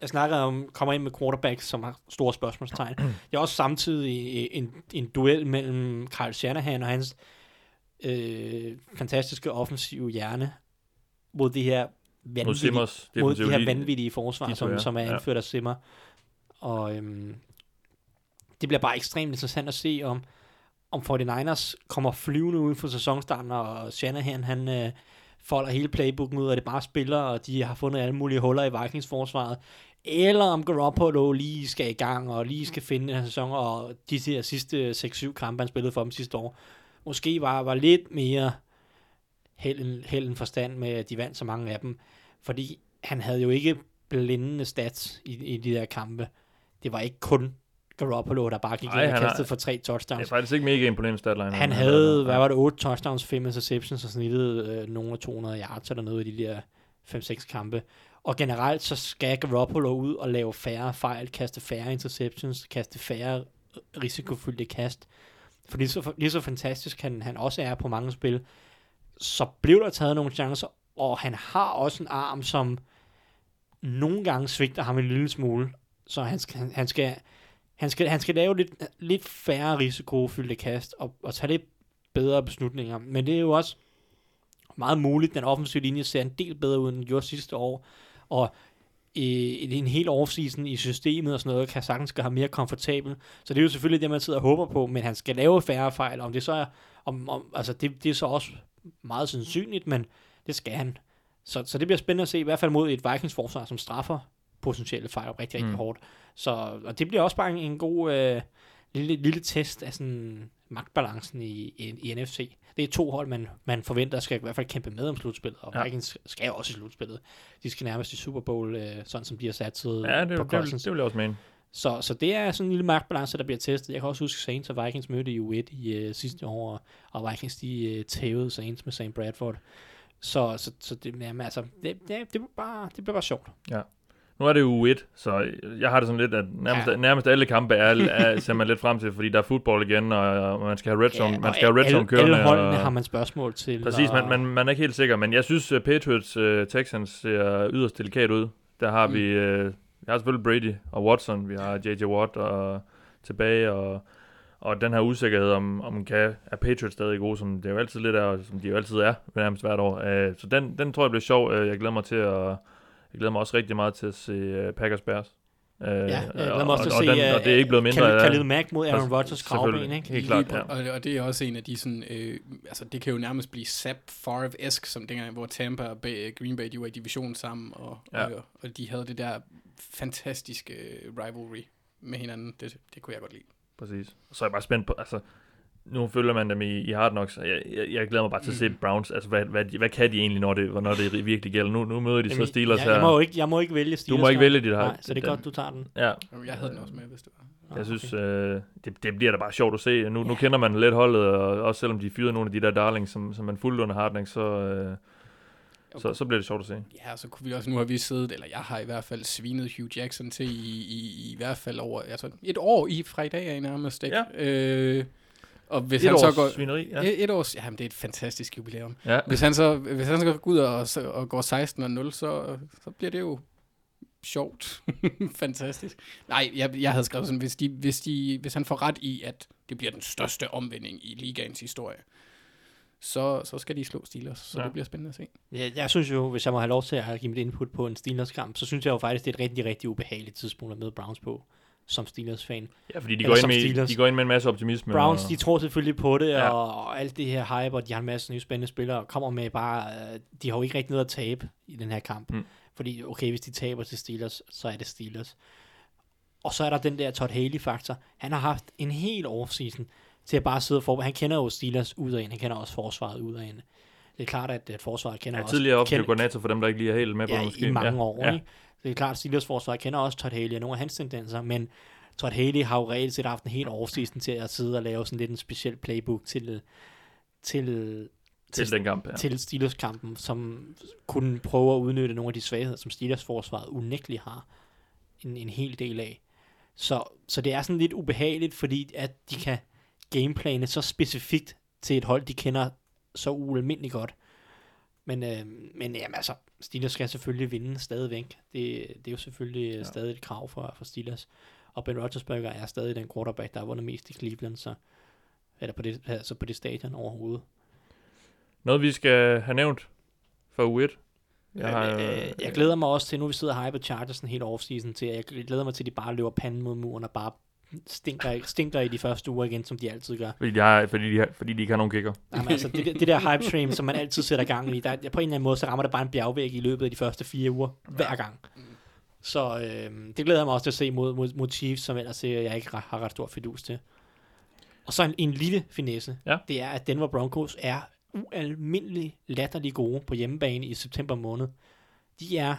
jeg snakker om, kommer ind med quarterbacks, som har store spørgsmålstegn. Det er også samtidig en, en duel mellem Kyle Shanahan og hans øh, fantastiske offensive hjerne mod de her vanvittige, Simmers. mod de her vanvittige forsvar, de som, ja. som er Ja. indført af Simmer. Og øhm, det bliver bare ekstremt interessant at se, om, om 49ers kommer flyvende ud for sæsonstarten, og Shanahan, han øh, folder hele playbooken ud, og det bare spiller, og de har fundet alle mulige huller i Vikings forsvaret. Eller om Garoppolo lige skal i gang, og lige skal finde her sæson, og de her sidste 6-7 kampe, han spillede for dem sidste år, måske var, var lidt mere held end, held end forstand med, at de vandt så mange af dem. Fordi han havde jo ikke blændende stats i, i de der kampe. Det var ikke kun Garoppolo, der bare gik Ej, ind og han har- kastede for tre Det touchdowns. er faktisk ikke mega imponerende statline. Han havde, hvad var det, 8 touchdowns, 5 interceptions og snittede øh, nogle af 200 yards eller noget i de der 5-6 kampe. Og generelt så skal Garoppolo ud og lave færre fejl, kaste færre interceptions, kaste færre risikofyldte kast. For lige så, lige så fantastisk han, han også er på mange spil, så blev der taget nogle chancer, og han har også en arm, som nogle gange svigter ham en lille smule. Så han skal, han skal, han skal, han skal lave lidt, lidt færre risikofyldte kast og, og tage lidt bedre beslutninger. Men det er jo også meget muligt, den offensive linje ser en del bedre ud, end den gjorde sidste år. Og i en hel offseason i systemet og sådan noget, kan sagtens gøre ham mere komfortabel. Så det er jo selvfølgelig det, man sidder og håber på, men han skal lave færre fejl. Om det så er, om, om, altså det, det er så også meget sandsynligt, men det skal han. Så, så det bliver spændende at se, i hvert fald mod et Vikings forsvar, som straffer potentielle fejl rigtig, rigtig mm. hårdt. Så og det bliver også bare en, en god øh, lille, lille test af sådan magtbalancen i, i, i NFC. Det er to hold, man, man forventer skal i hvert fald kæmpe med om slutspillet, og Ja. ja. Vikings skal jo også i slutspillet. De skal nærmest i Super Bowl, øh, sådan som de har sat sig Ja, det, på det, Cousins. det vil jeg også mene. Så, så det er sådan en lille magtbalance, der bliver testet. Jeg kan også huske Saints og Vikings mødte i U1 i uh, sidste år, og- Vikings de uh, tævede Saints med Sam Bradford. Så, så, så det, jamen, altså, det, det, det, bliver bare, det bliver bare sjovt. Nu er det jo U1, så jeg har det sådan lidt, at nærmest, Ja. ja. nærmest alle kampe er, er, ser man lidt frem til, fordi der er fodbold igen, og, og man skal have red zone, man og skal have red alle, zone kørende. alle holdene og, har man spørgsmål til. Præcis, og, man, man, man er ikke helt sikker, men jeg synes, uh, Patriots uh, Texans ser yderst delikat ud. Der har Mm. vi, uh, vi har selvfølgelig Brady og Watson, vi har J.J. Watt og, tilbage, og, og den her usikkerhed om, om kan, er Patriots stadig gode, som det jo altid lidt er, og som de jo altid er, nærmest hvert år. Uh, så den, den tror jeg bliver sjov. Uh, jeg glæder mig til at, jeg glæder mig også rigtig meget til at se uh, Packers Bears. Uh, Ja, jeg glæder mig også til og, at se, og, den, og det er ikke blevet mindre Khalil, af- Khalil Mack mod Aaron Rodgers kravben, ikke? Helt klart, ja. Og, og det er også en af de sådan, øh, altså det kan jo nærmest blive Zap Favre-esk, som dengang, hvor Tampa og Bay, Green Bay, de var i division sammen, og, Ja. og, og de havde det der fantastiske øh, rivalry med hinanden. Det, det kunne jeg godt lide. Præcis. Så er jeg bare spændt på, altså, nu følger man dem i, i Hard Knocks, og jeg, jeg, jeg glæder mig bare til at se Mm. Browns, altså hvad, hvad, hvad kan de egentlig, når det, når det virkelig gælder? Nu, nu møder de så Steelers jeg, her. jeg, må jo ikke, jeg må ikke vælge Steelers. du må ikke vælge dit Nej, så det er godt, du tager den. Ja, Jeg havde den også med, hvis det var. Nå, jeg synes, okay. øh, det, det bliver da bare sjovt at se. Nu, nu Ja. kender man lidt holdet, og også selvom de fyrede nogle af de der darlings, som, som man fulgte under Hard Knocks, så, øh, så, så bliver det sjovt at se. Ja, så kunne vi også, nu har vi siddet, eller jeg har i hvert fald svinet Hugh Jackson til i, i, i hvert fald over, altså et år i fra i dag af nærmest, ikke? Øh, og hvis Et han så års går... svineri, ja. Et, et års, jamen det er et fantastisk jubilæum. ja. Hvis han så, hvis han så går ud og, og går 16 og 0, så, så bliver det jo sjovt. Fantastisk. Nej, jeg, jeg havde skrevet sådan, hvis, de, hvis, de, hvis han får ret i, at det bliver den største omvending i ligaens historie, så, så skal de slå Steelers, så ja. Ja. det bliver spændende at se. Jeg, jeg synes jo, hvis jeg må have lov til at give mit input på en Steelers-kamp, så synes jeg jo faktisk, det er et rigtig, rigtig ubehageligt tidspunkt at møde Browns på, som Steelers-fan. ja, fordi de går, ind med, Steelers. de går ind med en masse optimisme. Browns, og, de tror selvfølgelig på det, Ja. og, og alt det her hype, og de har en masse nye spændende spillere, og kommer med bare, øh, de har jo ikke rigtig noget at tabe i den her kamp. Mm. Fordi, okay, hvis de taber til Steelers, så er det Steelers. Og så er der den der Todd Haley-faktor. Han har haft en hel offseason til at bare sidde og forberede. Han kender jo Steelers ud af en, han kender også forsvaret ud af en. Det er klart, at, at forsvaret kender ja, også... tidligere offensiv kender- koordinator for dem, der ikke lige er helt med på ja, måske. i mange ja. år. Ja. Ikke? Det er klart, at Steelers forsvar kender også Todd Haley og nogle af hans tendenser, men Todd Haley har jo reelt set haft en helt offseason til at sidde og lave sådan lidt en speciel playbook til, til, Til den kamp, ja. til Steelers-kampen, som kunne prøve at udnytte nogle af de svagheder, som Steelers forsvaret unægteligt har en, en hel del af. Så, så det er sådan lidt ubehageligt, fordi at de kan gameplane så specifikt til et hold, de kender så ualmindeligt godt. Men, øh, men jamen, altså, Steelers skal selvfølgelig vinde stadigvæk. Det, det er jo selvfølgelig ja. stadig et krav for, for Steelers. Og Ben Roethlisberger er stadig den quarterback, der har vundet mest i Cleveland, så, eller på det, altså på det stadion overhovedet. Noget, vi skal have nævnt for U1. Jeg, Jeg, har, øh, jeg glæder mig også til, nu vi sidder og hyper Chargers en helt offseason til, jeg glæder mig til, at de bare løber panden mod muren og bare stinker, stinker i de første uger igen, som de altid gør. fordi, de har, fordi, de har, fordi de ikke har nogen kicker. Jamen, altså, det, det der hype train, som man altid sætter gang i, der, på en eller anden måde, så rammer det bare en bjergvæg i løbet af de første fire uger, hver gang. Så øh, det glæder jeg mig også til at se mod, mod, mod Chiefs, som ellers øh, jeg ikke har har ret stor fidus til. Og så en, en lille finesse, Ja. det er, at Denver Broncos er ualmindelig latterlig gode på hjemmebane i september måned. De er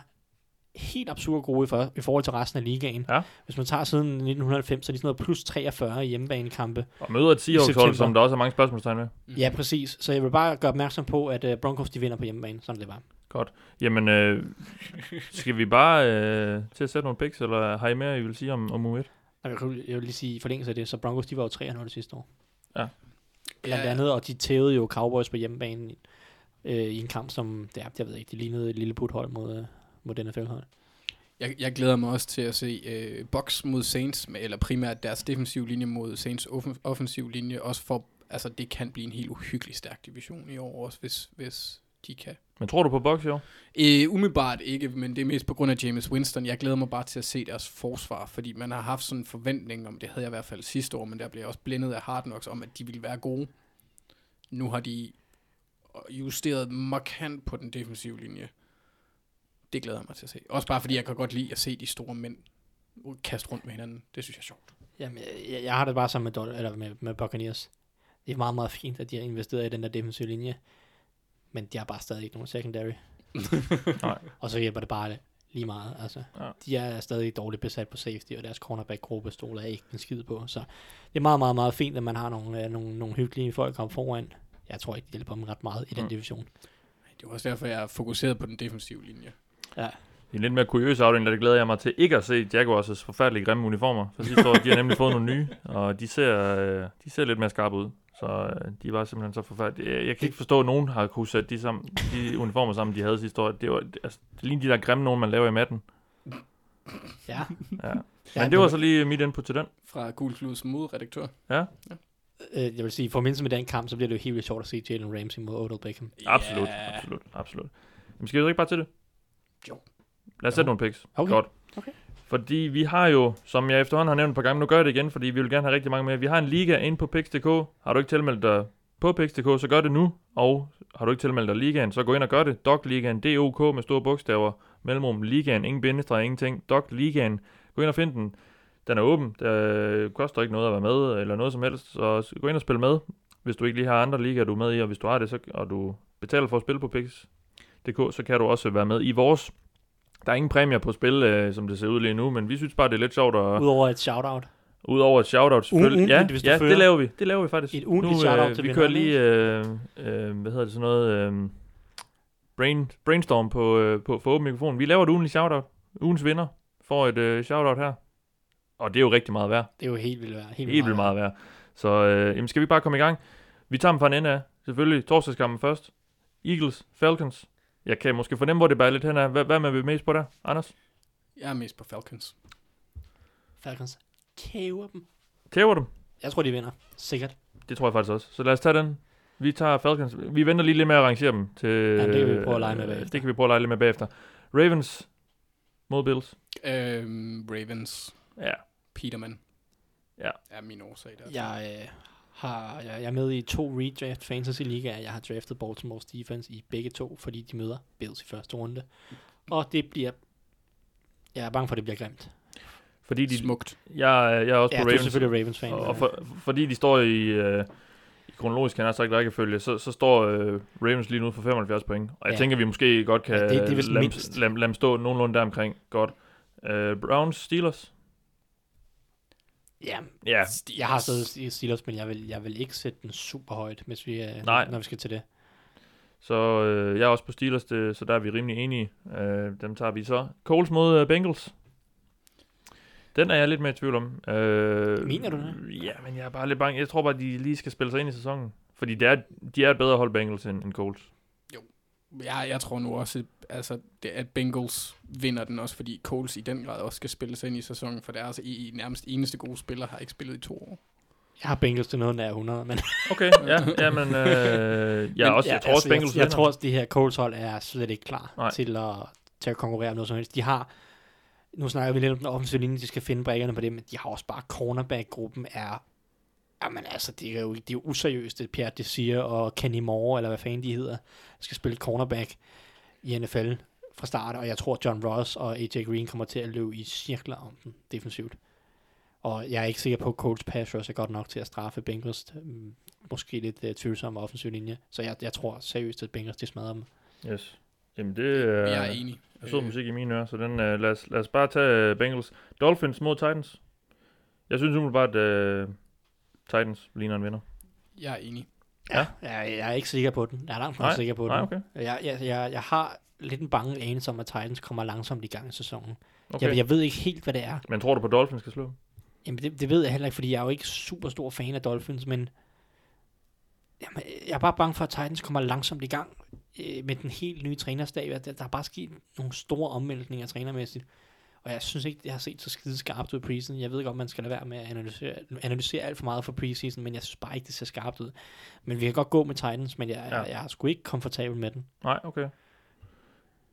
helt absurd gode i, for, i forhold til resten af ligaen. Ja. Hvis man tager siden 1990, så er de sådan noget plus 43 i hjemmebanekampe. Og møder et Seahawks-hold, som der også er mange spørgsmålstegn med. Ja, præcis. Så jeg vil bare gøre opmærksom på, at uh, Broncos de vinder på hjemmebane. Sådan er det bare. Jamen, øh, skal vi bare øh, til at sætte nogle picks, eller har I mere, I vil sige om, om U1? Jeg vil, jeg vil lige sige i forlængelse af det, så Broncos de var jo 3-0 sidste år. Ja. Blandt andet, og de tævede jo Cowboys på hjemmebane øh, i en kamp, som, det er, jeg ved ikke, det lignede et lille puthold mod, øh, mod NFL-hold. Jeg, jeg glæder mig også til at se øh, Box mod Saints, med- eller primært deres defensiv linje mod Saints offen, offensiv linje, også for, altså det kan blive en helt uhyggelig stærk division i år også, hvis, hvis de kan. Men tror du på box i år? Øh, umiddelbart ikke, men det er mest på grund af James Winston. Jeg glæder mig bare til at se deres forsvar, fordi man har haft sådan en forventning om, det havde jeg i hvert fald sidste år, men der blev jeg også blændet af Hard Knocks om, at de ville være gode. Nu har de justeret markant på den defensive linje. Det glæder jeg mig til at se. Også bare fordi jeg kan godt lide at se de store mænd kaste rundt med hinanden. Det synes jeg er sjovt. Jamen, jeg, jeg har det bare sammen med, Dol- eller med, med Buccaneers. Det er meget, meget fint, at de har investeret i den der defensive linje. Men de har bare stadig ikke nogen secondary. Nej. Og så hjælper det bare lige meget. Altså, Ja. De er stadig dårligt besat på safety, og deres cornerback-gruppe stoler ikke en skid på. Så det er meget, meget, meget fint, at man har nogle, øh, nogle, nogle hyggelige folk om foran. Jeg tror ikke, det hjælper dem ret meget i den Mm. division. Det er også derfor, jeg er fokuseret på den defensive linje. Ja. I en lidt mere kuriøs afdeling, der glæder jeg mig til ikke at se Jaguars' forfærdelige grimme uniformer. For sidste år, de har nemlig fået nogle nye, og de ser, øh, de ser lidt mere skarpe ud. Så øh, de var simpelthen så forfærdelige. Jeg, jeg kan ikke forstå, at nogen har kunne sætte de, sammen, de uniformer sammen, de havde sidste år. Det var altså, det ligner de der grimme nogen, man laver i matten. Ja. Ja. Men det var så lige mit input til den. Fra Gul Kluds modredaktør. Øh, jeg vil sige, for mindst med den kamp, så bliver det jo helt vildt sjovt at se Jalen Ramsey mod Odell Beckham. Absolut, Ja. absolut, absolut. Jamen, skal vi så ikke bare til det? Jo. Lad os sætte nogle picks. Okay. Godt. Okay. Fordi vi har jo, som jeg efterhånden har nævnt et par gange, nu gør jeg det igen, fordi vi vil gerne have rigtig mange med. Vi har en liga inde på Pix.dk. Har du ikke tilmeldt dig på Pix.dk, så gør det nu. Og har du ikke tilmeldt dig ligaen, så gå ind og gør det. Dog Ligaen, D-O-K med store bogstaver, mellemrum ligaen, ingen bindestreg, ingenting. Dog Ligaen, gå ind og find den. Den er åben, det koster ikke noget at være med, eller noget som helst, så gå ind og spil med, hvis du ikke lige har andre ligaer, du er med i, og hvis du har det, så, og du betaler for at spille på Pix.dk, så kan du også være med i vores. Der er ingen præmier på spil, øh, som det ser ud lige nu, men vi synes bare, det er lidt sjovt at... Udover et shout-out. Udover et shoutout selvfølgelig. Ja, hvis ja det laver vi. Det laver vi faktisk. Et ugentligt nu, shoutout til Vi kører lige, øh, øh, hvad hedder det sådan noget, øh, brain, brainstorm på, øh, på, for åben mikrofon. Vi laver et ugentligt shoutout. Ugens vinder får et øh, shoutout her. Og det er jo rigtig meget værd. Det er jo helt vildt værd. Helt, Helt vildt meget værd. Så øh, jamen, skal vi bare komme i gang. Vi tager dem fra en ende af. Selvfølgelig torsdagskampen først. Eagles, Falcons. Jeg kan måske fornemme, hvor det bare er lidt hen af. Hvad, hvad er man vil mest på der, Anders? Jeg er mest på Falcons. Falcons kæver dem. Tæver dem? Jeg tror, de vinder. Sikkert. Det tror jeg faktisk også. Så lad os tage den. Vi tager Falcons. Vi venter lige lidt med at rangere dem til... Ja, det kan vi prøve at lege med bagefter. Det kan vi prøve at lege lidt med bagefter. Ravens mod Bills. Øhm, Ravens. Ja. Peterman. Ja. Er min årsag der. Jeg, øh, har, jeg, jeg er med i to redraft fantasy ligaer. Jeg har draftet Baltimore's defense i begge to, fordi de møder Bills i første runde. Og det bliver... Jeg er bange for, at det bliver grimt. Fordi de, Smukt. jeg, er- jeg er også Ja, på Ravens. selvfølgelig Ravens-fan. Og, men, og for, fordi de står i, øh, i kronologisk, kan jeg sagt rækkefølge, så, så står øh, Ravens lige nu for 75 point. Og jeg Ja. tænker, vi måske godt kan Ja, det- det lade dem stå nogenlunde deromkring. Godt. Øh, Browns, Steelers. Ja, Ja, jeg har stadig i Steelers, men jeg vil, jeg vil ikke sætte den super højt, hvis vi, øh, Nej. når vi skal til det. så øh, jeg er også på Steelers, det, så der er vi rimelig enige. Øh, dem tager vi så. Coles mod øh, Bengals. Den er jeg lidt mere i tvivl om. Øh, Mener du det? Ja, men jeg er bare lidt bange. Jeg tror bare, de lige skal spille sig ind i sæsonen. Fordi det er, de er et bedre hold Bengals end, end Coles. Jeg, jeg tror nu også, altså, det, at Bengals vinder den også, fordi Coles i den grad også skal spille sig ind i sæsonen, for deres i, i nærmest eneste gode spiller har ikke spillet i to år. Jeg har Bengals til noget nær 100, men Okay, ja, ja men øh, jeg, er også, jeg tror også, Bengals jeg, jeg tror også, det her Colts hold er slet ikke klar Nej. til at, til at konkurrere om noget som helst. De har, nu snakker vi lidt om den offensive linje, de skal finde brækkerne på det, men de har også bare cornerback-gruppen er, jamen altså, det er jo, det er jo useriøst, det Pierre Desir og Kenny Moore, eller hvad fanden de hedder, skal spille cornerback i NFL fra start, og jeg tror, John Ross og AJ Green kommer til at løbe i cirkler om den defensivt. Og jeg er ikke sikker på, at Colts pass rush er godt nok til at straffe Bengals mm, måske lidt uh, tvivlsom offensiv linje. Så jeg, jeg tror seriøst, at Bengals de smadrer dem. Yes. Jamen det er... Jeg er enig. Jeg så musik i mine ører, så den, uh, lad, os, lad os bare tage uh, Bengals. Dolphins mod Titans. Jeg synes umiddelbart, at uh, Titans ligner en vinder. Jeg er enig. Ja. Jeg, jeg er ikke sikker på den. Jeg er langt fra Nej, sikker på Nej, den. okay. Jeg, jeg, jeg, jeg har lidt en bange anelse om, at Titans kommer langsomt i gang i sæsonen. okay. Jeg, jeg ved ikke helt, hvad det er. Men tror du på, at Dolphins skal slå? dem? Jamen, det, det ved jeg heller ikke, fordi jeg er jo ikke super stor fan af Dolphins, men jamen, jeg er bare bange for, at Titans kommer langsomt i gang øh, med den helt nye trænerstab. Der, der er bare sket nogle store omvæltninger trænermæssigt, og jeg synes ikke, det har set så skide skarpt ud i preseason. Jeg ved godt, man skal lade være med at analysere, analysere alt for meget for preseason, men jeg synes bare ikke, det ser skarpt ud. Men vi kan godt gå med Titans, men jeg, Ja. jeg, jeg er sgu ikke komfortabel med den. Nej, okay.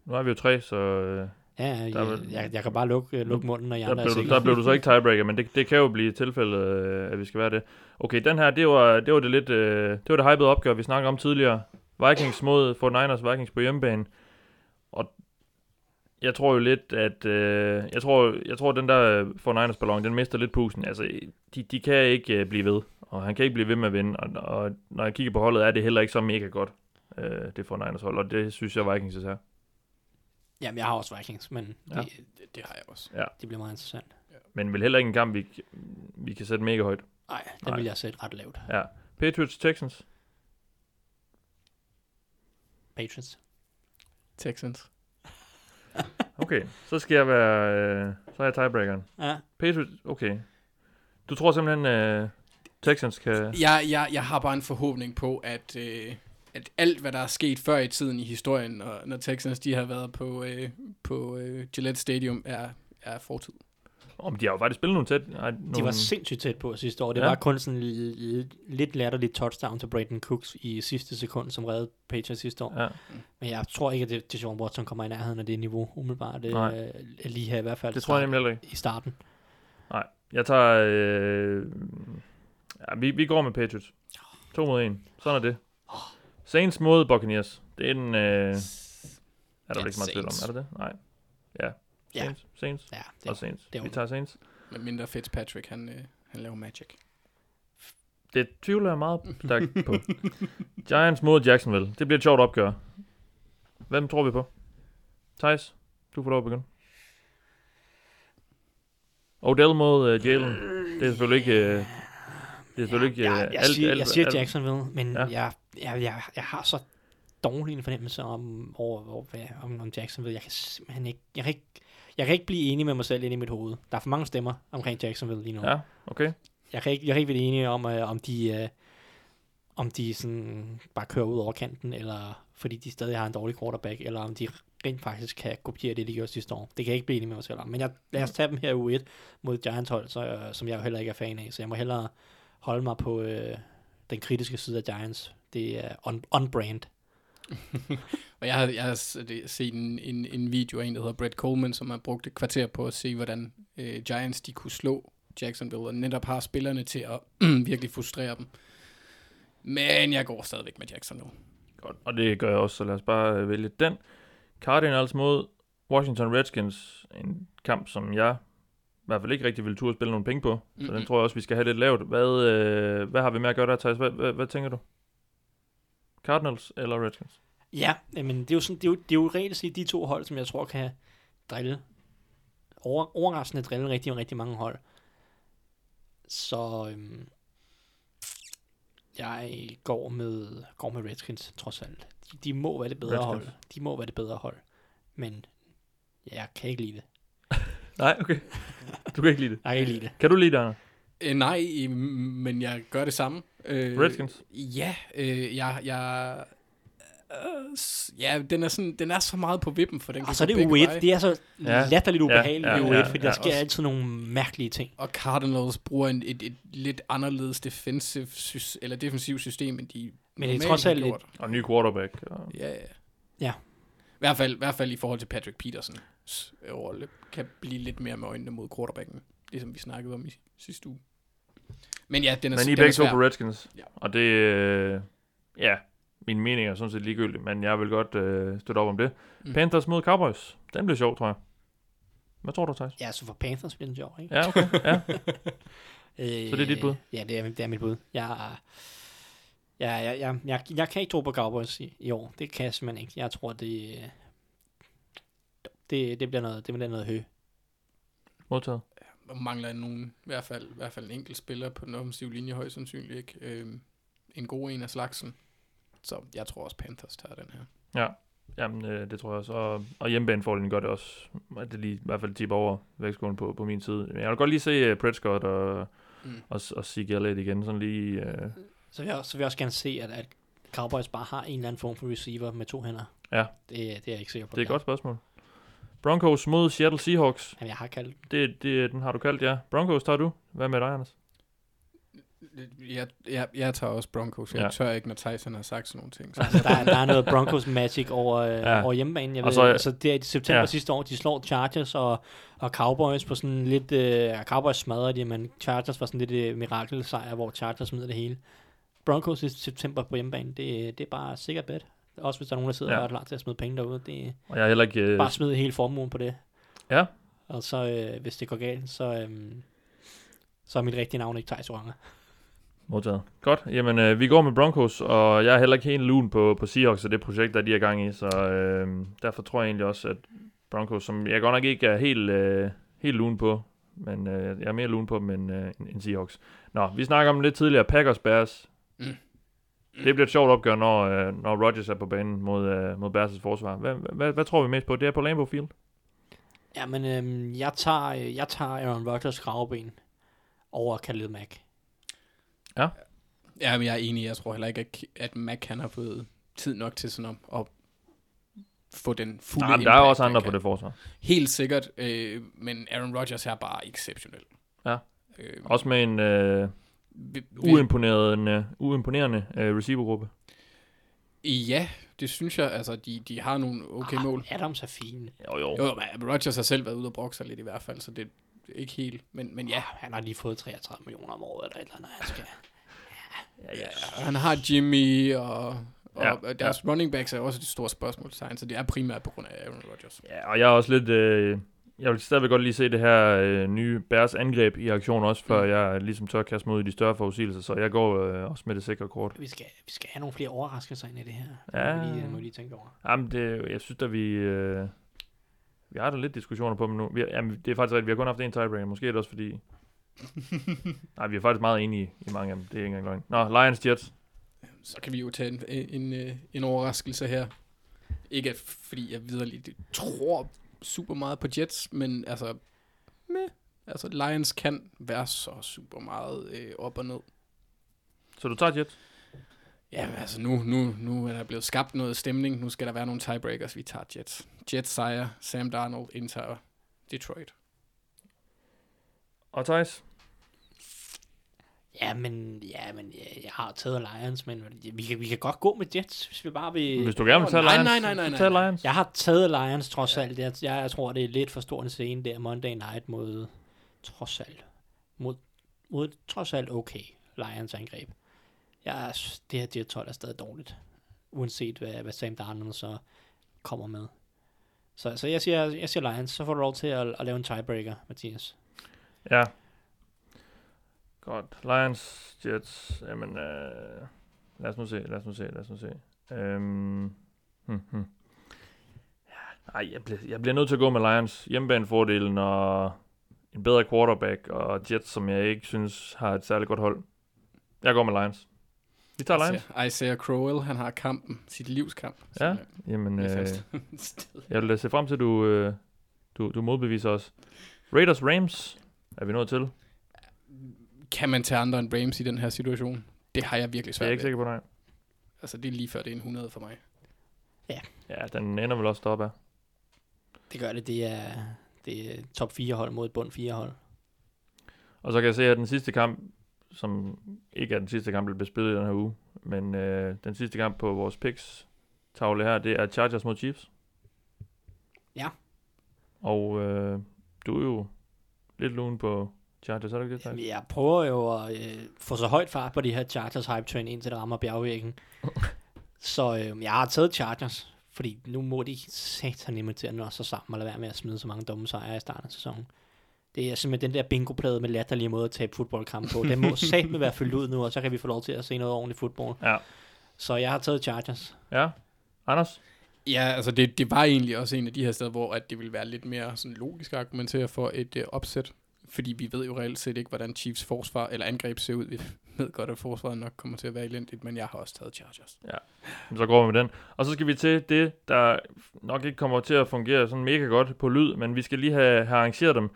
Nu er vi jo tre, så øh, Ja, jeg, er jeg, jeg, jeg kan bare lukke, lukke munden, når jeg der, er blev du, sikre. der blev du så ikke tiebreaker, men det, det kan jo blive tilfældet, øh, at vi skal være det. Okay, den her, det var det, var det lidt, øh, det var det hypede opgør, vi snakkede om tidligere. Vikings mod 49ers, Vikings på hjemmebane. Jeg tror jo lidt, at øh, jeg tror, jeg tror, den der 49ers ballon, den mister lidt pusen. Altså, de, de kan ikke øh, blive ved, og han kan ikke blive ved med at vinde. Og, og når jeg kigger på holdet, er det heller ikke så mega godt, øh, det 49ers hold, og det synes jeg Vikings er. Jamen, jeg har også Vikings, men Ja. ja. Det, det, det har jeg også. det bliver meget interessant. Men vel heller ikke en kamp, vi, vi kan sætte mega højt. Nej, den Nej. vil jeg sætte ret lavt. Ja. Patriots, Texans. Patriots. Texans. Okay, så skal jeg være... Øh, så er jeg tiebreakeren. Ja. Patriots, okay. Du tror simpelthen, øh, Texans kan... Jeg, jeg, jeg har bare en forhåbning på, at, øh, at alt, hvad der er sket før i tiden i historien, når, når Texans de har været på, øh, på øh, Gillette Stadium, er, er fortid. Om de har jo faktisk spillet nogle tæt... Nej, nogle... De var sindssygt tæt på sidste år. Det Ja. var kun sådan en lidt latterligt touchdown til Brayden Cooks i sidste sekund, som reddede Patriots sidste år. Ja, Men jeg tror ikke, at det, Deshaun Watson kommer i nærheden af det niveau, umiddelbart. Det, Nej. øh, lige her i hvert fald. det tror jeg nemlig ikke. I starten. Nej, jeg tager... Øh, ja, vi, vi går med Patriots. To mod en. Sådan er det. Saints mod Buccaneers. Det er den... Øh, er der Ja, ikke meget tvivl om, er der det? Nej. Ja. Ja. Saints, Saints Ja, og det, Saints. det er Vi tager Saints. Men mindre Fitzpatrick, han, øh, han laver magic. Det tvivler jeg meget stærkt på. Giants mod Jacksonville. Det bliver et sjovt opgør. Hvem tror vi på? Thijs, du får lov at begynde. Odell mod uh, Jalen. Det er selvfølgelig ikke... Uh, det er selvfølgelig ikke... jeg, øh, jeg, alt- siger, alt- jeg siger alt- Jacksonville, men Ja. jeg, jeg, jeg, jeg har så dårlig en fornemmelse om, over, over, hvad- om, om Jacksonville. Jeg kan simpelthen ikke jeg, kan ikke... jeg kan ikke blive enig med mig selv inde i mit hoved. Der er for mange stemmer omkring Jacksonville lige nu. Ja, okay. Jeg kan ikke, jeg kan ikke blive enig om, øh, om de, øh, om de sådan bare kører ud over kanten, eller fordi de stadig har en dårlig quarterback, eller om de rent faktisk kan kopiere det, de gjorde sidste år. Det kan jeg ikke blive enig med mig selv om. Men jeg, lad os tage dem her u 1 mod Giants hold, så, øh, som jeg jo heller ikke er fan af. Så jeg må hellere holde mig på øh, den kritiske side af Giants. Det er on, on-brand. Og jeg har, jeg har set en, en, en video af en, der hedder Brett Coleman, som har brugt et kvarter på at se, hvordan øh, Giants de kunne slå Jacksonville, og netop har spillerne til at virkelig frustrere dem. Men jeg går stadigvæk med Jacksonville. Godt. Og det gør jeg også, så lad os bare øh, vælge den. Cardinals mod Washington Redskins. En kamp, som jeg i hvert fald ikke rigtig vil turde spille nogle penge på. Så den Mhm. tror jeg også, vi skal have lidt lavt. Hvad, øh, hvad har vi med at gøre der, Thijs? Hvad, hvad, hvad tænker du? Cardinals eller Redskins? Ja, men det er jo, sådan, det er jo, det er jo reelt set de to hold, som jeg tror kan drille, over, overraskende drille rigtig, rigtig mange hold. Så øhm, jeg går med, går med Redskins, trods alt. De, de må være det bedre Redskins. hold. De må være det bedre hold. Men jeg kan ikke lide det. Nej, okay. Du kan ikke lide det. Jeg kan ikke lide det. Kan du lide det, Arne? Øh, nej, men jeg gør det samme. Øh, Redskins? Ja, øh, jeg... jeg øh, ja, den er, sådan, den er så meget på vippen, for den Og kan så er det begge U1. veje. Det er så latterligt ubehageligt Ja, ja, ja, ja, ja, U1, fordi ja. der sker Også- altid nogle mærkelige ting. Og Cardinals bruger en, et, et lidt anderledes defensive, sys- eller defensiv system, end de Men det er trods alt gjort. Og ny quarterback. Og... Ja, ja. Ja. I hvert, fald, I hvert fald i forhold til Patrick Peterson rolle, kan blive lidt mere med øjnene mod quarterbacken, ligesom vi snakkede om i sidste uge. Men ja, den er, Men I er den er begge to på Redskins. Ja. Og det, øh, ja, min mening er sådan set ligegyldig, men jeg vil godt øh, støtte op om det. Mm. Panthers mod Cowboys. Den bliver sjov, tror jeg. Hvad tror du, Thijs? Ja, så for Panthers bliver den sjov, ikke? Ja, okay. Ja. Øh, Så det er dit bud? Ja, det er, det er mit bud. Jeg, jeg, jeg, jeg, jeg, jeg kan ikke tro på Cowboys i, i år. Det kan jeg simpelthen ikke. Jeg tror, det, det, det bliver noget, det bliver noget hø. Modtaget. Mangler nogen, i hvert fald, i hvert fald en enkelt spiller på den offensive linje, højst sandsynligt ikke. Øhm, en god en af slagsen. Så jeg tror også Panthers tager den her. Ja. Jamen, øh, det tror jeg også. Og, og hjemmebanefordelen gør det også. At det lige, i hvert fald tipper over vægtskålen på, på min side. Men jeg vil godt lige se uh, Prescott og, Mm. og, og Zeke Elliott igen. Sådan lige... Uh, Så vil jeg, også- så vil jeg også gerne se, at, at Cowboys bare har en eller anden form for receiver med to hænder. Ja. Det, det er jeg ikke sikker på. det er et godt spørgsmål. Broncos mod Seattle Seahawks. Jamen, jeg har kaldt Det, det, den har du kaldt, ja. Broncos tager du. Hvad med dig, Anders? Jeg, jeg, jeg tager også Broncos. Jeg Ja. tør ikke, når Tyson har sagt sådan nogle ting. Så. Altså, der, er- der er noget Broncos magic over, øh, Ja. ja. over hjemmebanen. Jeg ved, så- altså, det er i september Ja. ja. sidste år, de slår Chargers og, og Cowboys på sådan lidt... Øh, Cowboys smadrer de, men Chargers var sådan lidt øh, mirakelsejr, hvor Chargers smider det hele. Broncos i september på hjemmebane, det, det er bare sikkert bet. Også hvis der er nogen, der sidder Ja. og er klar til at smide penge derude. Det Og jeg er heller ikke... Øh, bare smide hele formuen på det. ja, Og så, øh, hvis det går galt, så, øh, så er mit rigtige navn ikke Thijs Oranger. Modtaget. Godt. Jamen, øh, vi går med Broncos, og jeg er heller ikke helt lun på, på Seahawks og det projekt, der de er gang i, så øh, derfor tror jeg egentlig også, at Broncos, som jeg godt nok ikke er helt, øh, helt lun på, men øh, jeg er mere lun på dem end, øh, end Seahawks. Nå, vi snakker om lidt tidligere, Packers Bears. Mm. Det bliver et sjovt opgør, når, øh, når Rodgers er på banen mod, øh, mod Bears' forsvar. Hvad, hvad, hvad tror vi mest på? Det er på Lambeau Field? Ja, men øhm, jeg, tager, øh, jeg tager Aaron Rodgers kravben over Khalil Mack. Ja, men jeg er enig. Jeg tror heller ikke, at, at Mac han har fået tid nok til sådan at, at få den fulde Nej, men der er impact, også andre på det forsvar. Helt sikkert, øh, men Aaron Rodgers er bare exceptionel. Ja. Øh, Også med en øh, vi, uimponerende, uimponerende øh, receivergruppe. ja, det synes jeg. Altså, de, de har nogle okay mål. Ah, Adams er fin. Jo, jo. Jo, men Rodgers har selv været ude og brokke sig lidt i hvert fald, så det er ikke helt. Men, men ja, Ja, han har lige fået 33 millioner om året, eller et eller andet. Han skal. Ja, ja. han har Jimmy, og, og Ja, ja, deres ja. running backs er også et stort spørgsmålstegn, så det er primært på grund af Aaron Rodgers. ja, og jeg er også lidt... Øh, jeg vil stadigvæk godt lige se det her øh, nye Bears angreb i aktion også, før Mm. jeg ligesom tør kaste mig ud i de større forudsigelser, så jeg går øh, også med det sikre kort. Vi skal, vi skal have nogle flere overraskelser ind i det her. Ja. Det må vi lige, må lige tænke over. Jamen, det, jeg synes da, vi... Øh, vi har da lidt diskussioner på dem nu. Vi, jamen, det er faktisk rigtigt, vi har kun haft en tiebreaker. Måske er det også fordi... Nej, vi er faktisk meget enige i mange af dem. Det er ikke engang løgn. Nå, Lions Jets. Så kan vi jo tage en, en, øh, en overraskelse her. Ikke at, fordi jeg videre tror super meget på Jets, men altså, meh. altså Lions kan være så super meget øh, op og ned. Så du tager Jets? Ja, men altså nu, nu, nu er der blevet skabt noget stemning. Nu skal der være nogle tiebreakers. Vi tager Jets. Jets sejr. Sam Darnold indtager Detroit. Og Thijs? Ja, men, ja, men ja, jeg har taget Lions, men vi kan, vi kan godt gå med Jets, hvis vi bare vil... Hvis du gerne vil tage Lions, nej, nej, nej, nej. Lions. Jeg har taget Lions trods alt. Jeg, jeg, jeg tror, det er lidt for stor en scene der Monday Night mod, trods alt, mod, mod trods alt okay Lions angreb. Jeg, det her Jets hold er stadig dårligt, uanset hvad, hvad Sam Darnold så kommer med. Så, så jeg, siger, jeg siger Lions, så får du lov til at, at lave en tiebreaker, Mathias. Ja. Godt. Lions, Jets. Jamen, øh, lad os nu se, lad os nu se, lad os nu se. Øhm, hmm, hmm. Ja, ej, jeg bliver, jeg bliver nødt til at gå med Lions. Hjemmebanefordelen og en bedre quarterback og Jets, som jeg ikke synes har et særligt godt hold. Jeg går med Lions. Vi tager Lions. Isaiah, Isaiah Crowell, han har kampen. Sit livskamp. Ja, simpelthen. jamen, øh, jeg vil se frem til, at du, øh, du, du modbeviser os. Raiders Rams er vi nået til. Kan man tage andre end Rams i den her situation? Det har jeg virkelig Det er svært jeg ved. ikke sikker på, nej. Altså, det er lige før det er en 100 for mig. Ja, den ender vel også deroppe af. Det gør det, det er, det er top 4 hold mod et bund 4 hold. Og så kan jeg se, at den sidste kamp, som ikke er den sidste kamp, der bliver spillet i den her uge, men øh, den sidste kamp på vores picks tavle her, det er Chargers mod Chiefs. Ja. Og øh, du er jo lidt lun på Chargers, er du ikke det, Jamen, Thijs? jeg prøver jo at øh, få så højt fart på de her Chargers hype train, indtil det rammer bjergvæggen. så øh, jeg har taget Chargers, fordi nu må de satan til at nå sig sammen og lade være med at smide så mange dumme sejre i starten af sæsonen. Det er simpelthen den der bingo-plade med latterlige måde at tabe fodboldkamp på. Den må satme være fyldt ud nu, og så kan vi få lov til at se noget ordentligt fodbold. Ja. Så jeg har taget Chargers. Ja. Anders? Ja, altså det, det var egentlig også en af de her steder, hvor at det ville være lidt mere sådan logisk at argumentere for et uh, opsæt. Fordi vi ved jo reelt set ikke, hvordan Chiefs forsvar eller angreb ser ud. Vi ved godt, at forsvaret nok kommer til at være elendigt, men jeg har også taget Chargers. Så går vi med den. Og så skal vi til det, der nok ikke kommer til at fungere sådan mega godt på lyd, men vi skal lige have, have arrangeret dem.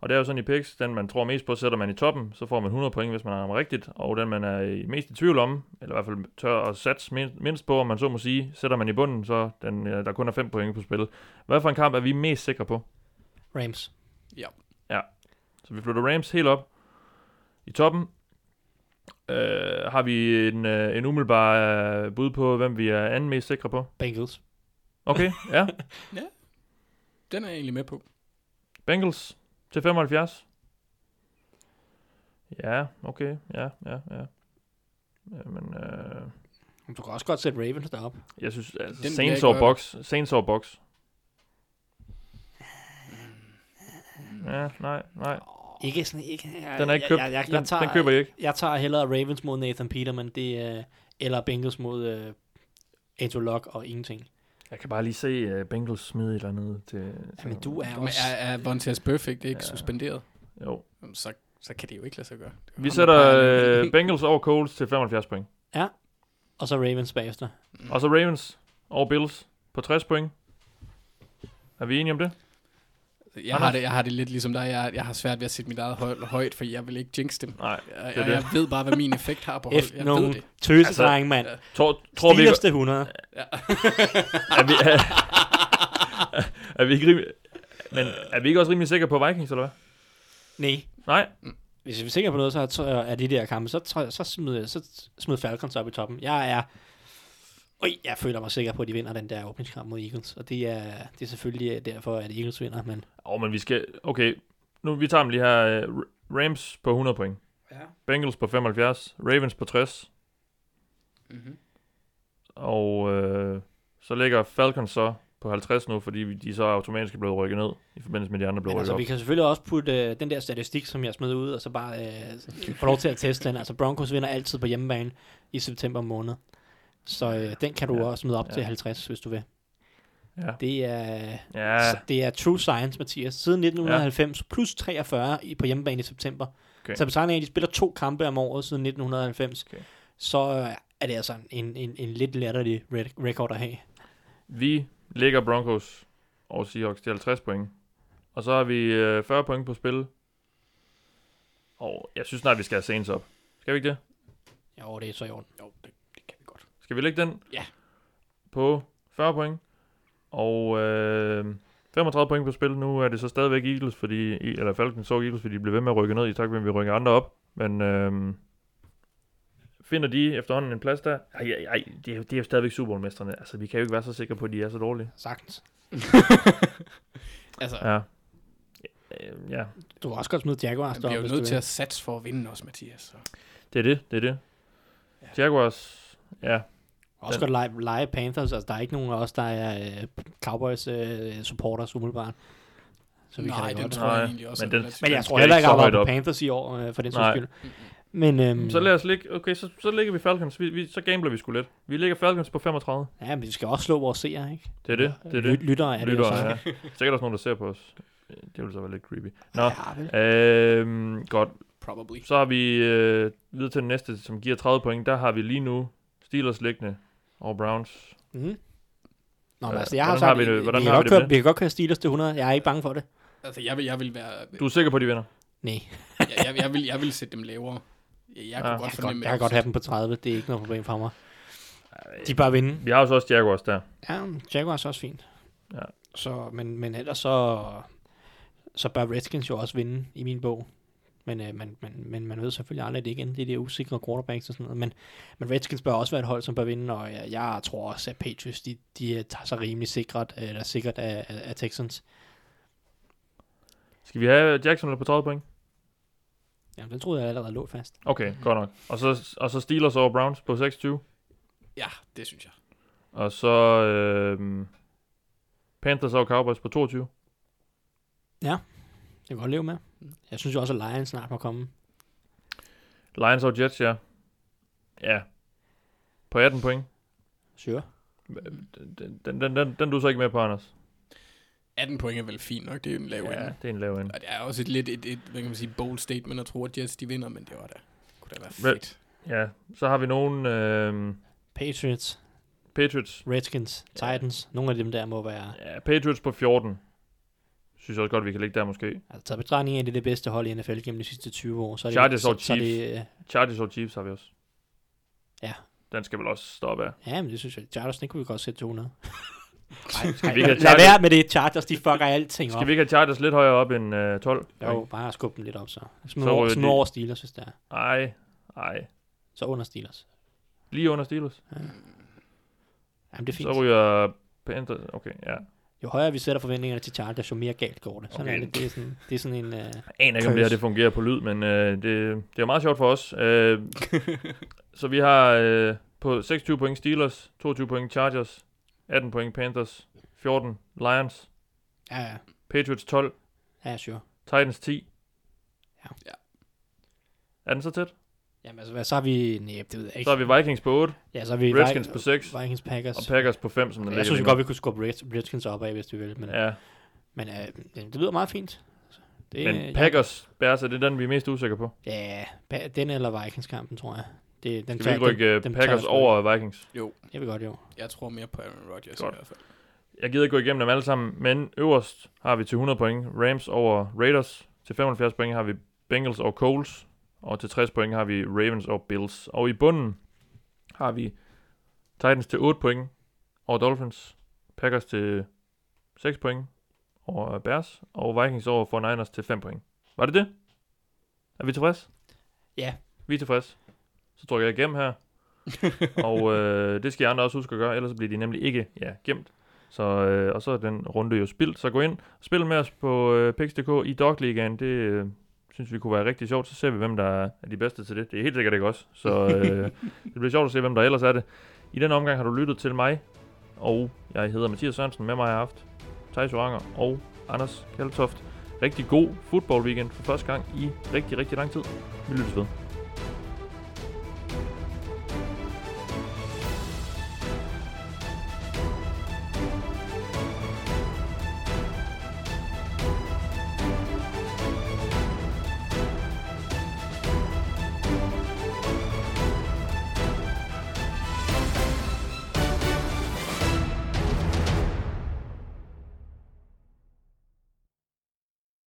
Og det er jo sådan i picks, den man tror mest på, sætter man i toppen, så får man 100 point, hvis man har ramt rigtigt. Og den man er mest i tvivl om, eller i hvert fald tør at satse min- mindst på, om man så må sige, sætter man i bunden, så den, der kun er 5 point på spil. Hvad for en kamp er vi mest sikre på? Rams. Så vi flytter Rams helt op i toppen. Øh, har vi en, øh, en umiddelbar øh, bud på, hvem vi er anden mest sikre på? Bengals. Okay, ja. Den er jeg egentlig med på. Bengals til 75. Ja, okay. Ja, ja, ja. Jamen, øh, Du kan også godt sætte Ravens derop. jeg synes, altså, Den Saints ikke Box. Saints or Box. Ja, nej, nej. Ikke sådan, ikke, jeg, Den er ikke købt. Jeg, jeg, jeg, Den, jeg, tager, den køber jeg ikke. Jeg tager hellere Ravens mod Nathan Peterman, det er, eller Bengals mod uh, Andrew Luck og ingenting. Jeg kan bare lige se uh, Bengals smide et eller andet til... Jamen, du er også... er, er Vontaze Perfect ikke Ja. ja. suspenderet? Jo. Jamen, Så, så kan det jo ikke lade sig gøre. Vi sætter øh, Bengals over Colts til 75 point. Og så Ravens bagefter. Mm. Og så Ravens over Bills på 60 point. Er vi enige om det? Jeg har, det, jeg har det lidt ligesom dig. Jeg, jeg har svært ved at sætte mit eget hold højt, for jeg vil ikke jinx dem. Nej, Jeg, det er jeg, jeg det. ved bare, hvad min effekt har på hold. Jeg ved nogle det. tøsedreng, mand. Tror, tror vi, Steelers til 100. er vi, er, er vi ikke rimelig, men er vi ikke også rimelig sikre på Vikings, eller hvad? Nej. Nej, Hvis vi er sikre på noget, så jeg, at de der kampe, så, jeg, så, smider, så smider Falcons op i toppen. Jeg er... Øj, jeg føler mig sikker på, at de vinder den der åbningskamp mod Eagles. Og det er, det er selvfølgelig derfor, at Eagles vinder. Men Åh, oh, men vi skal... Okay, nu vi tager dem lige her. Rams på 100 point. Ja. Bengals på 75. Ravens på 60. Mm-hmm. Og øh, så ligger Falcons så på 50 nu, fordi vi- de så automatisk er blevet rykket ned, i forbindelse med, de andre blev Men rykket altså, op. vi kan selvfølgelig også putte øh, den der statistik, som jeg smed ud, og så bare øh, få lov til at teste den. Altså, Broncos vinder altid på hjemmebane i september måned. Så øh, den kan du Ja. også smide op Ja. til 50, hvis du vil. Ja. Det er, Ja, så det er true science, Mathias. Siden 1990 plus 43 i, på hjemmebane i september. Okay. Så betegner af, at de spiller to kampe om året siden 1990. Okay. Så øh, er det altså en, en, en lidt latterlig re- record at have. vi ligger Broncos og Seahawks til 50 point. Og så har vi øh, 40 point på spil. Og jeg synes snart, vi skal have Saints op. Skal vi ikke det? Jo, det er så i orden. Jo, det, det kan vi godt. Skal vi lægge den? Ja. På 40 point. Og øh, 35 point på spil. Nu er det så stadigvæk Eagles, fordi, eller Falcons så Eagles, fordi de blev ved med at rykke ned i takt med, at vi rykker andre op. Men øh, finder de efterhånden en plads der? Ej, ej, ej det, er, jo- det er jo stadigvæk Super Bowl-mesterne. Altså, vi kan jo ikke være så sikre på, at de er så dårlige. Sagtens. Altså, Ja. Øh, Ja, Du kan også godt smide Jaguars man deroppe, bliver jo nødt til at satse for at vinde også, Mathias. Så. det er det, det er det. Jaguars, ja, Også godt lege, lege Panthers. Altså, der er ikke nogen af os, der er øh, Cowboys øh, supporters umiddelbart. Så vi Nej, kan den godt. tror jeg Nej, egentlig også. men den- Men jeg tror heller ikke at på. Panthers i år, øh, for den sags skyld. Men, øhm, Så lad os ligge, okay, så, så ligger vi Falcons. Vi, vi, så gambler vi sgu lidt. Vi ligger Falcons på 35. ja, men vi skal også slå vores seere, ikke? Det er det, det er det. Lyttere er det Lytter, ja. Sikkert også nogen, der ser på os. Det vil så være lidt creepy. Nå, Ja, øhm, godt. Probably. Så har vi øh, videre til den næste, som giver 30 point. Der har vi lige nu Steelers liggende over Browns. Mm. Nå, men Øh, altså, jeg har sagt, har vi vi, det- vi, hvordan kan har vi godt det køre, vi kan godt køre Steelers til 100. Jeg er ikke bange for det. Altså, jeg vil, jeg vil være... Du er sikker på, at de vinder? Nej, jeg, jeg, jeg, vil, jeg vil sætte dem lavere. Jeg, jeg kunne Ja. godt jeg kan, godt, jeg kan godt have dem på 30. Det er ikke noget problem for mig. De bare vinde. Vi har jo så også Jaguars der. Ja, Jaguars er også fint. Ja. Så, men, men ellers så, så bør Redskins jo også vinde i min bog. Men, øh, men, men, men man ved selvfølgelig aldrig det igen. Det er de usikre quarterbacks og sådan noget. Men, men Redskins bør også være et hold, som bør vinde. Og jeg, jeg tror også, at Patriots, de, de øh, tager sig rimelig sikret, eller sikkert af, af, af Texans. Skal vi have Jackson på 30 point? Jamen, den troede jeg allerede lå fast. Okay, godt nok. Og så, og så Steelers over Browns på 26. Ja, det synes jeg. Og så øh, Panthers over Cowboys på 22. Det kan jeg godt leve med. Jeg synes jo også, at Lions snart må komme. Lions over Jets, ja. Ja. På 18 point. Sure. Den, den, den, den, den du så ikke med på, Anders. 18 point er vel fint nok. Det er jo en lav Ja, ende. det er en lav ende. Og det er også et lidt et, et, hvad kan man sige, bold statement at tro, at Jets de vinder, men det var da, kunne da være fedt. Ja, så har vi nogle øh, Patriots, Patriots. Redskins, Ja. Titans. Nogle af dem der må være... Ja, Patriots på 14. Synes jeg også godt, vi kan ligge der måske. Altså, taget betragtning af, det er det bedste hold i NFL gennem de sidste 20 år. Så er det, Chargers og så er det, øh, Chargers og Chiefs har vi også. Ja. Den skal vel også stoppe af. ja, men det synes jeg. Chargers, den kunne vi godt sætte til 100. Skal vi ikke have Lad Chargers, være med det. Chargers, de fucker alting op. skal vi ikke have Chargers lidt højere op end øh, 12? Jo, bare skubbe dem lidt op så. Smid Så over, Steelers, hvis det er. Ej, ej. Så under Steelers. Lige under Steelers. Jamen, det er fint. Så ryger Panthers. Okay, ja. Jo højere vi sætter forventningerne til Chargers, jo mere galt går det. Sådan Okay. er det. Det er sådan, det er sådan en... Uh, Jeg aner ikke, om det her det fungerer på lyd, men øh, det, det er meget sjovt for os. Øh, så vi har øh, på 26 point Steelers, 22 point Chargers, 18 point Panthers, 14 Lions, ja, ja. Patriots 12, Ja, sure. Titans 10. Ja. Ja. Er den så tæt? Jamen, altså, hvad, så har vi... Nej, det ved jeg ikke. Så har vi Vikings på 8, ja, så har vi Redskins Vi- på 6, Vikings Packers. og Packers på 5, som den jeg ligger synes jo lige godt, vi kunne skubbe Red, Redskins op af, hvis vi vil. Men. Ja, men uh, det lyder meget fint. Det, men jeg- Packers, Bears, er det den, vi er mest usikre på? Ja, pa- den eller Vikings-kampen, tror jeg. Det, den Skal vi ikke rykke den, øh, den Packers jeg over Vikings? Jo, Jeg vil godt, jo. jeg tror mere på Aaron Rodgers Godt. i hvert fald. Jeg gider ikke gå igennem dem alle sammen, men øverst har vi til 100 point Rams over Raiders. Til 75 point har vi Bengals over Coles. Og til 60 point har vi Ravens over Bills. Og i bunden har vi Titans til 8 point over Dolphins. Packers til 6 point over Bears. Og Vikings over 49ers til 5 point. Var det det? Er vi tilfreds? Ja. Vi er tilfreds. Så trykker jeg igennem her. og øh, det skal I andre også huske at gøre, ellers bliver de nemlig ikke ja, gemt. Så, øh, og så er den runde jo spildt. Så gå ind og spil med os på øh, Pix.dk i Dog Ligaen. Det øh, synes vi kunne være rigtig sjovt. Så ser vi, hvem der er de bedste til det. Det er helt sikkert ikke os. Så øh, det bliver sjovt at se, hvem der ellers er det. I den omgang har du lyttet til mig, og jeg hedder Mathias Sørensen. Med mig har jeg haft Thijs Oranger og Anders Kaltoft. Rigtig god fodbold weekend for første gang i rigtig, rigtig lang tid. Vi lyttes ved.